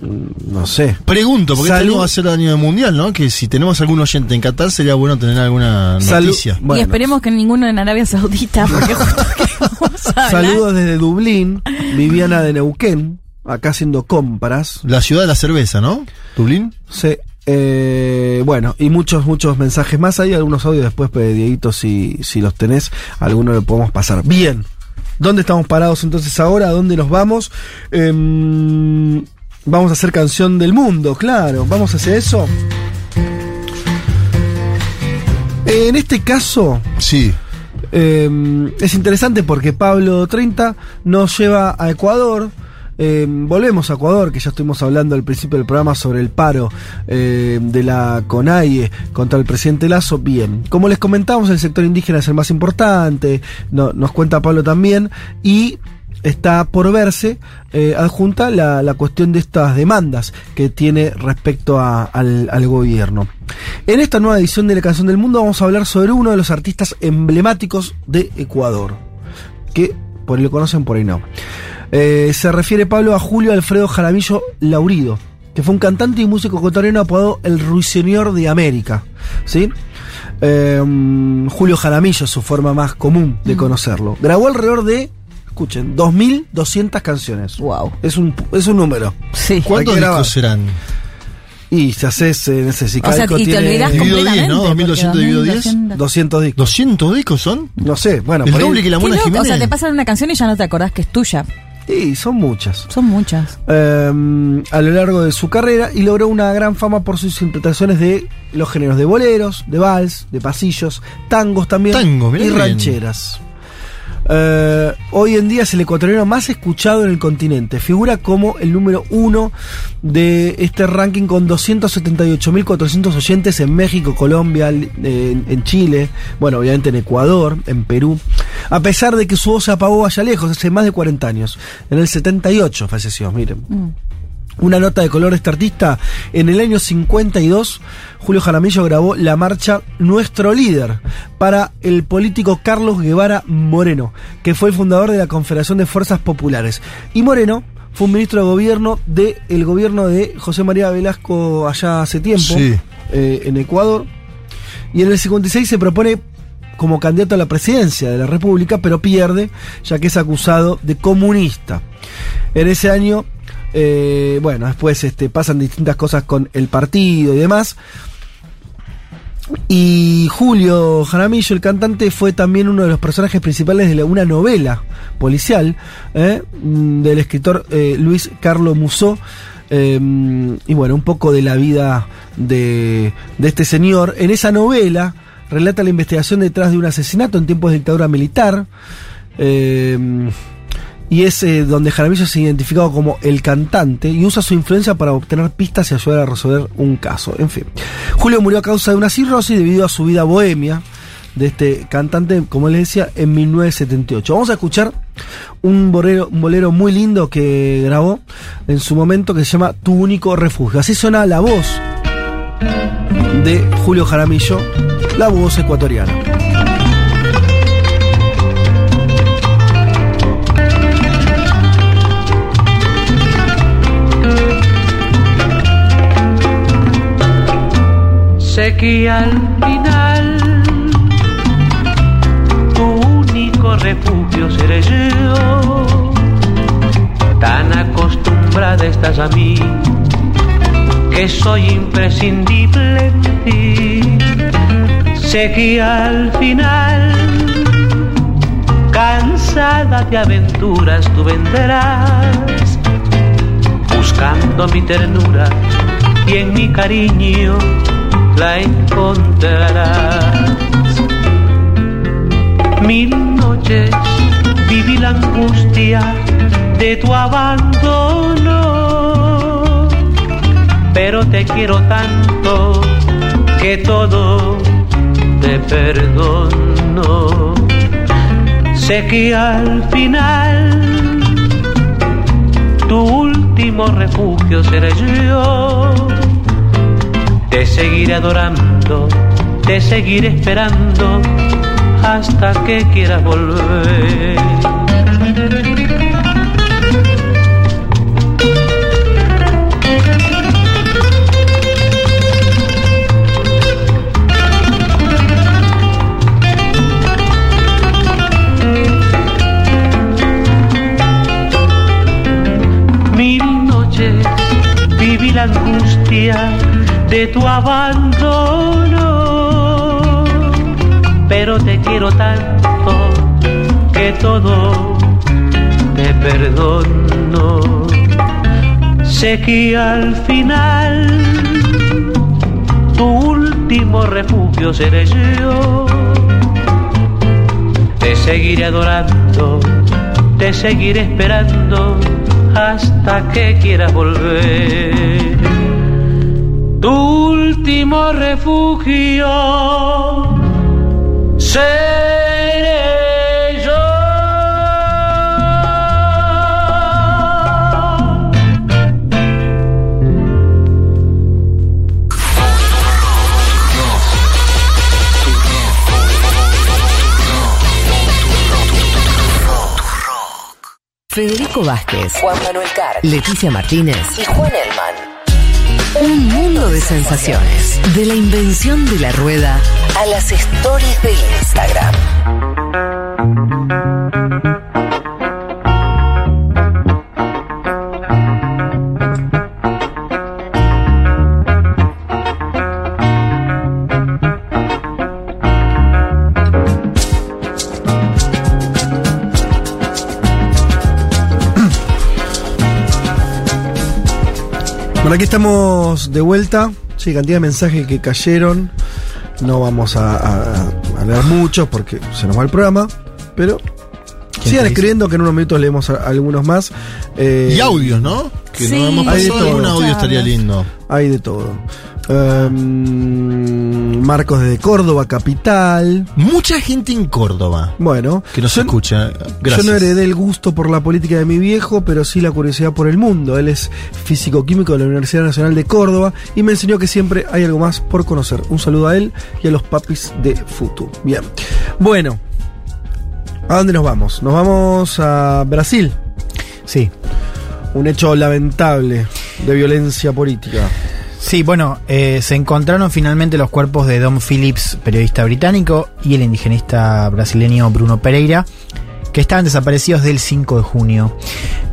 No sé. Pregunto, porque este Salud. año va a ser el año del mundial, ¿no? Que si tenemos algún oyente en Qatar sería bueno tener alguna Salud. noticia. Bueno. Y esperemos que ninguno en Arabia Saudita, porque justo que vamos a hablar. Saludos desde Dublín, Viviana de Neuquén, acá haciendo compras. La ciudad de la cerveza, ¿no? Dublín. Sí. Eh, bueno, y muchos, muchos mensajes más. Hay algunos audios después, pues, Dieguito, si, si los tenés, algunos lo podemos pasar. Bien. ¿Dónde estamos parados entonces ahora? ¿A dónde nos vamos? Em, vamos a hacer canción del mundo, claro. ¿Vamos a hacer eso? En este caso, Sí. eh, es interesante porque Pablo 30 nos lleva a Ecuador. Eh, volvemos a Ecuador, que ya estuvimos hablando al principio del programa sobre el paro eh, de la CONAIE contra el presidente Lazo. Bien, como les comentamos, el sector indígena es el más importante, no- nos cuenta Pablo también, y está por verse eh, adjunta la, la cuestión de estas demandas que tiene respecto a- al, al gobierno. En esta nueva edición de la Canción del Mundo vamos a hablar sobre uno de los artistas emblemáticos de Ecuador, que por ahí lo conocen, por ahí no. Eh, se refiere Pablo a Julio Alfredo Jaramillo Laurido, que fue un cantante y músico ecuatoriano apodado el Ruiseñor de América. ¿sí? Eh, mm, Julio Jaramillo es su forma más común de conocerlo. Grabó alrededor de, escuchen, 2.200 canciones. Wow. Es un, es un número. Sí. ¿Cuántos discos serán? Y si haces, eh, no sé, si O sea, y te tiene olvidás Dividido 10, completamente. ¿no? 2200 porque dividido 10. 2200. 200 discos. ¿200 discos son? No sé, bueno, El por ahí- doble que la Qué Mona loco, Jiménez. O sea, te pasan una canción y ya no te acordás que es tuya. Sí, son muchas. Son muchas. eh, a lo largo de su carrera y logró una gran fama por sus interpretaciones de los géneros de boleros, de vals, de pasillos, tangos también Tango, y bien. Eh, hoy en día es el ecuatoriano más escuchado en el continente. Figura como el número uno de este ranking con 278.400 oyentes en México, Colombia, en, Chile, bueno, obviamente en Ecuador, en Perú. A pesar de que su voz se apagó allá lejos, hace más de 40 años. En el 78 falleció, miren. Una nota de color de este artista. En el año 52, Julio Jaramillo grabó la marcha Nuestro Líder para el político Carlos Guevara Moreno, que fue el fundador de la Confederación de Fuerzas Populares. Y Moreno fue un ministro de gobierno del gobierno de José María Velasco allá hace tiempo, Sí. eh, en Ecuador. Y en el 56 se propone como candidato a la presidencia de la República, pero pierde, ya que es acusado de comunista. En ese año, eh, bueno, después este, pasan distintas cosas con el partido y demás. Y Julio Jaramillo, el cantante, fue también uno de los personajes principales de una novela policial eh, mm, del escritor eh, Luis Carlo Musó. Eh, y bueno, un poco de la vida de, de este señor. En esa novela relata la investigación detrás de un asesinato en tiempos de dictadura militar. Y es eh, donde Jaramillo es identificado como el cantante y usa su influencia para obtener pistas y ayudar a resolver un caso. En fin, Julio murió a causa de una cirrosis debido a su vida bohemia de este cantante, como les decía, en 1978. Vamos a escuchar un bolero, un bolero muy lindo que grabó en su momento que se llama Tu único refugio. Así suena la voz de Julio Jaramillo, la voz ecuatoriana. Sé que al final tu único refugio seré yo. Tan acostumbrada estás a mí que soy imprescindible en ti. Sé que al final, cansada de aventuras, tú vendrás buscando mi ternura y en mi cariño la encontrarás. Mil noches viví la angustia de tu abandono, pero te quiero tanto que todo te perdono. Sé que al final tu último refugio seré yo te seguiré adorando, te seguiré esperando hasta que quieras volver. Mil noches viví la angustia de tu abandono, pero te quiero tanto que todo te perdono. Sé que al final tu último refugio seré yo. Te seguiré adorando, te seguiré esperando hasta que quieras volver tu último refugio seré yo. Federico Vázquez, Juan Manuel Carr, Leticia Martínez y Juan Elman. Un mundo de sensaciones. De la invención de la rueda a las stories de Instagram. Bueno, aquí estamos de vuelta. Sí, cantidad de mensajes que cayeron. No vamos a, a- a leer muchos porque se nos va el programa. Pero sigan escribiendo que en unos minutos leemos a- algunos más. Eh, Y audios, ¿no? Que Sí, no hemos hay de pasado todo. algún audio estaría lindo. Hay de todo. Em, Marcos desde Córdoba, capital. Mucha gente en Córdoba. Bueno, Que nos yo- escucha. Gracias. Yo no heredé el gusto por la política de mi viejo, pero sí la curiosidad por el mundo. Él es físico-químico de la Universidad Nacional de Córdoba y me enseñó que siempre hay algo más por conocer. Un saludo a él y a los papis de Futu. Bien. Bueno, ¿a dónde nos vamos? Nos vamos a Brasil. Sí. Un hecho lamentable de violencia política. Sí, bueno, eh, se encontraron finalmente los cuerpos de Dom Phillips, periodista británico, y el indigenista brasileño Bruno Pereira, que estaban desaparecidos del 5 de junio.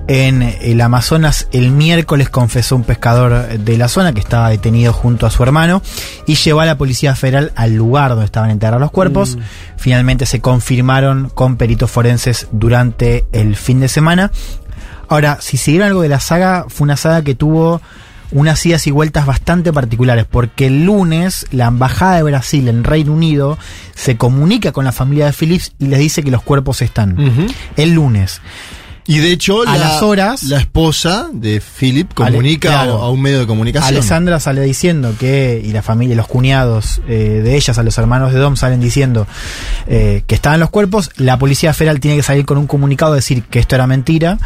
En el Amazonas, el miércoles confesó un pescador de la zona que estaba detenido junto a su hermano y llevó a la Policía Federal al lugar donde estaban enterrados los cuerpos. Mm. Finalmente se confirmaron con peritos forenses durante el fin de semana. Ahora, si siguieron algo de la saga, fue una saga que tuvo unas idas y vueltas bastante particulares, porque el lunes la Embajada de Brasil en Reino Unido se comunica con la familia de Phillips y les dice que los cuerpos están. El lunes. Y de hecho, a la, las horas. la esposa de Philip comunica Ale- claro. a, a un medio de comunicación. Alessandra sale diciendo que, y la familia, los cuñados eh, de ellas, a los hermanos de Dom, salen diciendo eh, que estaban los cuerpos. La policía federal tiene que salir con un comunicado, decir que esto era mentira.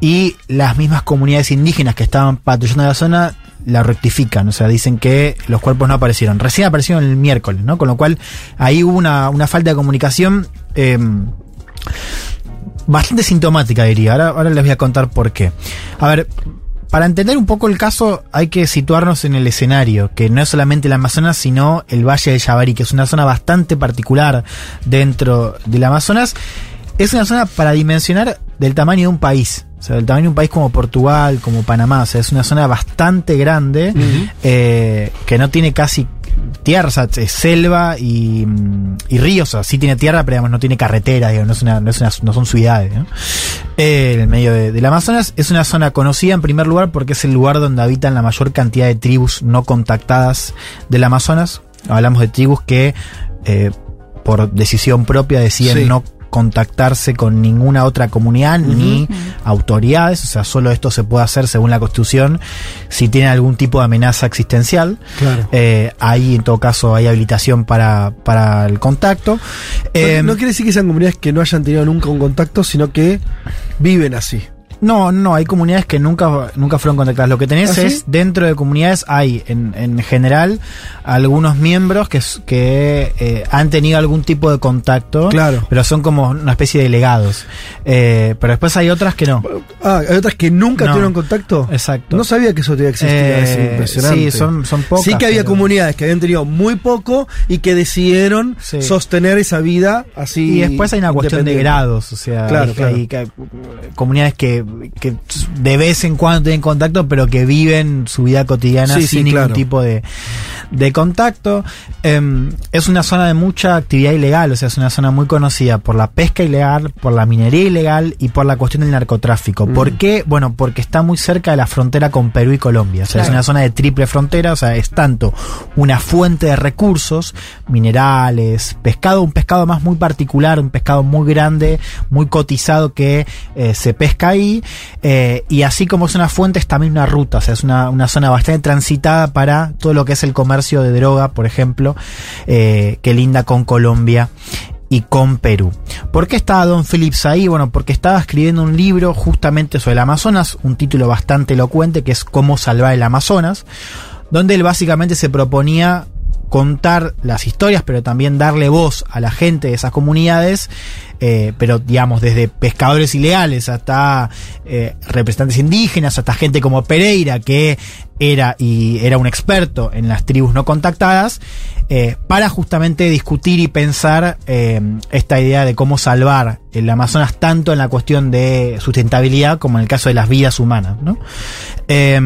Y las mismas comunidades indígenas que estaban patrullando la zona la rectifican, o sea, dicen que los cuerpos no aparecieron. Recién aparecieron el miércoles, ¿no? Con lo cual ahí hubo una, una falta de comunicación. eh, bastante sintomática, diría. Ahora, ahora les voy a contar por qué. A ver, para entender un poco el caso hay que situarnos en el escenario, que no es solamente el Amazonas, sino el Valle del Yabarí, que es una zona bastante particular dentro del Amazonas. Es una zona para dimensionar del tamaño de un país. Sea, del tamaño de un país como Portugal, como Panamá. O sea, es una zona bastante grande eh, que no tiene casi tierra, o sea, es selva y, mm, y ríos. O sea, sí tiene tierra, pero digamos, no tiene carretera, digamos, no, es una, no, es una- no son ciudades. ¿no? Eh, en el medio de- del Amazonas es una zona conocida en primer lugar porque es el lugar donde habitan la mayor cantidad de tribus no contactadas del Amazonas. Hablamos de tribus que eh, por decisión propia deciden Sí. no contactarse con ninguna otra comunidad ni autoridades, o sea, solo esto se puede hacer según la Constitución si tienen algún tipo de amenaza existencial. Claro. Eh, ahí en todo caso hay habilitación para, para el contacto. No- Eh, no, quiere decir que sean comunidades que no hayan tenido nunca un contacto, sino que viven así. No, no, hay comunidades que nunca, nunca fueron contactadas. Lo que tenés ¿Ah, sí? es, dentro de comunidades hay, en, en general, algunos miembros que, eh, han tenido algún tipo de contacto, Claro. pero son como una especie de legados. Eh, pero después hay otras que no. Ah, hay otras que nunca No. tuvieron contacto. Exacto. No sabía que eso todavía existía. es Eh, impresionante. sí, son- son pocas, Sí que había pero- comunidades que habían tenido muy poco y que decidieron Sí. sostener esa vida así. Y después hay una cuestión de grados, o sea, Claro, hay, claro. hay comunidades que, que de vez en cuando tienen contacto, pero que viven su vida cotidiana Sí, sin sí, ningún claro. tipo de, de contacto. Em, es una zona de mucha actividad ilegal, o sea, es una zona muy conocida por la pesca ilegal, por la minería ilegal y por la cuestión del narcotráfico. ¿Por Mm. qué? Bueno, porque está muy cerca de la frontera con Perú y Colombia, o sea, es una zona de triple frontera, o sea, es tanto una fuente de recursos, minerales, pescado, un pescado más muy particular, un pescado muy grande, muy cotizado que eh, se pesca ahí, eh, y así como es una fuente, es también una ruta, o sea, es una, una zona bastante transitada para todo lo que es el comercio de droga, por ejemplo, eh, que linda con Colombia y con Perú. ¿Por qué estaba Don Phillips ahí? Bueno, porque estaba escribiendo un libro justamente sobre el Amazonas, un título bastante elocuente que es Cómo salvar el Amazonas, donde él básicamente se proponía contar las historias, pero también darle voz a la gente de esas comunidades, eh, pero digamos, desde pescadores ilegales hasta eh, representantes indígenas, hasta gente como Pereira, que era y era un experto en las tribus no contactadas, eh, para justamente discutir y pensar eh, esta idea de cómo salvar el Amazonas tanto en la cuestión de sustentabilidad como en el caso de las vidas humanas. ¿no? Eh,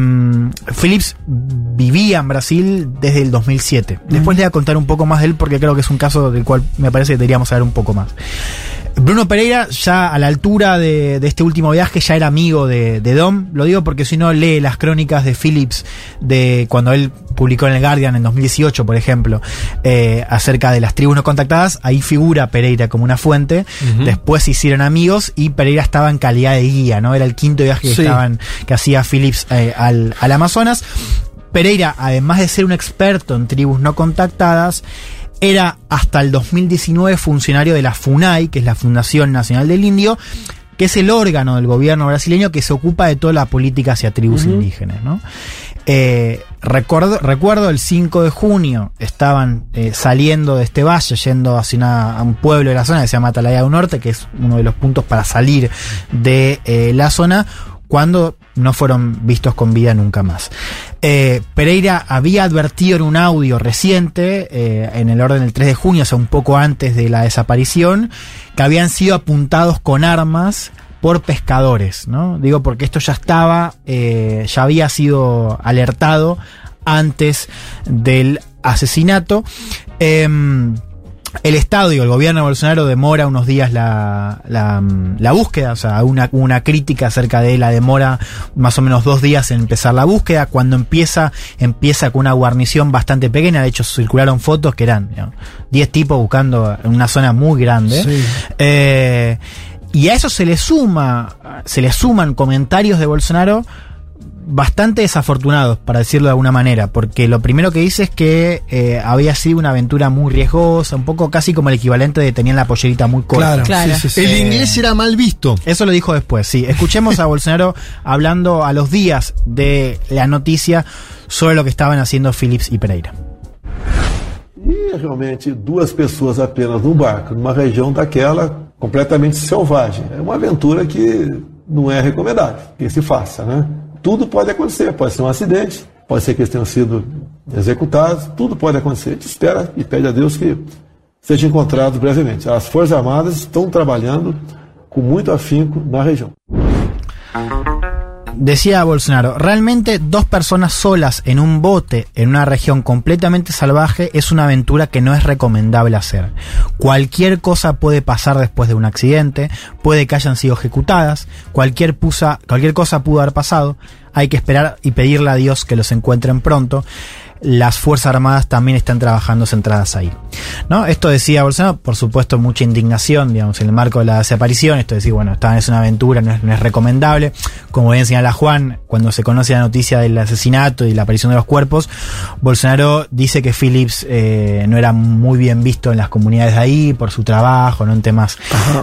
Phillips vivía en Brasil desde el 2007. Después le voy a contar un poco más de él porque creo que es un caso del cual me parece que deberíamos saber un poco más. Bruno Pereira, ya a la altura de, de este último viaje, ya era amigo de, de Dom. Lo digo porque si no lee las crónicas de Phillips de cuando él publicó en el Guardian en 2018, por ejemplo, eh, acerca de las tribus no contactadas, ahí figura Pereira como una fuente. Después se hicieron amigos y Pereira estaba en calidad de guía, ¿no? Era el quinto viaje que Sí. estaban, que hacía Phillips eh, al, al Amazonas. Pereira, además de ser un experto en tribus no contactadas, era hasta el 2019 funcionario de la FUNAI, que es la Fundación Nacional del Indio, que es el órgano del gobierno brasileño que se ocupa de toda la política hacia tribus indígenas. ¿no? Eh, recuerdo, recuerdo el 5 de junio, estaban eh, saliendo de este valle, yendo hacia una- a un pueblo de la zona que se llama Atalaya del Norte, que es uno de los puntos para salir de eh, la zona, cuando no fueron vistos con vida nunca más. Eh, Pereira había advertido en un audio reciente, eh, en el orden del 3 de junio, o sea, un poco antes de la desaparición, que habían sido apuntados con armas por pescadores, ¿no? Digo porque esto ya estaba, eh, ya había sido alertado antes del asesinato. El Estado y el gobierno de Bolsonaro demora unos días la, la, mm, la búsqueda, o sea, una, una crítica acerca de la demora más o menos dos días en empezar la búsqueda. Cuando empieza, empieza con una guarnición bastante pequeña, de hecho circularon fotos que eran digamos, 10 tipos buscando en una zona muy grande. Sí. Eh, Y a eso se le suma, se le suman comentarios de Bolsonaro bastante desafortunados, para decirlo de alguna manera, porque lo primero que dice es que eh, había sido una aventura muy riesgosa, un poco casi como el equivalente de tenían la pollerita muy corta. Claro, sí, sí, sí. El inglés era mal visto. Eso lo dijo después, sí. Escuchemos a Bolsonaro hablando a los días de la noticia sobre lo que estaban haciendo Phillips y Pereira. E realmente duas pessoas apenas num barco, numa região daquela completamente selvagem. É uma aventura que não é recomendável que se faça, né? Tudo pode acontecer, pode ser um acidente, pode ser que eles tenham sido executados, tudo pode acontecer. A gente espera e pede a Deus que sejam encontrados brevemente. As Forças Armadas estão trabalhando com muito afinco na região. Decía Bolsonaro, realmente dos personas solas en un bote en una región completamente salvaje es una aventura que no es recomendable hacer. Cualquier cosa puede pasar después de un accidente, puede que hayan sido ejecutadas, cualquier, pusa, cualquier cosa pudo haber pasado, hay que esperar y pedirle a Dios que los encuentren pronto las Fuerzas Armadas también están trabajando centradas ahí. ¿no? Esto decía Bolsonaro, por supuesto, mucha indignación, digamos, en el marco de la desaparición. Esto decir, bueno, esta es una aventura, no es, no es recomendable. Como bien señala Juan, cuando se conoce la noticia del asesinato y la aparición de los cuerpos, Bolsonaro dice que Phillips eh, no era muy bien visto en las comunidades de ahí por su trabajo, no en temas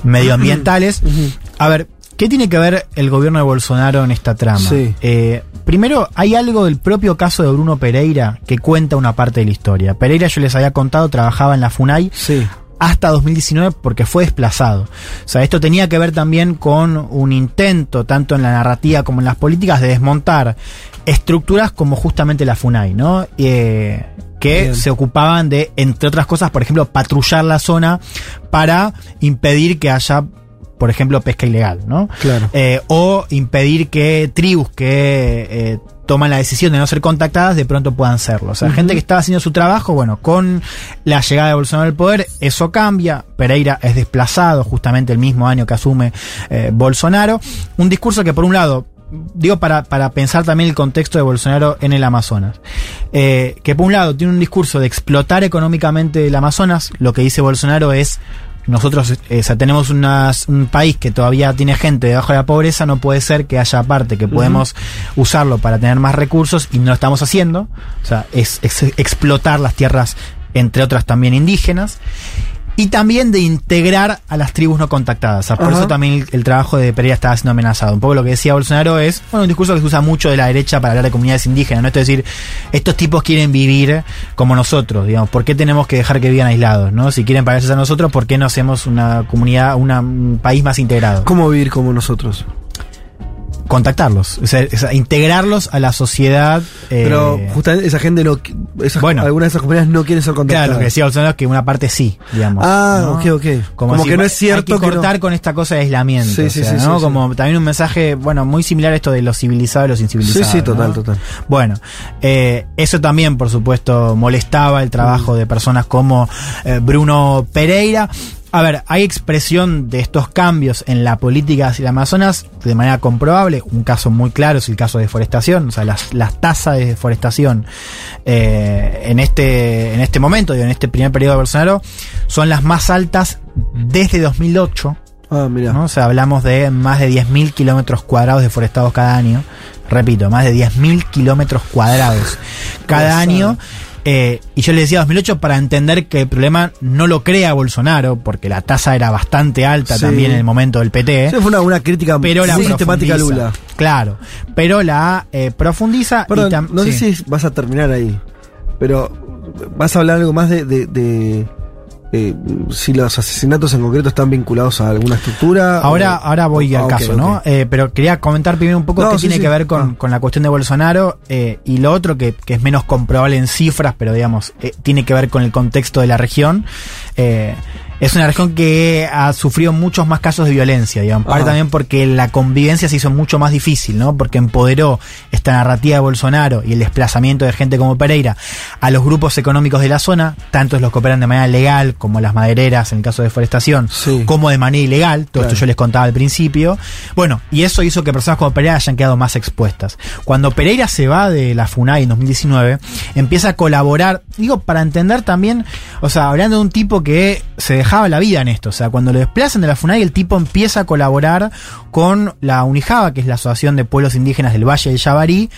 medioambientales. A ver, ¿Qué tiene que ver el gobierno de Bolsonaro en esta trama? Sí. Eh, primero, hay algo del propio caso de Bruno Pereira que cuenta una parte de la historia. Pereira, yo les había contado, trabajaba en la FUNAI. Hasta 2019 porque fue desplazado. O sea, esto tenía que ver también con un intento, tanto en la narrativa como en las políticas, de desmontar estructuras como justamente la FUNAI, ¿no? Eh, que Bien. se ocupaban de, entre otras cosas, por ejemplo, patrullar la zona para impedir que haya por ejemplo, pesca ilegal, ¿no? Claro. Eh, o impedir que tribus que eh, toman la decisión de no ser contactadas de pronto puedan serlo. O sea, gente que estaba haciendo su trabajo, bueno, con la llegada de Bolsonaro al poder, eso cambia. Pereira es desplazado justamente el mismo año que asume eh, Bolsonaro. Un discurso que por un lado digo para, para pensar también el contexto de Bolsonaro en el Amazonas. Eh, que por un lado tiene un discurso de explotar económicamente el Amazonas, lo que dice Bolsonaro es nosotros eh, o sea, tenemos unas- un país que todavía tiene gente debajo de la pobreza, no puede ser que haya parte que podemos usarlo para tener más recursos y no lo estamos haciendo. O sea, es, es explotar las tierras, entre otras también indígenas. Y también de integrar a las tribus no contactadas. O sea, por Ajá. eso también el, el trabajo de Pereira estaba siendo amenazado. Un poco lo que decía Bolsonaro es, bueno, un discurso que se usa mucho de la derecha para hablar de comunidades indígenas, ¿no? Esto es decir, estos tipos quieren vivir como nosotros, digamos, ¿por qué tenemos que dejar que vivan aislados, ¿no? Si quieren parecerse a nosotros, ¿por qué no hacemos una comunidad, una- un país más integrado? ¿Cómo vivir como nosotros? Contactarlos, o sea, integrarlos a la sociedad. eh, Pero justamente esa gente no. Esas, Bueno. algunas de esas comunidades no quieren ser contactadas. Claro, lo que decía Bolsonaro es que una parte sí, digamos. Ah, ¿no? ok, ok. Como, si que no es cierto hay que que no- cortar con esta cosa de aislamiento. Sí, o sí, sea, sí, ¿no? Como también un mensaje, bueno, muy similar a esto de los civilizados y los incivilizados. Sí, sí, total, total. Bueno, eh, eso también, por supuesto, molestaba el trabajo de personas como eh, Bruno Pereira. A ver, hay expresión de estos cambios en la política hacia el Amazonas de manera comprobable. Un caso muy claro es el caso de deforestación. O sea, las, las tasas de deforestación eh, en, este, en este momento, en este primer periodo de Bolsonaro, son las más altas desde 2008. Ah, mira. ¿no? O sea, hablamos de más de 10.000 kilómetros cuadrados deforestados cada año. Repito, más de 10.000 kilómetros cuadrados cada año. Eh, y yo le decía 2008 para entender que el problema no lo crea Bolsonaro, porque la tasa era bastante alta Sí. también en el momento del PT. Sí, fue una, una crítica pero la muy sistemática a profundiza. Lula. Claro, pero la eh, profundiza. y Perdón, tam- no sí. sé si vas a terminar ahí, pero vas a hablar algo más de, de- de, eh, si los asesinatos en concreto están vinculados a alguna estructura. Ahora, o- ahora voy Ah, al ok, caso. ¿no? Eh, pero quería comentar primero un poco No, qué sí, tiene sí. que ver con, Ah. con la cuestión de Bolsonaro eh, y lo otro que, que es menos comprobable en cifras, pero digamos, eh, tiene que ver con el contexto de la región. Es una región que ha sufrido muchos más casos de violencia, digamos. Parte también porque la convivencia se hizo mucho más difícil, ¿no? Porque empoderó esta narrativa de Bolsonaro y el desplazamiento de gente como Pereira a los grupos económicos de la zona, tanto los que operan de manera legal, como las madereras en el caso de deforestación, Sí. como de manera ilegal, todo Claro. esto yo les contaba al principio. Bueno, y eso hizo que personas como Pereira hayan quedado más expuestas. Cuando Pereira se va de la FUNAI en 2019, empieza a colaborar, digo, para entender también, o sea, hablando de un tipo que se dejaba la vida en esto. O sea, cuando lo desplazan de la FUNAI, el tipo empieza a colaborar con la UNIJABA, que es la Asociación de Pueblos Indígenas del Valle del Yabarí,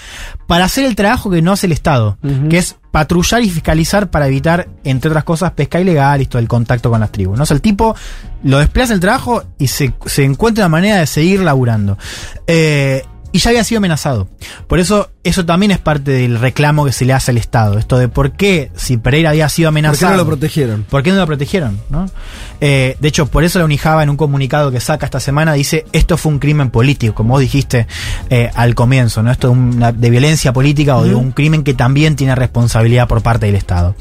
para hacer el trabajo que no hace el Estado, que es patrullar y fiscalizar para evitar, entre otras cosas, pesca ilegal y todo el contacto con las tribus. ¿no? O sea, el tipo lo desplaza el trabajo y se, se encuentra una manera de seguir laburando. Eh, y ya había sido amenazado. Por eso, eso también es parte del reclamo que se le hace al Estado. Esto de por qué, si Pereira había sido ¿Por amenazado. qué no lo protegieron? ¿Por qué no lo protegieron? ¿no? Eh, de hecho, por eso la Unijaba en un comunicado que saca esta semana dice esto fue un crimen político, como vos dijiste eh, al comienzo, ¿no? Esto de, una- de violencia política o de un crimen que también tiene responsabilidad por parte del Estado.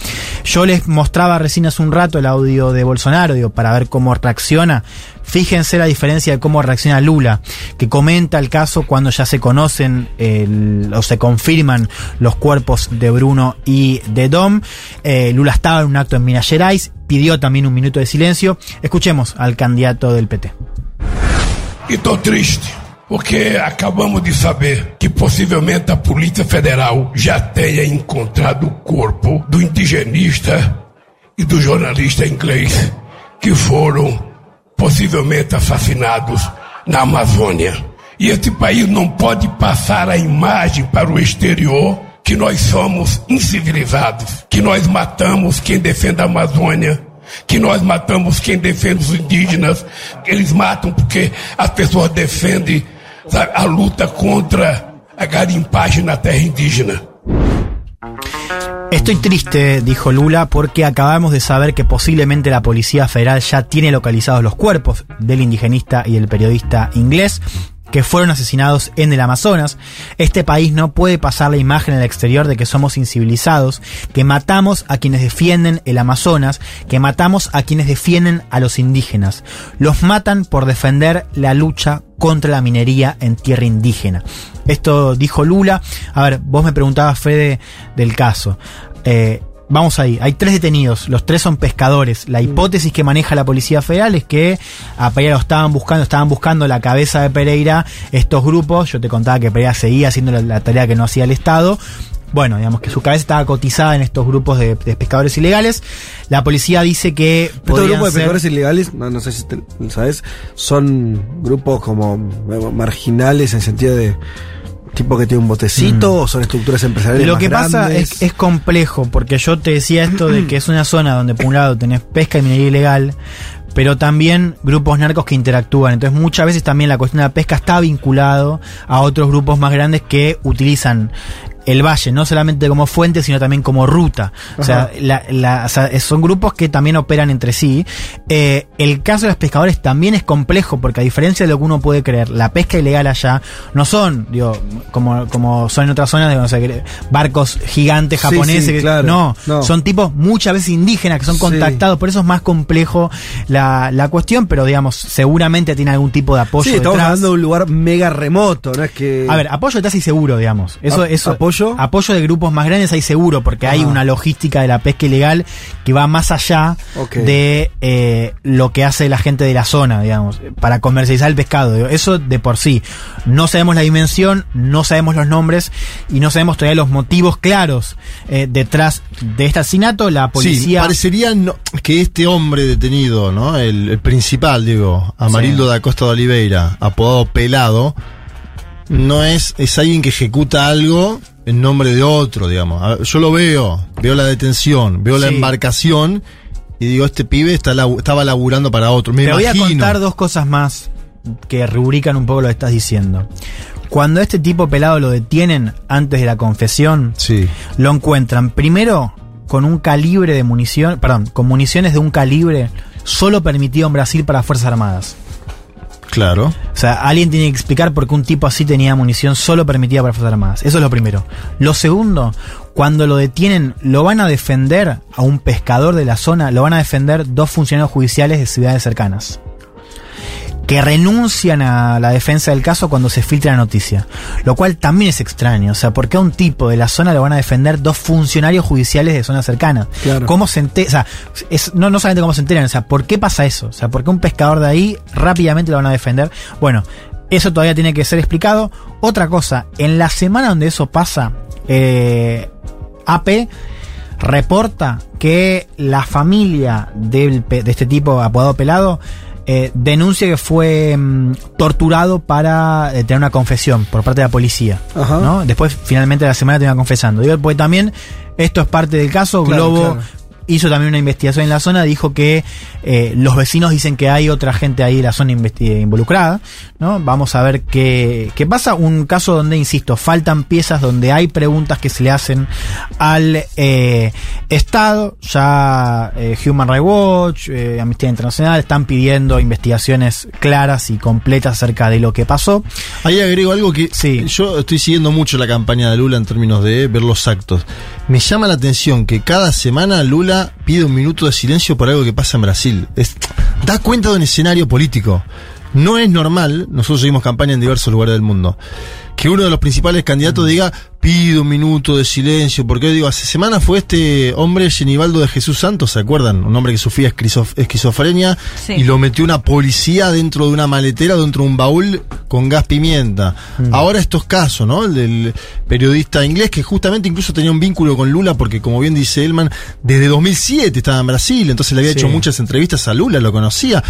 Yo les mostraba recién hace un rato el audio de Bolsonaro, digo, para ver cómo reacciona. Fíjense la diferencia de cómo reacciona Lula, que comenta el caso cuando ya se conocen o se confirman los cuerpos de Bruno y de Dom. Eh, Lula estaba en un acto en Minas Gerais, pidió también un minuto de silencio. Escuchemos al candidato del PT. E tô triste, porque acabamos de saber que possivelmente a Polícia Federal já tenha encontrado o corpo do indigenista e do jornalista inglês que foram possivelmente assassinados na Amazônia. E esse país não pode passar a imagem para o exterior que nós somos incivilizados, que nós matamos quem defende a Amazônia, que nós matamos quem defende os indígenas. Eles matam porque as pessoas defendem a luta contra a garimpagem na terra indígena. Estoy triste, dijo Lula, porque acabamos de saber que posiblemente la Policía Federal ya tiene localizados los cuerpos del indigenista y del periodista inglés que fueron asesinados en el Amazonas. Este país no puede pasar la imagen al exterior de que somos incivilizados, que matamos a quienes defienden el Amazonas, que matamos a quienes defienden a los indígenas. Los matan por defender la lucha contra la minería en tierra indígena. Esto dijo Lula. A ver, vos me preguntabas, Fede, del caso. Eh, Vamos ahí, hay tres detenidos, los tres son pescadores. La hipótesis que maneja la Policía Federal es que a Pereira lo estaban buscando, estaban buscando la cabeza de Pereira, estos grupos, yo te contaba que Pereira seguía haciendo la, la tarea que no hacía el Estado. Bueno, digamos que su cabeza estaba cotizada en estos grupos de, de pescadores ilegales. La policía dice que Estos grupos de ser- pescadores ilegales, no, no sé si te- sabes, son grupos como marginales en sentido de tipo que tiene un botecito o son estructuras empresariales Lo más que pasa grandes? es, es complejo, porque yo te decía esto de que es una zona donde por un lado tenés pesca y minería ilegal, pero también grupos narcos que interactúan. Entonces muchas veces también la cuestión de la pesca está vinculado a otros grupos más grandes que utilizan el valle, no solamente como fuente, sino también como ruta. O sea, Ajá. la- la- o sea, son grupos que también operan entre sí. Eh, el caso de los pescadores también es complejo, porque a diferencia de lo que uno puede creer, la pesca ilegal allá no son, digo, como, como son en otras zonas, de, no sé, que- barcos gigantes japoneses. sí, claro. no, No. son tipos muchas veces indígenas que son Sí. contactados, por eso es más complejo la, la cuestión, pero digamos, seguramente tiene algún tipo de apoyo Sí, estamos detrás. hablando de un lugar mega remoto, no es que... A ver, apoyo detrás hay seguro, digamos. Eso, A- eso, ¿apoyo? Apoyo de grupos más grandes hay seguro, porque hay una logística de la pesca ilegal que va más allá de eh, lo que hace la gente de la zona, digamos, para comercializar el pescado. Eso de por sí. No sabemos la dimensión, no sabemos los nombres y no sabemos todavía los motivos claros eh, detrás de este asesinato. La Sí, policía. parecería no- que este hombre detenido, ¿no? El, el principal, digo, Amarildo Sí. da Costa de Oliveira, apodado Pelado, no es, es alguien que ejecuta algo en nombre de otro, digamos. Yo lo veo, veo la detención, veo la embarcación y digo, este pibe está estaba laburando para otro. Me Te voy a contar dos cosas más que rubrican un poco lo que estás diciendo. Cuando este tipo pelado lo detienen antes de la confesión, Sí. lo encuentran primero con un calibre de munición, perdón, con municiones de un calibre solo permitido en Brasil para Fuerzas Armadas. Claro. O sea, alguien tiene que explicar por qué un tipo así tenía munición solo permitida para Fuerzas Armadas. Eso es lo primero. Lo segundo, cuando lo detienen, lo van a defender a un pescador de la zona, lo van a defender dos funcionarios judiciales de ciudades cercanas. Que renuncian a la defensa del caso cuando se filtra la noticia. Lo cual también es extraño. O sea, ¿por qué a un tipo de la zona lo van a defender dos funcionarios judiciales de zona cercana? Claro. ¿Cómo se ente- O sea, es, no, no solamente cómo se enteran, o sea, ¿por qué pasa eso? O sea, ¿por qué un pescador de ahí rápidamente lo van a defender? Bueno, eso todavía tiene que ser explicado. Otra cosa, en la semana donde eso pasa, eh, AP reporta que la familia del de este tipo apodado Pelado eh, denuncia que fue mm, torturado para eh, tener una confesión por parte de la policía. Ajá. ¿no? Después, finalmente, la semana termina confesando. Digo, porque también esto es parte del caso. Claro, Globo claro. Hizo también una investigación en la zona, dijo que eh, los vecinos dicen que hay otra gente ahí en la zona investi- involucrada, ¿no? Vamos a ver qué, qué pasa. Un caso donde, insisto, faltan piezas, donde hay preguntas que se le hacen al eh, Estado. Ya eh, Human Rights Watch, eh, Amnistía Internacional están pidiendo investigaciones claras y completas acerca de lo que pasó. Ahí agrego algo que yo estoy siguiendo mucho la campaña de Lula en términos de ver los actos. Me llama la atención que cada semana Lula pide un minuto de silencio por algo que pasa en Brasil. Da cuenta de un escenario político. No es normal, nosotros seguimos campaña en diversos lugares del mundo, que uno de los principales candidatos diga, pido un minuto de silencio, porque digo, hace semanas fue este hombre Genibaldo de Jesús Santos, ¿se acuerdan? Un hombre que sufría esquizof- esquizofrenia Sí. y lo metió una policía dentro de una maletera, dentro de un baúl con gas pimienta. Ahora estos casos, ¿no? El del periodista inglés que justamente incluso tenía un vínculo con Lula porque como bien dice Elman, desde 2007 estaba en Brasil, entonces le había Sí. hecho muchas entrevistas a Lula, lo conocía.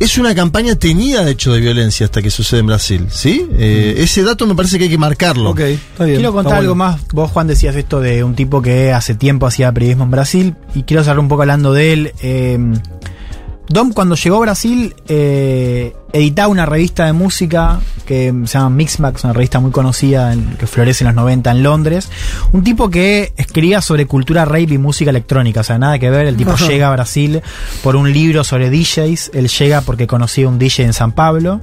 Es una campaña teñida de hecho de violencia hasta que sucede en Brasil, ¿sí? Eh, Ese dato me parece que hay que marcarlo. Ok, está bien. Quiero está contar algo bueno. más. Vos, Juan, decías esto de un tipo que hace tiempo hacía periodismo en Brasil y quiero cerrar un poco hablando de él. Eh, Dom, cuando llegó a Brasil, eh, editaba una revista de música que se llama Mixmax, una revista muy conocida en- que florece en los 90 en Londres. Un tipo que escribía sobre cultura rape y música electrónica, o sea, nada que ver. El tipo Ajá. llega a Brasil por un libro sobre DJs. Él llega porque conocía un DJ en San Pablo.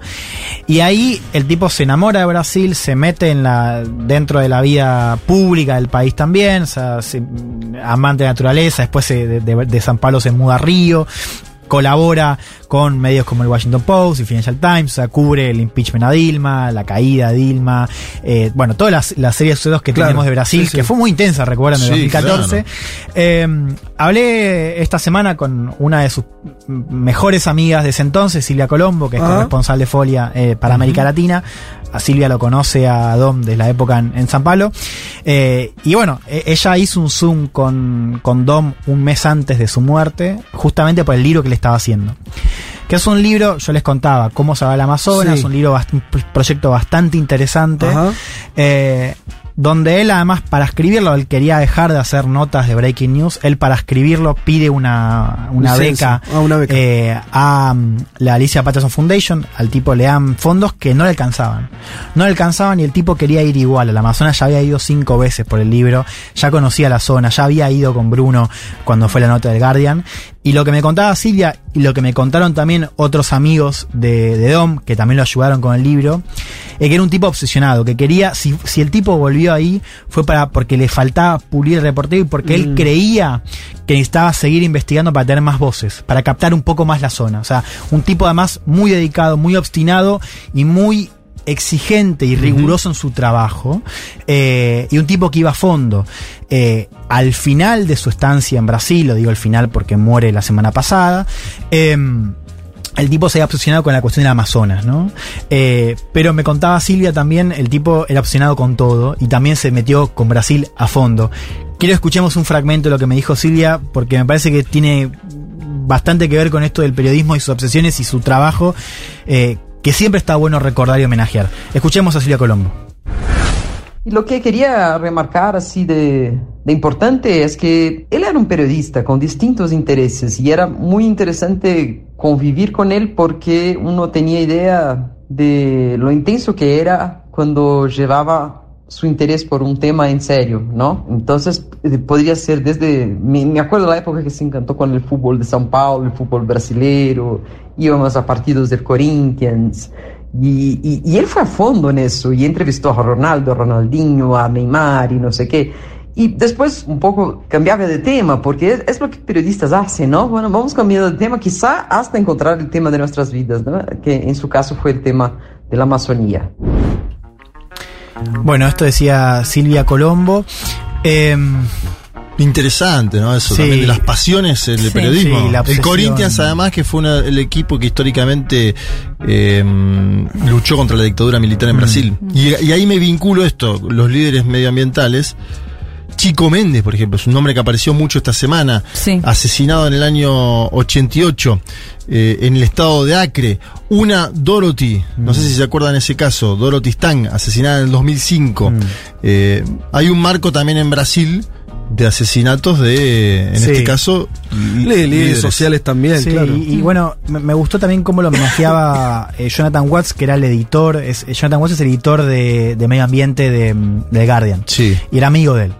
Y ahí el tipo se enamora de Brasil, se mete en la dentro de la vida pública del país también, o sea, se- amante de la naturaleza, después se- de, de- de San Pablo se muda a Río, colabora con medios como el Washington Post y Financial Times, o sea, cubre el impeachment a Dilma, la caída de Dilma, eh, bueno, todas las, las series de sucesos que Claro, tenemos de Brasil, sí, sí. que fue muy intensa, recuerdan, en Sí, 2014. Eh, hablé esta semana con una de sus mejores amigas de ese entonces, Silvia Colombo, que es corresponsal de Folia eh, para América Latina. A Silvia lo conoce a Dom desde la época en, en San Pablo. Eh, y bueno, e- ella hizo un Zoom con, con Dom un mes antes de su muerte, justamente por el libro que le estaba haciendo. Que es un libro, yo les contaba, cómo se va al Amazonas, Sí. un libro, un pro- proyecto bastante interesante. Ajá. Eh, donde él además para escribirlo, él quería dejar de hacer notas de Breaking News, él para escribirlo pide una, beca, Ah, una beca. eh, a mm, la Alicia Patterson Foundation, al tipo le dan fondos que no le alcanzaban. No le alcanzaban y el tipo quería ir igual. Al Amazonas ya había ido cinco veces por el libro, ya conocía la zona, ya había ido con Bruno cuando fue la nota del Guardian. Y lo que me contaba Silvia y lo que me contaron también otros amigos de, de Dom, que también lo ayudaron con el libro, es que era un tipo obsesionado, que quería, si, si el tipo volvió ahí, fue para porque le faltaba pulir el reportero y porque él Mm. creía que necesitaba seguir investigando para tener más voces, para captar un poco más la zona. O sea, un tipo además muy dedicado, muy obstinado y muy exigente y riguroso en su trabajo eh, y un tipo que iba a fondo. Eh, al final de su estancia en Brasil, lo digo al final porque muere la semana pasada, em, el tipo se había obsesionado con la cuestión del Amazonas, ¿no? Eh, pero me contaba Silvia también, el tipo era obsesionado con todo y también se metió con Brasil a fondo. Quiero que escuchemos un fragmento de lo que me dijo Silvia porque me parece que tiene bastante que ver con esto del periodismo y sus obsesiones y su trabajo eh, que siempre está bueno recordar y homenajear. Escuchemos a Silvia Colombo. Y lo que quería remarcar así de, de importante es que él era un periodista con distintos intereses y era muy interesante convivir con él porque uno tenía idea de lo intenso que era cuando llevaba su interés por un tema en serio, ¿no? Entonces eh, podría ser desde, me, acuerdo la época que se encantó con el fútbol de São Paulo, el fútbol brasileiro, íbamos a partidos del Corinthians, y, y, él fue a fondo en eso y entrevistó a Ronaldo, a Ronaldinho, a Neymar y no sé qué. Y después un poco cambiaba de tema, porque es, lo que periodistas hacen, ¿no? Bueno, vamos cambiando de tema, quizá hasta encontrar el tema de nuestras vidas. Que en su caso fue el tema de la Amazonía. Bueno, esto decía Silvia Colombo. Eh, Interesante, ¿no? Eso Sí. también de las pasiones del Sí, periodismo. sí, la el. Corinthians, además, que fue una- el equipo que históricamente eh, luchó contra la dictadura militar en Mm. Brasil. Y, y ahí me vinculo esto, los líderes medioambientales. Chico Méndez, por ejemplo, es un nombre que apareció mucho esta semana, asesinado en el año 88 eh, en el estado de Acre. Una Dorothy, no sé si se acuerdan ese caso, Dorothy Stang, asesinada en el 2005. Eh, hay un marco también en Brasil de asesinatos de, en Sí. este caso, Líderes líderes. sociales también, Sí, claro. y, y bueno, me, me gustó también cómo lo homenajeaba eh, Jonathan Watts, que era el editor. Es, eh, Jonathan Watts es el editor de, de medio ambiente de, mm, de Guardian. Sí. Y era amigo de él.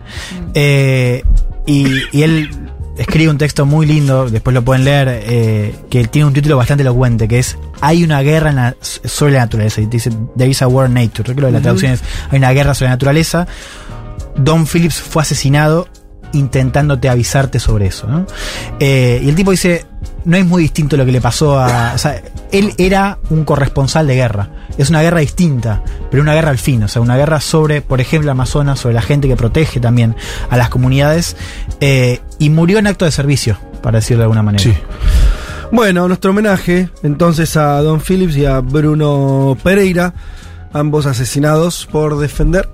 Eh, y, y él escribe un texto muy lindo, después lo pueden leer, eh, que tiene un título bastante elocuente, que es Hay una guerra en la- sobre la naturaleza. Y dice, There is a war nature. Yo creo que la Ujú. traducción es Hay una guerra sobre la naturaleza. Don Phillips fue asesinado intentándote avisarte sobre eso. ¿no? Eh, y el tipo dice, no es muy distinto lo que le pasó a... Él era un corresponsal de guerra. Es una guerra distinta, pero una guerra al fin. O sea, una guerra sobre, por ejemplo, Amazonas, sobre la gente que protege también a las comunidades. eh, y murió en acto de servicio, para decirlo de alguna manera. Sí. Bueno, nuestro homenaje entonces a Don Phillips y a Bruno Pereira, ambos asesinados por defender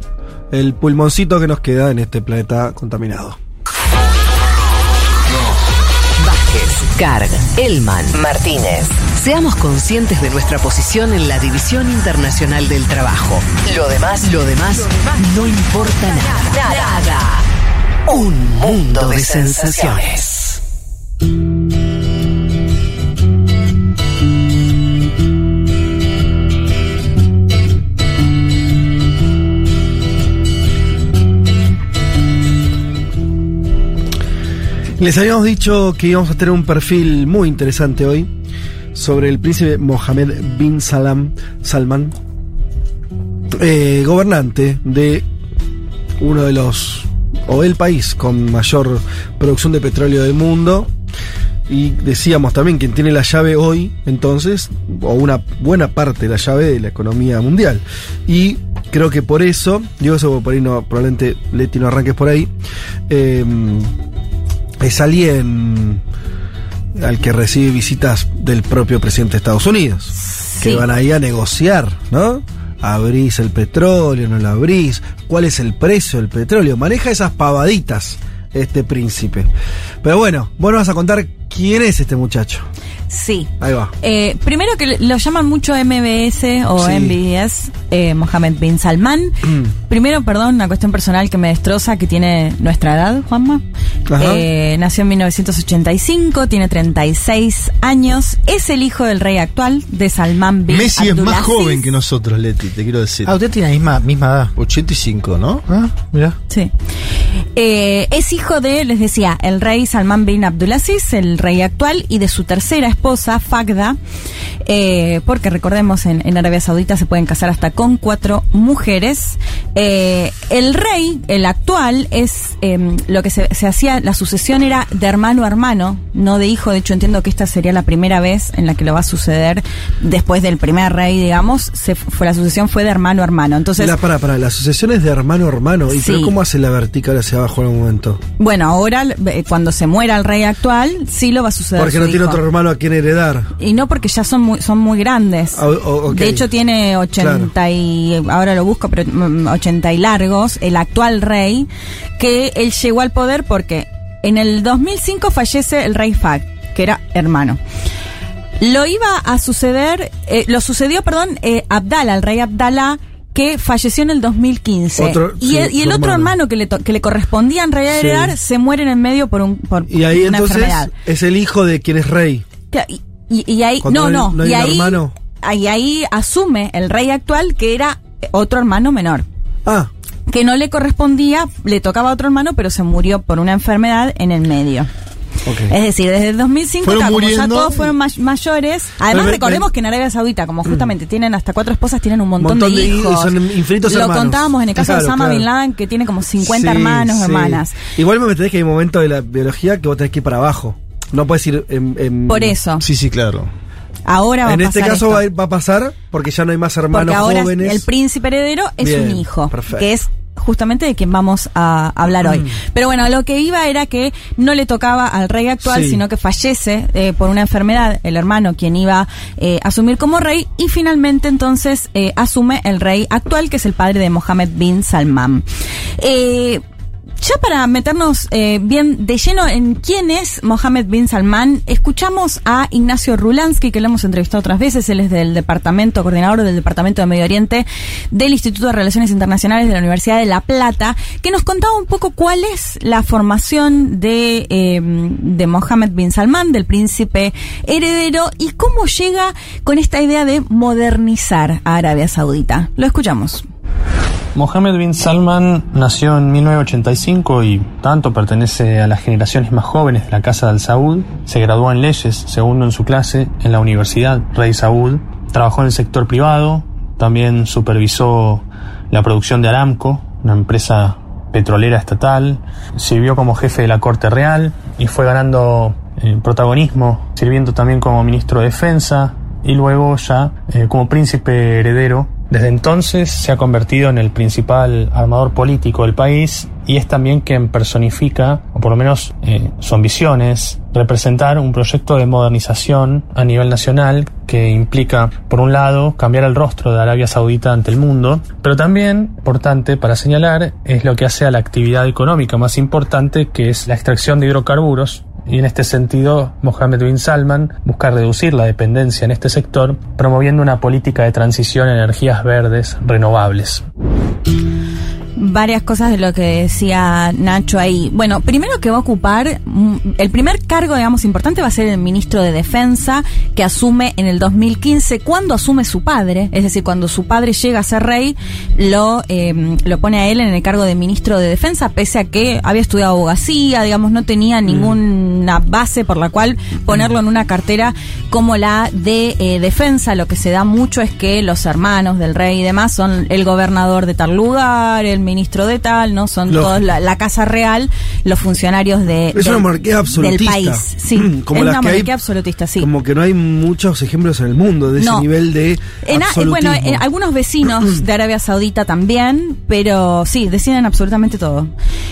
el pulmoncito que nos queda en este planeta contaminado. Carg, Elman, Martínez. Seamos conscientes de nuestra posición en la División Internacional del Trabajo. Lo demás, lo demás, no importa nada. Nada. Un mundo de sensaciones. Les habíamos dicho que íbamos a tener un perfil muy interesante hoy sobre el príncipe Mohammed bin Salam, Salman, eh, gobernante de uno de los, o el país con mayor producción de petróleo del mundo. Y decíamos también quien tiene la llave hoy, entonces, o una buena parte de la llave de la economía mundial. Y creo que por eso, digo eso por ahí no, probablemente Leti no arranques por ahí. eh, es alguien al que recibe visitas del propio presidente de Estados Unidos, que van ahí a negociar, ¿no? Abrís el petróleo, no lo abrís, cuál es el precio del petróleo, maneja esas pavaditas este príncipe. Pero bueno, vos nos vas a contar quién es este muchacho. Sí. Ahí va. Eh, primero que lo llaman mucho MBS o Sí. MBS, eh, Mohammed bin Salman. Primero, perdón, una cuestión personal que me destroza, que tiene nuestra edad, Juanma. Ajá. Eh, nació en 1985, tiene 36 años, es el hijo del rey actual de Salman bin Messi es más joven que nosotros, Leti, te quiero decir. Ah, usted tiene la misma, misma edad. 85, ¿no? Ah, mira. Sí. Eh, es hijo de, les decía, el rey Salman bin Abdulaziz, el rey actual, y de su tercera esposa, Fagda, eh, porque recordemos, en, en Arabia Saudita se pueden casar hasta con cuatro mujeres. Eh, el rey, el actual, es eh, lo que se, se hacía, la sucesión era de hermano a hermano, no de hijo. De hecho, entiendo que esta sería la primera vez en la que lo va a suceder después del primer rey, digamos. Se, fue, la sucesión fue de hermano a hermano. Entonces, la, para, para, la sucesión es de hermano a hermano. ¿Y Sí. pero cómo hace la vertical hacia abajo en un momento? Bueno, ahora eh, cuando se muera el rey actual, sí lo va a suceder. Porque su no tiene otro hermano a heredar. Y no porque ya son muy, son muy grandes. Ah, o-. De hecho tiene 80 y ahora lo busco, pero mm, 80 y largos, el actual rey, que él llegó al poder porque en el 2005 fallece el rey Fahd, que era hermano. Lo iba a suceder, eh, lo sucedió, perdón, eh, Abdala, el rey Abdala, que falleció en el 2015. Otro- y sí, el, y el otro hermano. hermano que le, que le correspondía en realidad Sí. heredar se muere en el medio por, un, por Y ahí una entonces enfermedad. es el hijo de quien es rey. Y, y- y ahí, no, no no, y ahí, hermano. ahí, ahí asume el rey actual que era otro hermano menor. Ah. Que no le correspondía, le tocaba a otro hermano, pero se murió por una enfermedad en el medio. Es decir, desde el 2005 Fueron acá, como ya todos fueron may- mayores. Además, recordemos que en Arabia Saudita, como justamente tienen hasta cuatro esposas, tienen un montón, Montón de, de hi- hijos. son infinitos Lo hermanos. contábamos en el caso de Osama claro. Bin Laden, que tiene como 50 Sí, hermanos, sí. hermanas. Igual me entendés que hay un momento de la biología que vos tenés que ir para abajo. No puedes ir en. en- Por eso. Sí, sí, claro. Ahora va En a este pasar caso esto. va, a a pasar porque ya no hay más hermanos Porque ahora jóvenes. el príncipe heredero es Bien, un hijo, perfecto. que es justamente de quien vamos a hablar hoy. Mm. Pero bueno, lo que iba era que no le tocaba al rey actual, Sí. sino que fallece eh, por una enfermedad el hermano quien iba eh, a asumir como rey y finalmente entonces eh, asume el rey actual, que es el padre de Mohammed bin Salman. Ya para meternos eh, bien de lleno en quién es Mohammed bin Salman, escuchamos a Ignacio Rulansky, que lo hemos entrevistado otras veces. Él es del departamento, coordinador del Departamento de Medio Oriente del Instituto de Relaciones Internacionales de la Universidad de La Plata, que nos contaba un poco cuál es la formación de, eh, de Mohammed bin Salman, del príncipe heredero, y cómo llega con esta idea de modernizar a Arabia Saudita. Lo escuchamos. Mohammed bin Salman nació en 1985 y tanto pertenece a las generaciones más jóvenes de la Casa del Saud. Se graduó en leyes, segundo en su clase, en la Universidad Rey Saud. Trabajó en el sector privado, también supervisó la producción de Aramco, una empresa petrolera estatal. Sirvió como jefe de la Corte Real y fue ganando eh, protagonismo, sirviendo también como ministro de Defensa y luego ya eh, como príncipe heredero desde entonces se ha convertido en el principal armador político del país y es también quien personifica, o por lo menos eh, su ambición es representar un proyecto de modernización a nivel nacional que implica, por un lado, cambiar el rostro de Arabia Saudita ante el mundo, pero también, importante para señalar, es lo que hace a la actividad económica más importante, que es la extracción de hidrocarburos, y en este sentido Mohammed bin Salman busca reducir la dependencia en este sector promoviendo una política de transición a energías verdes renovables varias cosas de lo que decía Nacho ahí. Bueno, primero que va a ocupar, mm, el primer cargo, digamos, importante va a ser el ministro de Defensa, que asume en el 2015, cuando asume su padre, es decir, cuando su padre llega a ser rey, lo, eh, lo pone a él en el cargo de ministro de Defensa, pese a que había estudiado abogacía, digamos, no tenía ninguna base por la cual ponerlo en una cartera como la de eh, Defensa. Lo que se da mucho es que los hermanos del rey y demás son el gobernador de tal lugar, el ministro de tal, ¿no? Son todos la, la, Casa Real, los funcionarios de, es del, una monarquía absolutista. del país. Sí, como es una que hay- monarquía absolutista, sí. Como que no hay muchos ejemplos en el mundo de No. ese nivel de En eh, bueno, en algunos vecinos de Arabia Saudita también, pero sí, deciden absolutamente todo.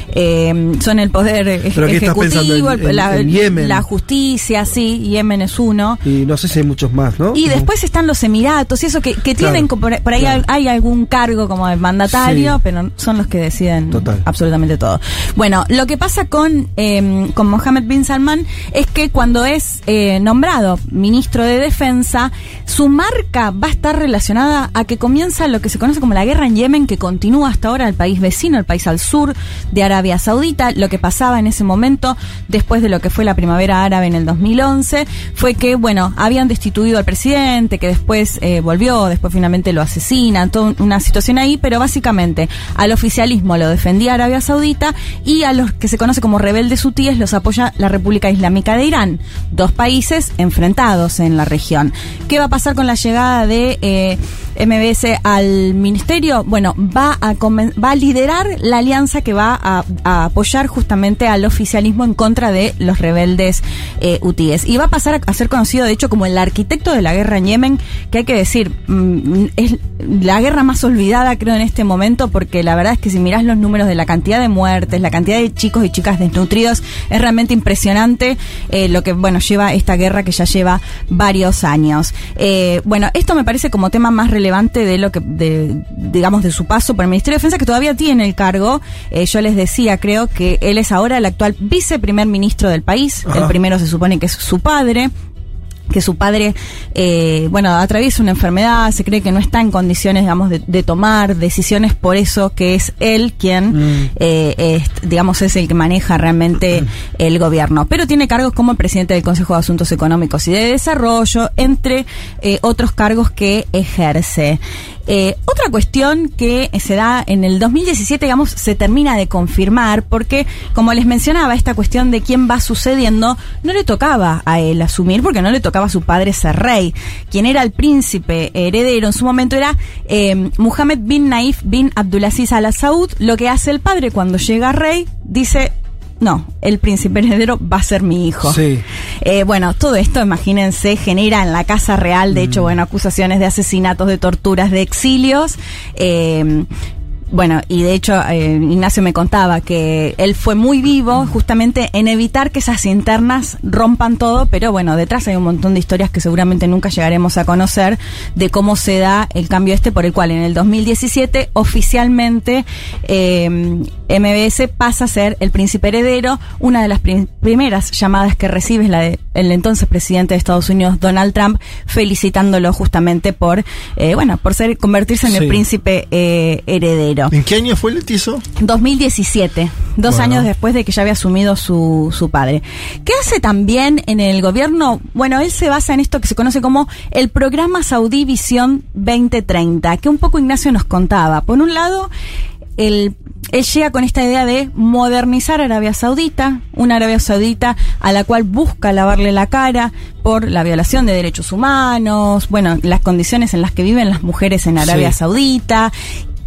Eh, son el poder ejecutivo, ¿En- la, en Yemen? la justicia, sí, Yemen es uno. Y no sé si hay muchos más, ¿no? Y después están los Emiratos y eso que, que Claro, tienen, por, por ahí claro. hay algún cargo como de mandatario, Sí. pero son los que deciden Total. absolutamente todo. Bueno, lo que pasa con, eh, con Mohammed bin Salman es que cuando es eh, nombrado ministro de Defensa, su marca va a estar relacionada a que comienza lo que se conoce como la guerra en Yemen, que continúa hasta ahora el país vecino, el país al sur de Arabia Saudita. Lo que pasaba en ese momento, después de lo que fue la primavera árabe en el 2011, fue que, bueno, habían destituido al presidente, que después eh, volvió, después finalmente lo asesinan, toda una situación ahí, pero básicamente al oficialismo lo defendía Arabia Saudita y a los que se conoce como rebeldes hutíes los apoya la República Islámica de Irán, dos países enfrentados en la región. ¿Qué va a pasar con la llegada de eh, MBS al ministerio? Bueno, va a, va a liderar la alianza que va a, apoyar justamente al oficialismo en contra de los rebeldes eh, hutíes. Y va a pasar a, ser conocido, de hecho, como el arquitecto de la guerra en Yemen, que hay que decir, mm, es la guerra más olvidada, creo, en este momento, porque la verdad es que si mirás los números de la cantidad de muertes, la cantidad de chicos y chicas desnutridos, es realmente impresionante eh, lo que, bueno, lleva esta guerra que ya lleva varios años. Eh, bueno, esto me parece como tema más relevante de lo que, de, digamos, de su paso por el Ministerio de Defensa, que todavía tiene el cargo. Eh, yo les decía, creo que él es ahora el actual viceprimer ministro del país. Ajá. El primero se supone que es su padre que su padre, eh, bueno, atraviesa una enfermedad, se cree que no está en condiciones, digamos, de, de tomar decisiones, por eso que es él quien, Mm. eh, es, digamos, es el que maneja realmente el gobierno. Pero tiene cargos como el presidente del Consejo de Asuntos Económicos y de Desarrollo, entre eh, otros cargos que ejerce. Eh, otra cuestión que se da en el 2017, digamos, se termina de confirmar, porque, como les mencionaba, esta cuestión de quién va sucediendo, no le tocaba a él asumir, porque no le tocaba a su padre ser rey. Quien era el príncipe heredero en su momento era eh, Muhammad bin Naif bin Abdulaziz al Saud. Lo que hace el padre cuando llega rey, dice. No, el príncipe heredero va a ser mi hijo. Sí. Eh, bueno, todo esto, imagínense, genera en la Casa Real, de hecho, bueno, acusaciones de asesinatos, de torturas, de exilios. Eh, bueno, y de hecho eh, Ignacio me contaba que él fue muy vivo justamente en evitar que esas internas rompan todo, pero bueno, detrás hay un montón de historias que seguramente nunca llegaremos a conocer de cómo se da el cambio este por el cual en el 2017 oficialmente eh, MBS pasa a ser el príncipe heredero. Una de las prim- primeras llamadas que recibe es la del entonces presidente de Estados Unidos, Donald Trump, felicitándolo justamente por, eh, bueno, por ser convertirse en Sí. el príncipe eh, ¿En qué año fue Letizo? 2017, dos Bueno. años después de que ya había asumido su, su padre. ¿Qué hace también en el gobierno? Bueno, él se basa en esto que se conoce como el programa Saudí Visión 2030, que un poco Ignacio nos contaba. Por un lado, el, él llega con esta idea de modernizar Arabia Saudita, una Arabia Saudita a la cual busca lavarle la cara por la violación de derechos humanos, bueno, las condiciones en las que viven las mujeres en Arabia Sí. Saudita.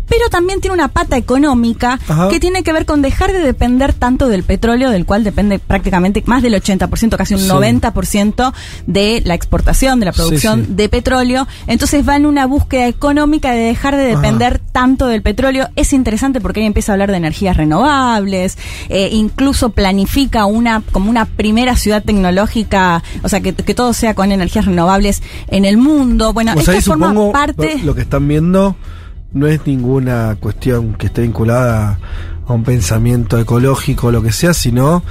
Pero también tiene una pata económica Ajá. que tiene que ver con dejar de depender tanto del petróleo, del cual depende prácticamente más del 80%, casi un Sí. 90% de la exportación, de la producción Sí, sí. de petróleo. Entonces va en una búsqueda económica de dejar de depender tanto del petróleo. Es interesante porque ahí empieza a hablar de energías renovables, eh, incluso planifica una como una primera ciudad tecnológica, o sea, que, que todo sea con energías renovables en el mundo. Bueno, O esto sea, forma parte... lo, lo que están viendo no es ninguna cuestión que esté vinculada a un pensamiento ecológico o lo que sea, sino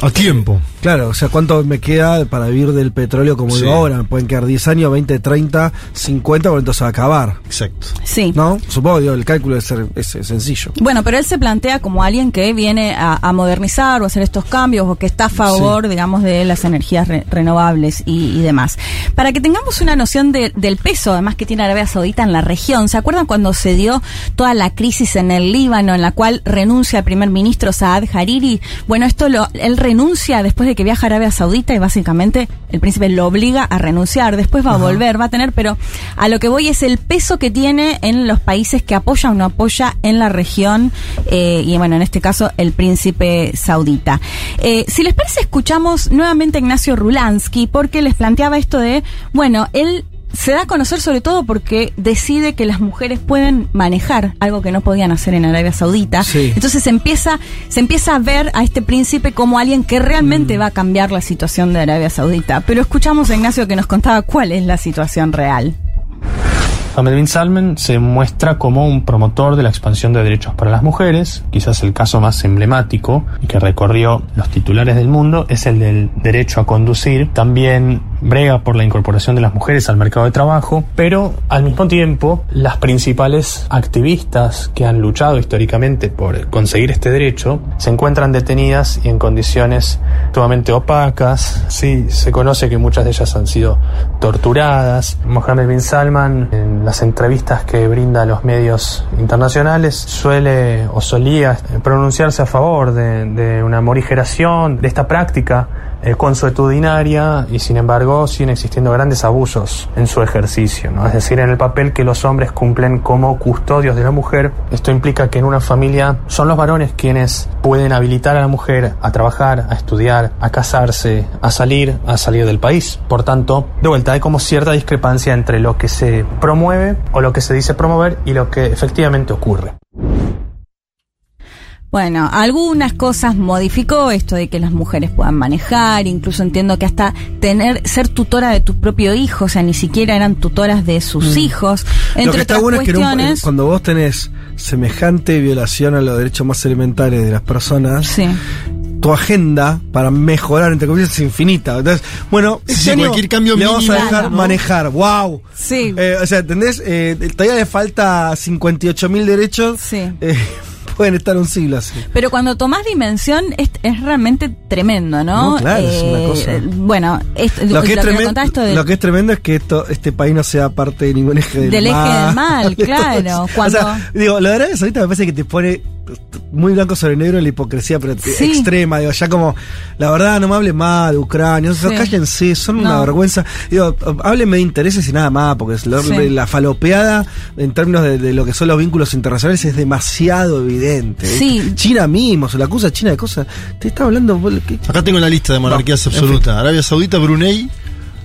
a tiempo. Claro, o sea, ¿cuánto me queda para vivir del petróleo como Sí. digo ahora? Me pueden quedar 10 años, 20, 30, 50, pero entonces va a acabar. Exacto. Sí. ¿No? Supongo, digo, el cálculo es, ser- es sencillo. Bueno, pero él se plantea como alguien que viene a, a modernizar o hacer estos cambios o que está a favor, digamos, de las energías re- renovables y, y demás. Para que tengamos una noción de- del peso, además, que tiene Arabia Saudita en la región, ¿se acuerdan cuando se dio toda la crisis en el Líbano, en la cual renuncia el primer ministro Saad Hariri? Bueno, esto lo, él renuncia después de que viaja a Arabia Saudita y básicamente el príncipe lo obliga a renunciar. Después va a volver, va a tener, pero a lo que voy es el peso que tiene en los países que apoya o no apoya en la región eh, y bueno, en este caso el príncipe saudita. Eh, si les parece, escuchamos nuevamente a Ignacio Rulansky porque les planteaba esto de, bueno, él se da a conocer sobre todo porque decide que las mujeres pueden manejar algo que no podían hacer en Arabia Saudita. Sí. Entonces se empieza, se empieza a ver a este príncipe como alguien que realmente va a cambiar la situación de Arabia Saudita. Pero escuchamos a Ignacio que nos contaba cuál es la situación real. Mohammed bin Salman se muestra como un promotor de la expansión de derechos para las mujeres. Quizás el caso más emblemático y que recorrió los titulares del mundo es el del derecho a conducir. También brega por la incorporación de las mujeres al mercado de trabajo, pero al mismo tiempo las principales activistas que han luchado históricamente por conseguir este derecho se encuentran detenidas y en condiciones sumamente opacas. Sí, se conoce que muchas de ellas han sido torturadas. Mohammed bin Salman, en las entrevistas que brinda a los medios internacionales, suele o solía pronunciarse a favor de, de una morigeración, de esta práctica consuetudinaria y sin embargo siguen existiendo grandes abusos en su ejercicio, ¿no? es decir, en el papel que los hombres cumplen como custodios de la mujer. Esto implica que en una familia son los varones quienes pueden habilitar a la mujer a trabajar, a estudiar, a casarse, a salir, a salir del país. Por tanto, de vuelta hay como cierta discrepancia entre lo que se promueve o lo que se dice promover y lo que efectivamente ocurre. Bueno, algunas cosas modificó esto de que las mujeres puedan manejar, incluso entiendo que hasta tener ser tutora de tu propio hijo, o sea, ni siquiera eran tutoras de sus Mm. hijos, Lo entre que está otras bueno es que en un- cuestiones. cuando vos tenés semejante violación a los derechos más elementales de las personas, tu agenda para mejorar, entre comillas, es infinita. Entonces, bueno, Sí, este año cualquier cambio le vamos a dejar ¿no? manejar. ¡Wow! Sí. Eh, o sea, ¿entendés? Eh, todavía le falta 58 mil derechos. Sí. Eh, pueden estar un siglo así. Pero cuando tomás dimensión es, es realmente tremendo, ¿no? No, claro, es una cosa. Bueno, esto- Lo que, es nos tremen- contaba esto del- lo que es tremendo es que esto, este país no sea parte de ningún eje del, Del eje del mal, claro, cuando- O sea, digo, lo de Arabia Saudita me parece que te pone muy blanco sobre negro la hipocresía pero Sí. extrema. Digo, ya como, la verdad, no me hable más de Ucrania. Sí. cállense, son una vergüenza. Digo, háblenme de intereses y nada más, porque es la, Sí. la falopeada en términos de, de lo que son los vínculos internacionales es demasiado evidente. Sí. China mismo, se la acusa a China de cosas. Te está hablando. ¿qué? Acá tengo la lista de monarquías No, en absolutas. Arabia Saudita, Brunei,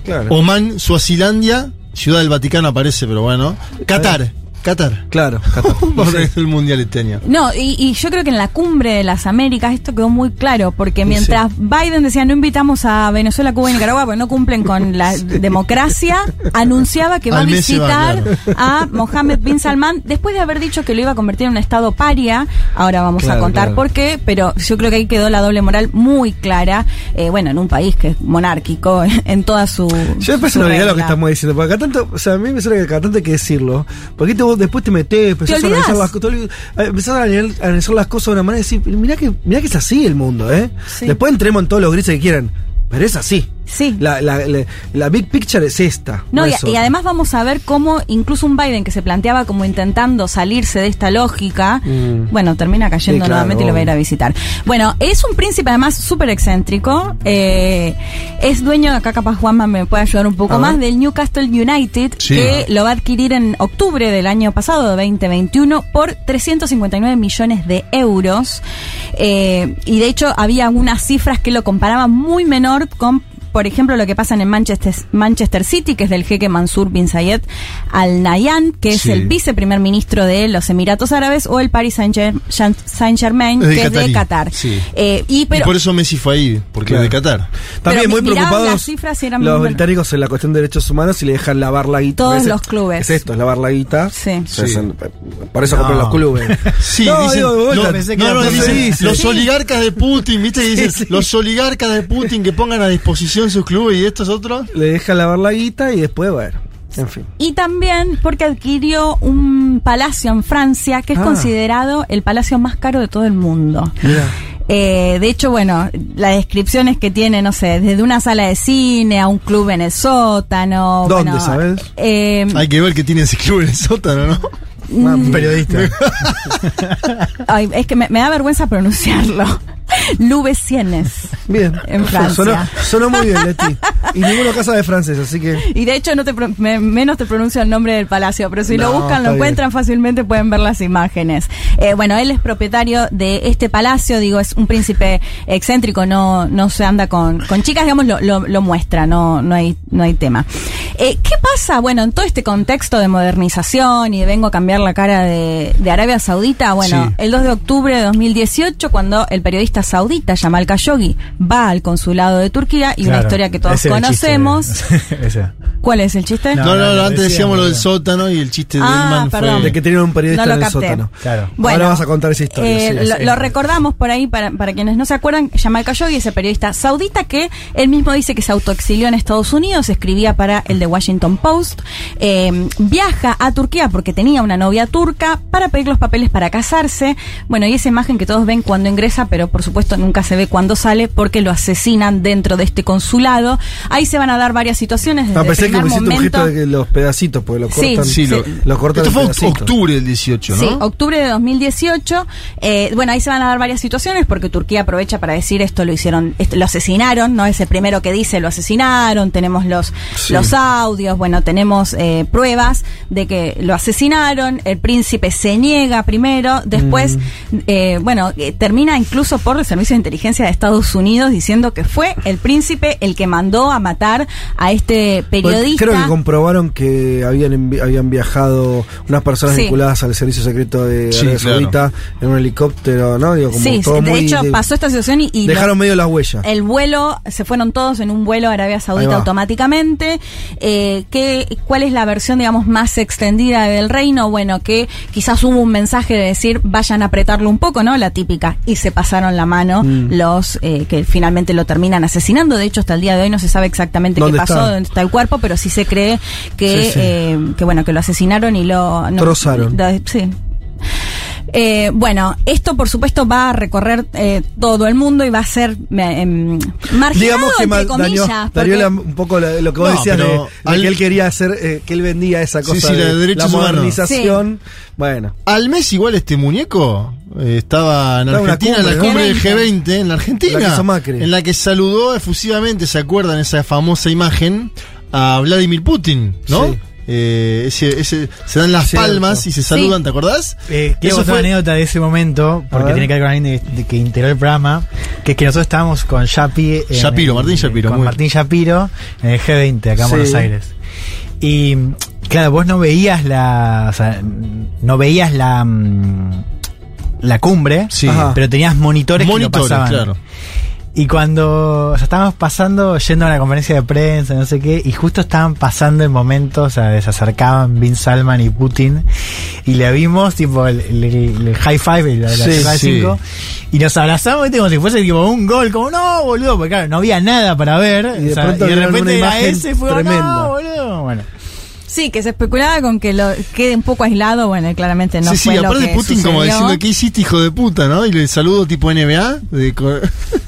Claro. Oman, Suazilandia, Ciudad del Vaticano aparece, pero bueno. Qatar. Qatar. Claro, Qatar. Vamos a el mundial este año. No, y, y yo creo que en la cumbre de las Américas esto quedó muy claro, porque mientras Biden decía no invitamos a Venezuela, Cuba y Nicaragua porque no cumplen con la democracia, anunciaba que va a Al va, visitar a Mohammed bin Salman después de haber dicho que lo iba a convertir en un estado paria. Ahora vamos a contar claro. por qué, pero yo creo que ahí quedó la doble moral muy clara. eh, bueno, en un país que es monárquico en toda su. Yo después su se me olvidé lo que estamos diciendo. Porque acá tanto, o sea, a mí me suena que acá tanto hay que decirlo. Porque te, vos después te metés, empezás a analizar las cosas. a- Empezás a anal- a analizar las cosas de una manera y decir, mirá que, mirá que es así el mundo, ¿eh? Sí. Después entremos en todos los grises que quieran. Pero es así. Sí. La, la, la, la big picture es esta. No, y, además vamos a ver cómo incluso un Biden que se planteaba como intentando salirse de esta lógica, Mm. bueno, termina cayendo Sí, claro, nuevamente y lo va a ir a visitar. Bueno, es un príncipe además súper excéntrico, eh, es dueño, acá capaz Juanma me puede ayudar un poco A ver. más, del Newcastle United, Sí. que lo va a adquirir en octubre del año pasado, de 2021, por 359 millones de euros. Eh, y de hecho había algunas cifras que lo comparaban muy menor con por ejemplo, lo que pasa en Manchester, Manchester City, que es del jeque Mansur bin Zayed Al Nahyan, que es Sí. el viceprimer ministro de los Emiratos Árabes, o el Paris Saint-Germain, de que es de. Qatar. Sí. Eh, y, por eso Messi fue ahí, porque Claro. es de Qatar. También pero muy preocupados las cifras y eran los muy- británicos en la cuestión de derechos humanos y le dejan lavar la guita. Todos los clubes. Es esto, es lavar la guita. Sí. Sí. por eso No. compran los clubes. Sí, No, dicen, digo, de vuelta, los- pensé que no, era no, por dicen, servicio. los Sí. oligarcas de Putin, ¿viste? Que dicen, Sí, sí. los oligarcas de Putin que pongan a disposición sus clubes y estos otros. Le dejan lavar la guita y después, bueno, en fin. y también porque adquirió un palacio en Francia que es Ah. considerado el palacio más caro de todo el mundo. Mira. Eh, de hecho, bueno, las descripciones que tiene, no sé, desde una sala de cine a un club en el sótano. ¿Dónde, bueno, sabes? eh, Hay que ver que tiene ese club en el sótano, ¿no? mm, Periodista. ay, es que me, me da vergüenza pronunciarlo. Louveciennes. Bien. En Francia. Sonó, sonó muy bien, Leti. Y ninguno casa de francés, así que. Y de hecho no te pro- me- menos te pronuncio el nombre del palacio, pero si lo buscan, lo encuentran fácilmente, pueden ver las imágenes. Eh, bueno, él es propietario de este palacio, digo, es un príncipe excéntrico, no, no se anda con, con chicas, digamos, lo, lo, lo muestra, no, no hay, no hay tema. Eh, ¿Qué pasa? Bueno, en todo este contexto de modernización y de vengo a cambiar la cara de, de Arabia Saudita, bueno, Sí. el 2 de octubre de 2018, cuando el periodista saudita Jamal Khashoggi va al consulado de Turquía y una historia que todos ese era el chiste. conocemos. Ese. ¿Cuál es el chiste? No, no, no, no, no, antes decíamos, lo del no. sótano y el chiste de Ah, Elman perdón. fue. De que tenían un periodista No lo en el capté. sótano. Claro. Bueno, Ahora vas a contar esa historia. eh, sí, lo, sí. lo recordamos por ahí para, para quienes no se acuerdan. Jamal Khashoggi, ese periodista saudita que él mismo dice que se autoexilió en Estados Unidos, escribía para el The Washington Post. eh, viaja a Turquía porque tenía una novia turca para pedir los papeles para casarse. Bueno, y esa imagen que todos ven cuando ingresa, pero por supuesto nunca se ve cuando sale porque lo asesinan dentro de este consulado. Ahí se van a dar varias situaciones. Desde No, pensé el que me hiciste un momento, gesto de que los pedacitos, porque lo Sí, cortan. Sí, lo, lo cortan Esto en fue pedacitos. octubre del 18, ¿no? Sí, octubre de 2018. Eh, bueno, ahí se van a dar varias situaciones porque Turquía aprovecha para decir esto lo hicieron, esto, lo asesinaron, ¿no? Es el primero que dice lo asesinaron, tenemos los, Sí. los audios, bueno, tenemos eh, pruebas de que lo asesinaron, el príncipe se niega primero, después, Mm. eh, bueno, eh, termina incluso por el Servicio de Inteligencia de Estados Unidos diciendo que fue el príncipe el que mandó a matar a este periodista. Creo que comprobaron que habían habían viajado unas personas Sí. vinculadas al servicio secreto de Sí, Arabia claro. Saudita en un helicóptero, ¿no? Digo, como Sí, todo de muy hecho de- pasó esta situación y, y dejaron lo- medio las huellas. El vuelo, se fueron todos en un vuelo a Arabia Saudita automáticamente. Eh, ¿qué, ¿Cuál es la versión, digamos, más extendida del reino? Bueno, que quizás hubo un mensaje de decir, vayan a apretarlo un poco, ¿no? La típica. Y se pasaron la mano Mm. los eh, que finalmente lo terminan asesinando. De hecho, hasta el día de hoy no se sabe exactamente qué ¿Dónde pasó, está? dónde está el cuerpo, pero sí se cree que, Sí, sí. eh, que bueno, que lo asesinaron y lo... no- Trozaron. da- sí. Eh, bueno, esto por supuesto va a recorrer eh, todo el mundo y va a ser eh, em, marginado Digamos que entre comillas. dañó, porque- la- un poco la- lo que vos No, decías de, pero de al- que él quería hacer, eh, que él vendía esa Sí, cosa sí, la de de la modernización. Bueno, Al mes igual este muñeco estaba en Estaba en una Argentina, en la cumbre, del G20, en la Argentina, La en la que saludó efusivamente, ¿se acuerdan esa famosa imagen? A Vladimir Putin, ¿no? Sí. Eh, ese, ese- se dan las Cierto. palmas y se saludan, Sí. ¿te acordás? Eh, quiero fue- una anécdota de ese momento, porque tiene que ver con alguien de, de que integró el programa, que es que nosotros estábamos con Shapi. en Shapiro, el- Martín Shapiro, Con muy Martín Shapiro en el G20, acá en Sí. Buenos Aires. Y Claro, vos no veías la. O sea, no veías la. La cumbre, Sí. Pero tenías monitores, Monitores, que lo pasaban. claro. Y cuando o sea, estábamos pasando, yendo a una conferencia de prensa, no sé qué, y justo estaban pasando el momento, o sea, se acercaban Bin Salman y Putin, y le vimos, tipo, el, el- el high five, el- la, la Sí, sí. cinco, y nos abrazamos, como si fuese tipo un gol, como, no, boludo, porque claro, no había nada para ver, Y de o sea, pronto y de vieron repente era imagen ese, fue, tremenda. no, boludo, bueno. Sí, que se especulaba con que lo quede un poco aislado. Bueno, claramente no sí, fue sí, lo aparte que Putin como sucedió. diciendo, ¿qué hiciste, hijo de puta, no? Y le saludo tipo NBA. De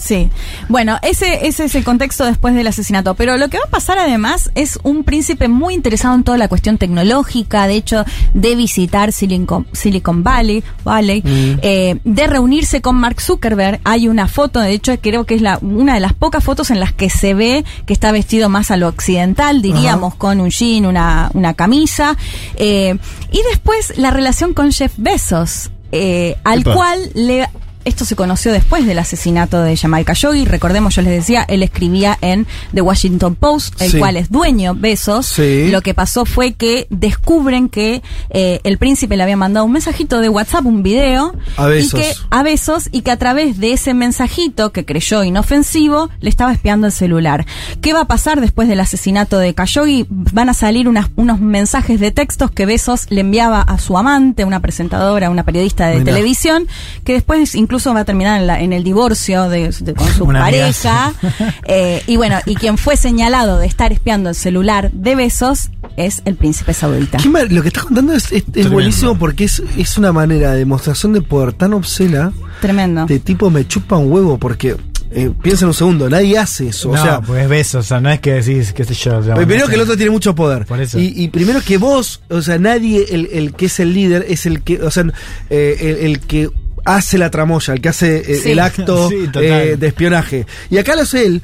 Sí. Bueno, ese, ese es el contexto después del asesinato. Pero lo que va a pasar además es un príncipe muy interesado en toda la cuestión tecnológica, de hecho, de visitar Silicon, Silicon Valley, Valley eh, de reunirse con Mark Zuckerberg. Hay una foto, de hecho, creo que es la, una de las pocas fotos en las que se ve que está vestido más a lo occidental, diríamos, con un jean, una, una camisa. Eh, y después la relación con Jeff Bezos, eh, al Epa. cual le esto se conoció después del asesinato de Jamal Khashoggi. Recordemos, yo les decía, él escribía en The Washington Post, el Sí. cual es dueño Besos. Sí. Lo que pasó fue que descubren que eh, el príncipe le había mandado un mensajito de WhatsApp, un video, A Bezos. y que a Besos y que a través de ese mensajito que creyó inofensivo le estaba espiando el celular. ¿Qué va a pasar después del asesinato de Khashoggi? Van a salir unas- unos mensajes de textos que Besos le enviaba a su amante, una presentadora, una periodista de televisión, que después incluso va a terminar en, la- en el divorcio de, de- con su Una pareja. Eh, y bueno, y quien fue señalado de estar espiando el celular de Besos es el príncipe saudita. Qué lo que estás contando es, es- es buenísimo porque es, es una manera de demostración de poder tan obscena. Tremendo. De tipo me chupa un huevo porque eh, piensa en un segundo, nadie hace eso. no, o sea, pues besos, o sea, no es que decís, qué sé yo. primero no que el otro tiene mucho poder. Por eso. Y, y primero que vos, o sea, nadie, el, el que es el líder, es el que, o sea, eh, el, el que hace la tramoya, el que hace eh, Sí. el acto Sí, eh, de espionaje. Y acá lo hace él.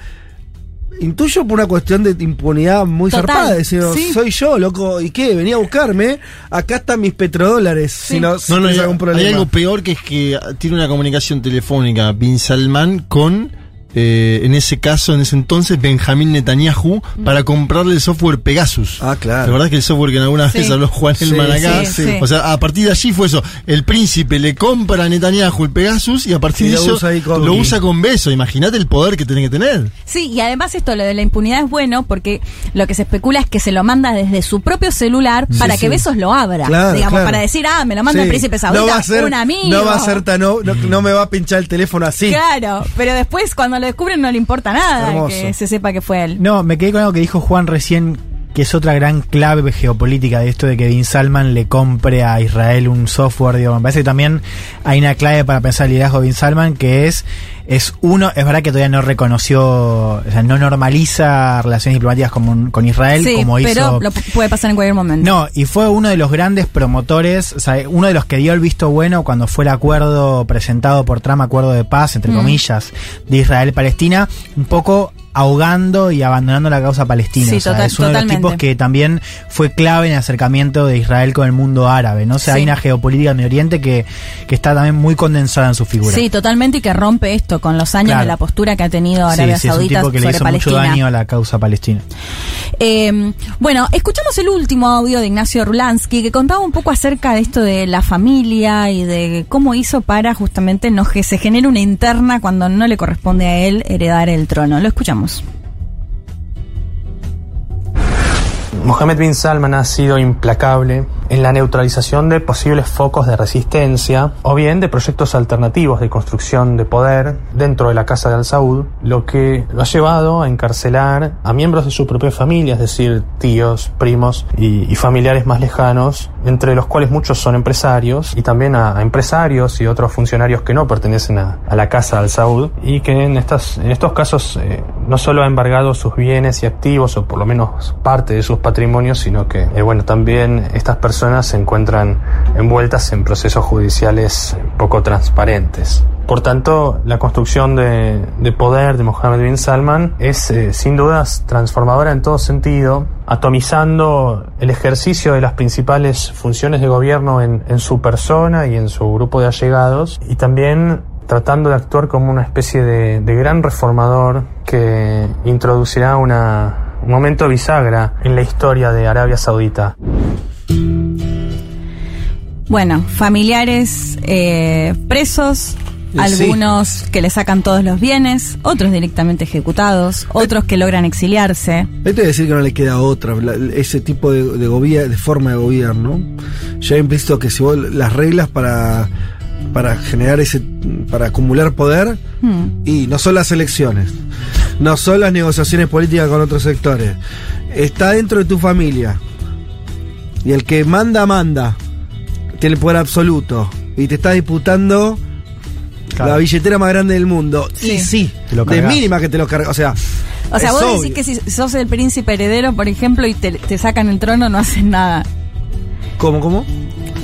Intuyo por una cuestión de impunidad muy Total, zarpada. Decir, sí. soy yo, loco. ¿Y qué? Venía a buscarme. Acá están mis petrodólares. Si no, si No, hay, algún hay problema. algo peor que es que tiene una comunicación telefónica Bin Salman con, eh, en ese caso, en ese entonces, Benjamín Netanyahu para comprarle el software Pegasus. Ah, claro. La verdad que el software que en alguna Sí. vez habló Juan Sí, Elman acá. sí, sí. O sea, a partir de allí fue eso. El príncipe le compra a Netanyahu el Pegasus y a partir de eso usa lo usa con beso. Imagínate el poder que tiene que tener. Sí, y además esto, lo de la impunidad es bueno porque lo que se especula es que se lo manda desde su propio celular Sí, para sí. que Besos lo abra. Claro, digamos, claro. para decir, ah, me lo manda Sí. el príncipe saudita, no va a ser, un amigo. No va a ser tan. No, no, no me va a pinchar el teléfono así. Claro, pero después cuando lo descubren no le importa nada Hermoso. que se sepa que fue él. No, me quedé con algo que dijo Juan recién, que es otra gran clave geopolítica de esto de que Bin Salman le compre a Israel un software. Digo, me parece que también hay una clave para pensar el liderazgo de Bin Salman, que es, es uno, es verdad que todavía no reconoció, o sea, no normaliza relaciones diplomáticas con, con Israel sí, como pero hizo. lo pu- puede pasar en cualquier momento. No, y fue uno de los grandes promotores, o sea, uno de los que dio el visto bueno cuando fue el acuerdo presentado por Trump, acuerdo de paz, entre Mm. comillas, de Israel-Palestina, un poco ahogando y abandonando la causa palestina. Sí, O sea, total- es uno de los tipos que también fue clave en el acercamiento de Israel con el mundo árabe. ¿no? O sea, Sí. hay una geopolítica en Medio Oriente que, que está también muy condensada en su figura. Sí, totalmente y que rompe esto con los años Claro. de la postura que ha tenido Sí, Arabia sí, es un Saudita tipo que le sobre hizo mucho Palestina. daño a la causa palestina. Eh, bueno, escuchamos el último audio de Ignacio Rulansky que contaba un poco acerca de esto de la familia y de cómo hizo para justamente no que se genere una interna cuando no le corresponde a él heredar el trono. Lo escuchamos. Mohammed bin Salman ha sido implacable en la neutralización de posibles focos de resistencia o bien de proyectos alternativos de construcción de poder dentro de la Casa de Al Saud, lo que lo ha llevado a encarcelar a miembros de su propia familia, es decir, tíos, primos y, y familiares más lejanos, entre los cuales muchos son empresarios y también a, a empresarios y otros funcionarios que no pertenecen a, a la Casa de Al Saud y que en, estas, en estos casos eh, no solo ha embargado sus bienes y activos o por lo menos parte de sus patrimonios, sino que eh, bueno, también estas personas se encuentran envueltas en procesos judiciales poco transparentes. Por tanto, la construcción de, de poder de Mohammed bin Salman es eh, sin dudas transformadora en todo sentido, atomizando el ejercicio de las principales funciones de gobierno en, su persona y en su grupo de allegados, y también tratando de actuar como una especie de, gran reformador que introducirá un momento bisagra en la historia de Arabia Saudita. Bueno, familiares eh, presos, algunos que le sacan todos los bienes, otros directamente ejecutados, otros que logran exiliarse. Hay que decir que no le queda otra, la- ese tipo de, de, gobier- de forma de gobierno. Ya implícito que si vos las reglas para, para generar ese, para acumular poder, Hmm. y no son las elecciones, no son las negociaciones políticas con otros sectores, está dentro de tu familia. Y el que manda, manda. Tiene el poder absoluto. Y te está disputando Claro. la billetera más grande del mundo. Y sí, Te lo de mínima que te lo cargas. O sea, O sea, vos obvio. decís que si sos el príncipe heredero, por ejemplo, y te, te sacan el trono, no hacen nada. ¿Cómo, cómo?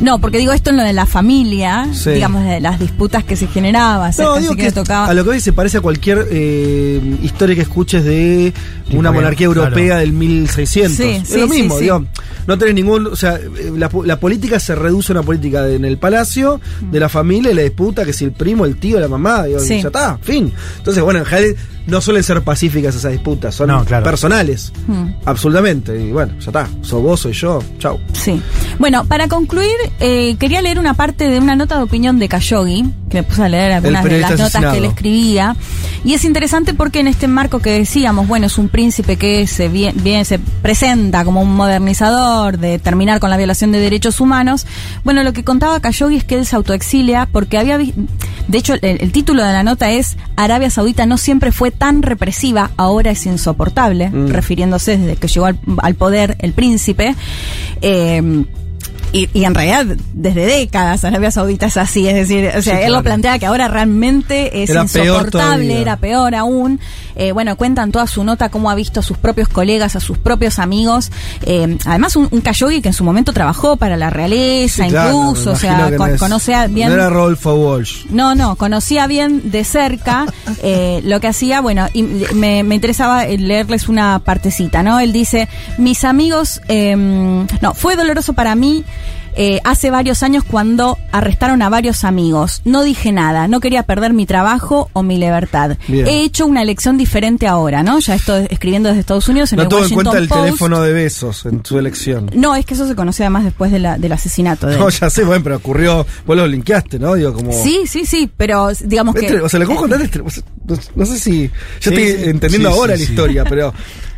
No, porque digo esto en lo de la familia, Sí. digamos, de las disputas que se generaban, No, digo que que tocaba. a lo que hoy se parece a cualquier eh, historia que escuches de una monarquía europea claro. del 1600. Sí, es sí, lo mismo, sí. digo, no tenés ningún, o sea, eh, la, la política se reduce a una política de- en el palacio, de la familia y la disputa, que si el primo, el tío, la mamá, digo, Sí. ya está, fin. Entonces, bueno, en general no suelen ser pacíficas esas disputas, son No, claro. personales, Hmm. absolutamente. Y bueno, ya está, sos vos, soy yo, chau. Sí. Bueno, para concluir, eh, quería leer una parte de una nota de opinión de Khashoggi, que me puse a leer algunas de las notas que él escribía. Y es interesante porque en este marco que decíamos, bueno, es un príncipe que se, bien, bien- se presenta como un modernizador de terminar con la violación de derechos humanos. Bueno, lo que contaba Khashoggi es que él se autoexilia porque había De hecho, el, el título de la nota es Arabia Saudita no siempre fue tan represiva, ahora es insoportable, Mm. refiriéndose desde que llegó al, al poder el príncipe. Eh, y, y en realidad, desde décadas, Arabia Saudita es así. Es decir, o sea, Sí, él lo plantea que ahora realmente es Era insoportable, era peor aún. Eh, bueno, cuentan toda su nota cómo ha visto a sus propios colegas, a sus propios amigos. Eh, además, un, un Khashoggi que en su momento trabajó para la realeza, Sí, incluso, o sea, con- no es- conoce a bien. No era Rodolfo Walsh. No, no, conocía bien de cerca eh, lo que hacía, bueno, y me, me interesaba leerles una partecita, ¿no? Él dice, mis amigos, eh, no, fue doloroso para mí. Eh, hace varios años cuando arrestaron a varios amigos. No dije nada, no quería perder mi trabajo o mi libertad. Bien. He hecho una elección diferente ahora, ¿no? Ya estoy escribiendo desde Estados Unidos en No el tuvo en cuenta el Post. teléfono de besos en su elección. No, es que eso se conoció además después de la- del asesinato de él. No, ya sé, bueno, pero ocurrió, vos lo linkeaste, ¿no? Digo, como... Sí, sí, sí, pero digamos que... O sea, lo que vos contaste, no, sé si. Yo Sí, estoy entendiendo Sí, ahora sí, la sí. historia, pero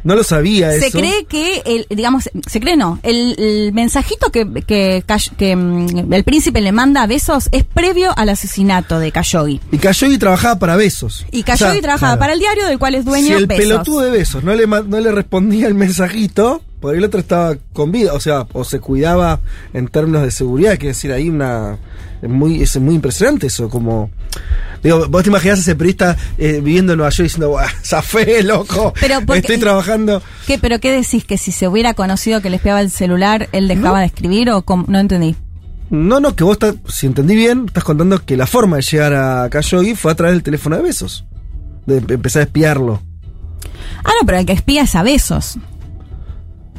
no lo sabía Se eso. cree que, el, digamos, se cree no, el, el mensajito que, que, que, mm, el príncipe le manda a Besos es previo al asesinato de Khashoggi. Y Khashoggi trabajaba para besos. Y Khashoggi O sea, trabajaba claro. para el diario del cual es dueño Si el Besos. pelotudo de besos no le, no le respondía el mensajito, por el otro estaba con vida, o sea, o se cuidaba en términos de seguridad, que decir, ahí una. Es muy, es muy impresionante eso, como. Digo, vos te imaginás a ese periodista eh, viviendo en Nueva York diciendo, "Buah, zafé, loco. Pero porque- Estoy trabajando. ¿Qué, ¿Pero qué decís? ¿Que si se hubiera conocido que le espiaba el celular, él dejaba de escribir o cómo? No entendí. No, no, que vos estás, si entendí bien, estás contando que la forma de llegar a Khashoggi fue a través del teléfono de besos. De em- empezar a espiarlo. Ah, no, pero el que espía es a Besos.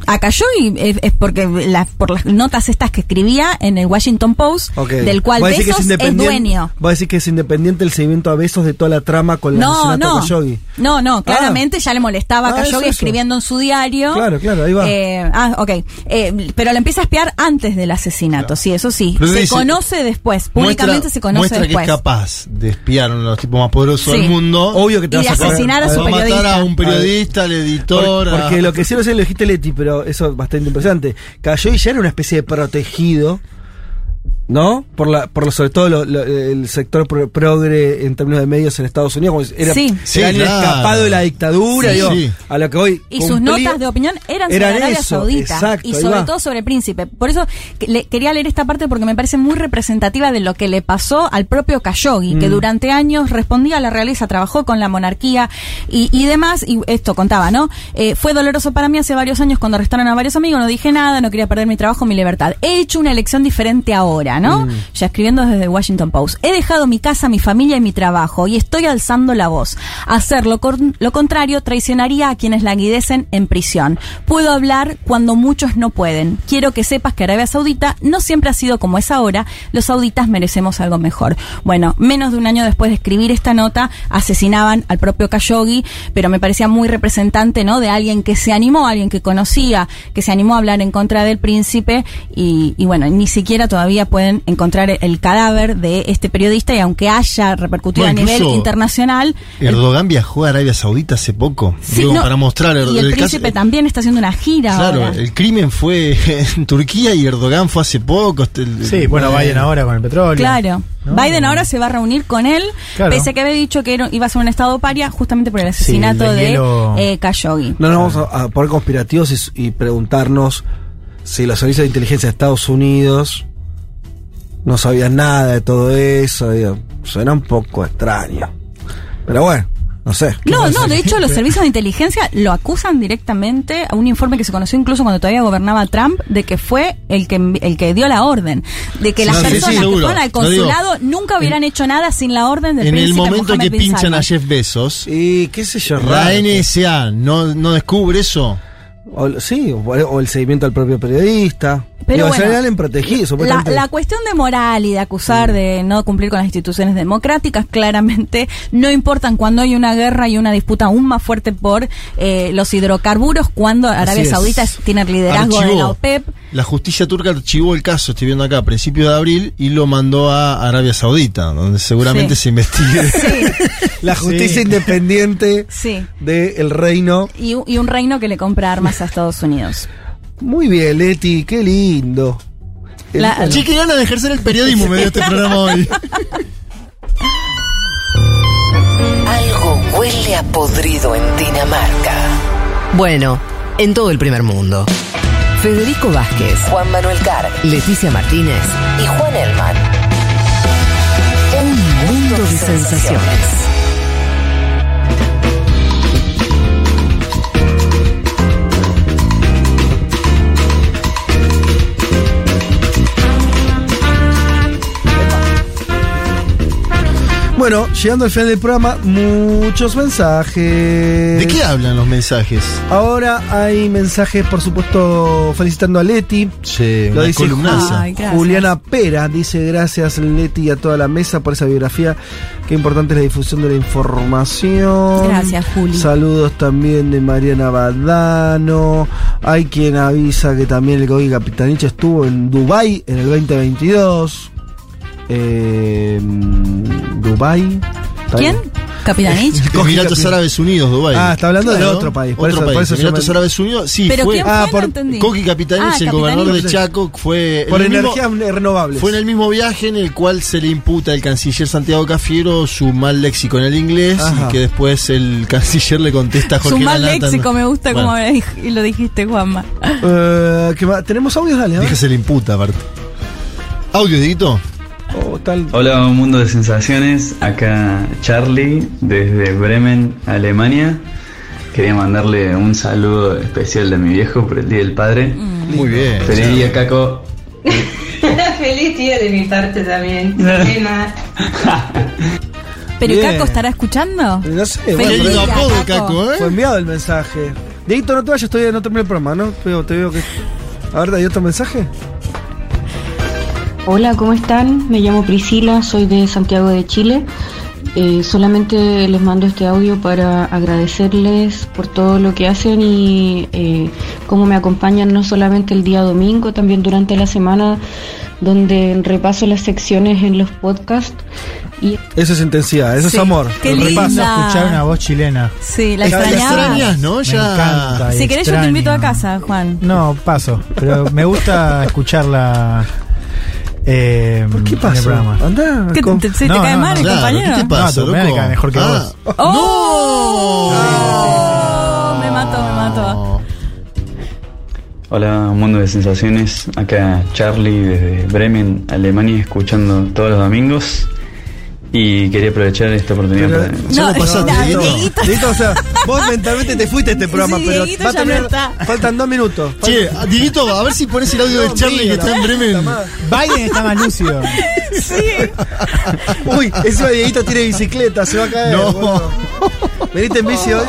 A Khashoggi es, es porque la- por las notas estas que escribía en el Washington Post, del cual Besos es, dueño. Vos decís que es independiente el seguimiento a besos de toda la trama con el No, asesinato no. de Khashoggi. No, no, claramente ya le molestaba a Ah, Khashoggi eso, eso. escribiendo en su diario. Claro, claro, ahí va. Eh, ah, ok. Eh, pero le empieza a espiar antes del asesinato, sí, eso sí. Pero se dice- conoce después, públicamente Muestra- se conoce muestra después. que es capaz de espiar a uno de los tipos más poderosos Sí. del mundo. Obvio que te Y vas a asesinar a su Va a matar periodista. a un periodista, al editor. Por- a- porque lo que sé lo dijiste Leti, pero eso es bastante impresionante. Khashoggi ya era una especie de protegido, ¿no? Por la, por lo- sobre todo lo- lo- el sector pro- progre en términos de medios en Estados Unidos. como era, Sí. Sí, era alguien claro. escapado de la dictadura, Sí. digo, Sí. a lo que hoy. Y sus notas de opinión eran sobre Eran Arabia eso, Saudita exacto, y sobre todo sobre el príncipe. Por eso que- le- quería leer esta parte porque me parece muy representativa de lo que le pasó al propio Khashoggi, que Mm. durante años respondía a la realeza, trabajó con la monarquía y, y demás. Y esto contaba, ¿no? Eh, fue doloroso para mí hace varios años cuando arrestaron a varios amigos, no dije nada, no quería perder mi trabajo, mi libertad. He hecho una elección diferente ahora. Ahora, ¿no? Ya escribiendo desde Washington Post. He dejado mi casa, mi familia y mi trabajo y estoy alzando la voz. Hacer lo, cor- lo contrario traicionaría a quienes languidecen en prisión. Puedo hablar cuando muchos no pueden. Quiero que sepas que Arabia Saudita no siempre ha sido como es ahora. Los sauditas merecemos algo mejor. Bueno, menos de un año después de escribir esta nota, asesinaban al propio Khashoggi, pero me parecía muy representante, ¿no? De alguien que se animó, alguien que conocía, que se animó a hablar en contra del príncipe y, y bueno, ni siquiera todavía pueden encontrar el, el cadáver de este periodista y aunque haya repercutido Bueno, a nivel internacional, el- Erdogan viajó a Arabia Saudita hace poco. Sí, Digo, no, para mostrar y el, príncipe también está haciendo una gira Claro, ahora. el crimen fue en Turquía y Erdogan fue hace poco. este, el- Sí, bueno, Biden ahora con el petróleo. Claro. ¿no? Biden ahora se va a reunir con él, Claro. pese a que había dicho que era- iba a ser un estado paria justamente por el asesinato el de eh, Khashoggi. No nos vamos a, a poner conspirativos y, y preguntarnos si los servicios de inteligencia de Estados Unidos no sabían nada de todo eso. digo, suena un poco extraño. Pero bueno, no sé. ¿Qué No, no, de hecho los servicios de inteligencia lo acusan directamente a un informe que se conoció incluso cuando todavía gobernaba Trump de que fue el que el que dio la orden, de que las sí, sí, personas que fueron al digo, consulado nunca hubieran hecho nada sin la orden del En el príncipe momento Mohammed que bin pinchan Salman. a Jeff Bezos, y qué sé yo, la raro. NSA no, no descubre eso. O- sí, o, o el seguimiento al propio periodista. Pero bueno, La, la cuestión de moral y de acusar de no cumplir con las instituciones democráticas claramente no importan cuando hay una guerra y una disputa aún más fuerte por eh, los hidrocarburos cuando Arabia es. Saudita es- tiene el liderazgo de la Archivó. OPEP. La justicia turca archivó el caso, estoy viendo acá, a principios de abril, y lo mandó a Arabia Saudita, donde seguramente Sí. se investigue. la justicia Sí. independiente Sí. del reino. Y, un- y un reino que le compra armas a Estados Unidos. Muy bien, Leti, qué lindo. La- qué ganas de ejercer el periodismo me dio este programa hoy. Algo huele a podrido en Dinamarca. Bueno, en todo el primer mundo. Federico Vázquez, Juan Manuel Carr, Leticia Martínez y Juan Elman. Un mundo de sensaciones. Bueno, llegando al final del programa, muchos mensajes. ¿De qué hablan los mensajes? Ahora hay mensajes, por supuesto, felicitando a Leti. Sí, Lo una dice. Ay. Juliana Pera, dice gracias Leti y a toda la mesa por esa biografía. Qué importante es la difusión de la información. Gracias, Juli. Saludos también de Mariana Badano. Hay quien avisa que también el Gogi Capitanich estuvo en Dubai en el 2022. Eh, Dubai. ¿Está ¿Quién? Capitanich. Emiratos Árabes Unidos, Dubái. Ah, está hablando de otro país, por Otro eso- por país. eso yo Emiratos me- Árabes Unidos, sí, ¿Pero fue. quién fue? ah, No por- entendí. Coqui Capitanich, Ah, el gobernador de. Chaco, fue. Por en el mismo- energías renovables. Fue en el mismo viaje en el cual se le imputa al canciller Santiago Cafiero su mal léxico en el inglés Ajá. y que después el canciller le contesta a Jorge Su mal Lanata, léxico, ¿no? me gusta Bueno, como lo dijiste, Juanma. Eh, ¿qué más? ¿Tenemos audios? Dale, ¿no? Dije se le imputa, aparte. ¿Audio, Dieguito? Oh, tal- Hola, un mundo de sensaciones. Acá Charlie, desde Bremen, Alemania. Quería mandarle un saludo especial de mi viejo por el Día del Padre. Muy bien. Feliz día, Caco. Feliz día de mi parte también. ¿Pero Bien. Caco estará escuchando? No sé, Feliz bueno, día, apodo, Caco. Caco, ¿eh? Fue enviado el mensaje. Dieguito, no te vayas, todavía no terminé el programa, ¿no? Pero te veo que. A ver, ¿hay otro mensaje? Hola, ¿cómo están? Me llamo Priscila, soy de Santiago de Chile. Eh, solamente les mando este audio para agradecerles por todo lo que hacen y eh, cómo me acompañan no solamente el día domingo, también durante la semana, donde repaso las secciones en los podcasts. Y Eso es intensidad, eso Sí. es amor. Qué El linda. repaso. Escuchar una voz chilena. Sí, la extrañas, ¿no? Me encanta. Si querés yo te invito a casa, Juan. No, paso. Pero me gusta escucharla. Eh, ¿Por qué. Andá. ¿Qué, te, se No, te cae no, mal no, el Claro, compañero? ¿qué te pasa, No, tu loco? me cae mejor que Ah. vos. ¡Oh! Me mató, me mató. Hola, un mundo de sensaciones. Acá Charlie, desde Bremen, Alemania, escuchando todos los domingos. Y quería aprovechar esta oportunidad Pero- para... Ya lo pasaste, no, Dieguito. Dieguito. O sea, vos mentalmente te fuiste a este programa, Sí, pero Dieguito va a no está. faltan dos minutos. Che, Dieguito, a ver si pones el audio del Charlie que está en Bremen. Biden está más lúcido. Uy, encima Dieguito tiene bicicleta, se va a caer. No. boludo. Veniste en bici hoy.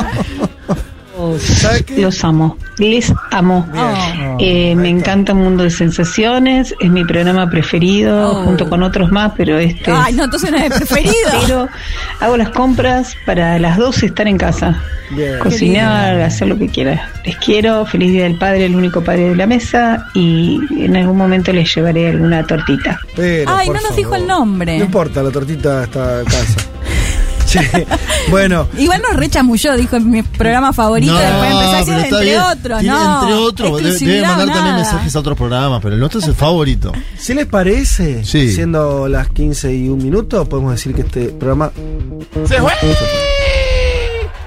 Los amo, les amo. Eh, me encanta Mundo de Sensaciones, es mi programa preferido, Oh. junto con otros más, pero este. Ay, no, entonces no es preferido. Pero hago las compras para las 12 estar en casa. Bien. Cocinar, hacer lo que quiera. Les quiero, feliz día del padre, el único padre de la mesa, y en algún momento les llevaré alguna tortita. Pero, Ay, no nos favor. dijo el nombre. No importa, la tortita está en casa. Che, bueno, Igual nos rechamulló, dijo en mi programa favorito. No, después empezó a decir entre bien. otros. Tiene no, entre otros, debe, debe mandar también mensajes a otros programas, pero el nuestro es el favorito. ¿si les parece? Sí. Siendo las 15 y un minuto, podemos decir que este programa. ¡Se fue!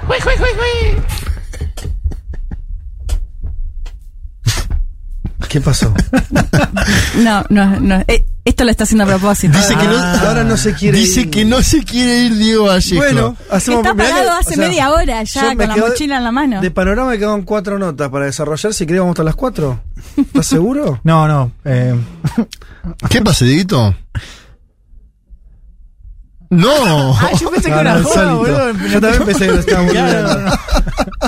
¡Jue, jue, jue, jue! ¿Qué pasó? No, no, no. eh, esto lo está haciendo a propósito. Dice que no, Ah, ahora no se quiere Dice ir. que no se quiere ir Diego Vallejo. Bueno, hacemos Está parado hace o sea, media hora ya con la quedo- mochila en la mano. De panorama me quedan cuatro notas para desarrollar. Si querés, vamos hasta las cuatro. ¿Estás seguro? No, no. Eh, ¿Qué pasa, Dieguito? No. Ay, yo pensé que No, era no, joda, boludo. Yo también pensé que lo estábamos Claro, olvidando.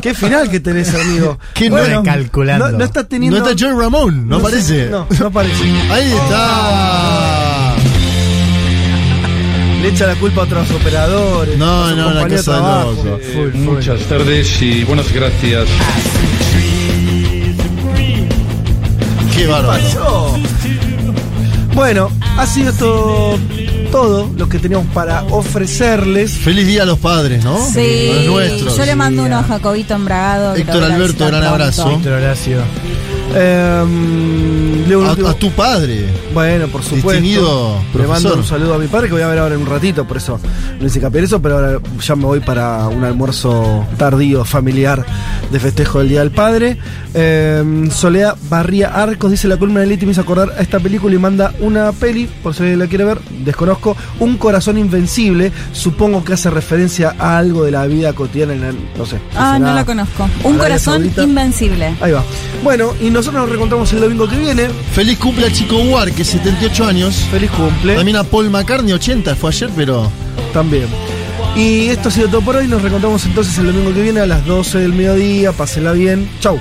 Qué final que tenés, amigo. ¿Qué Bueno, no? Calculando. No, no está teniendo. No está Joey Ramón, no, aparece. No, no aparece. Ahí está. Le echa la culpa a otros operadores. No, no, la casa de loco. Eh, muchas tardes y buenas gracias. Qué bárbaro. pasó? Bueno, ha sido esto todo lo que teníamos para ofrecerles. Feliz día a los padres, ¿no Sí, A los nuestros. yo le mando uno a Jacobito Embragado. Héctor Alberto, gran abrazo. Víctor Horacio. Eh, leo último- A, a tu padre. Bueno, por supuesto. Distinguido Le mando un saludo a mi padre que voy a ver ahora en un ratito, por eso no hice en eso, pero ahora ya me voy para un almuerzo tardío familiar de festejo del Día del Padre. Eh, Soledad Barría Arcos dice la columna de Liti me hizo acordar a esta película y manda una peli, por si alguien la quiere ver, desconozco, Un corazón invencible, supongo que hace referencia a algo de la vida cotidiana, en la- no sé. Ah, no la conozco. Un corazón Saudita. invencible. Ahí va. Bueno, y nosotros nos reencontramos el domingo que viene. Feliz cumple a Chico War, que 78 años. Feliz cumple. También a Paul McCartney, 80, fue ayer, pero. También. Y esto ha sido todo por hoy. Nos reencontramos entonces el domingo que viene a las 12 del mediodía. Pásenla bien. Chau.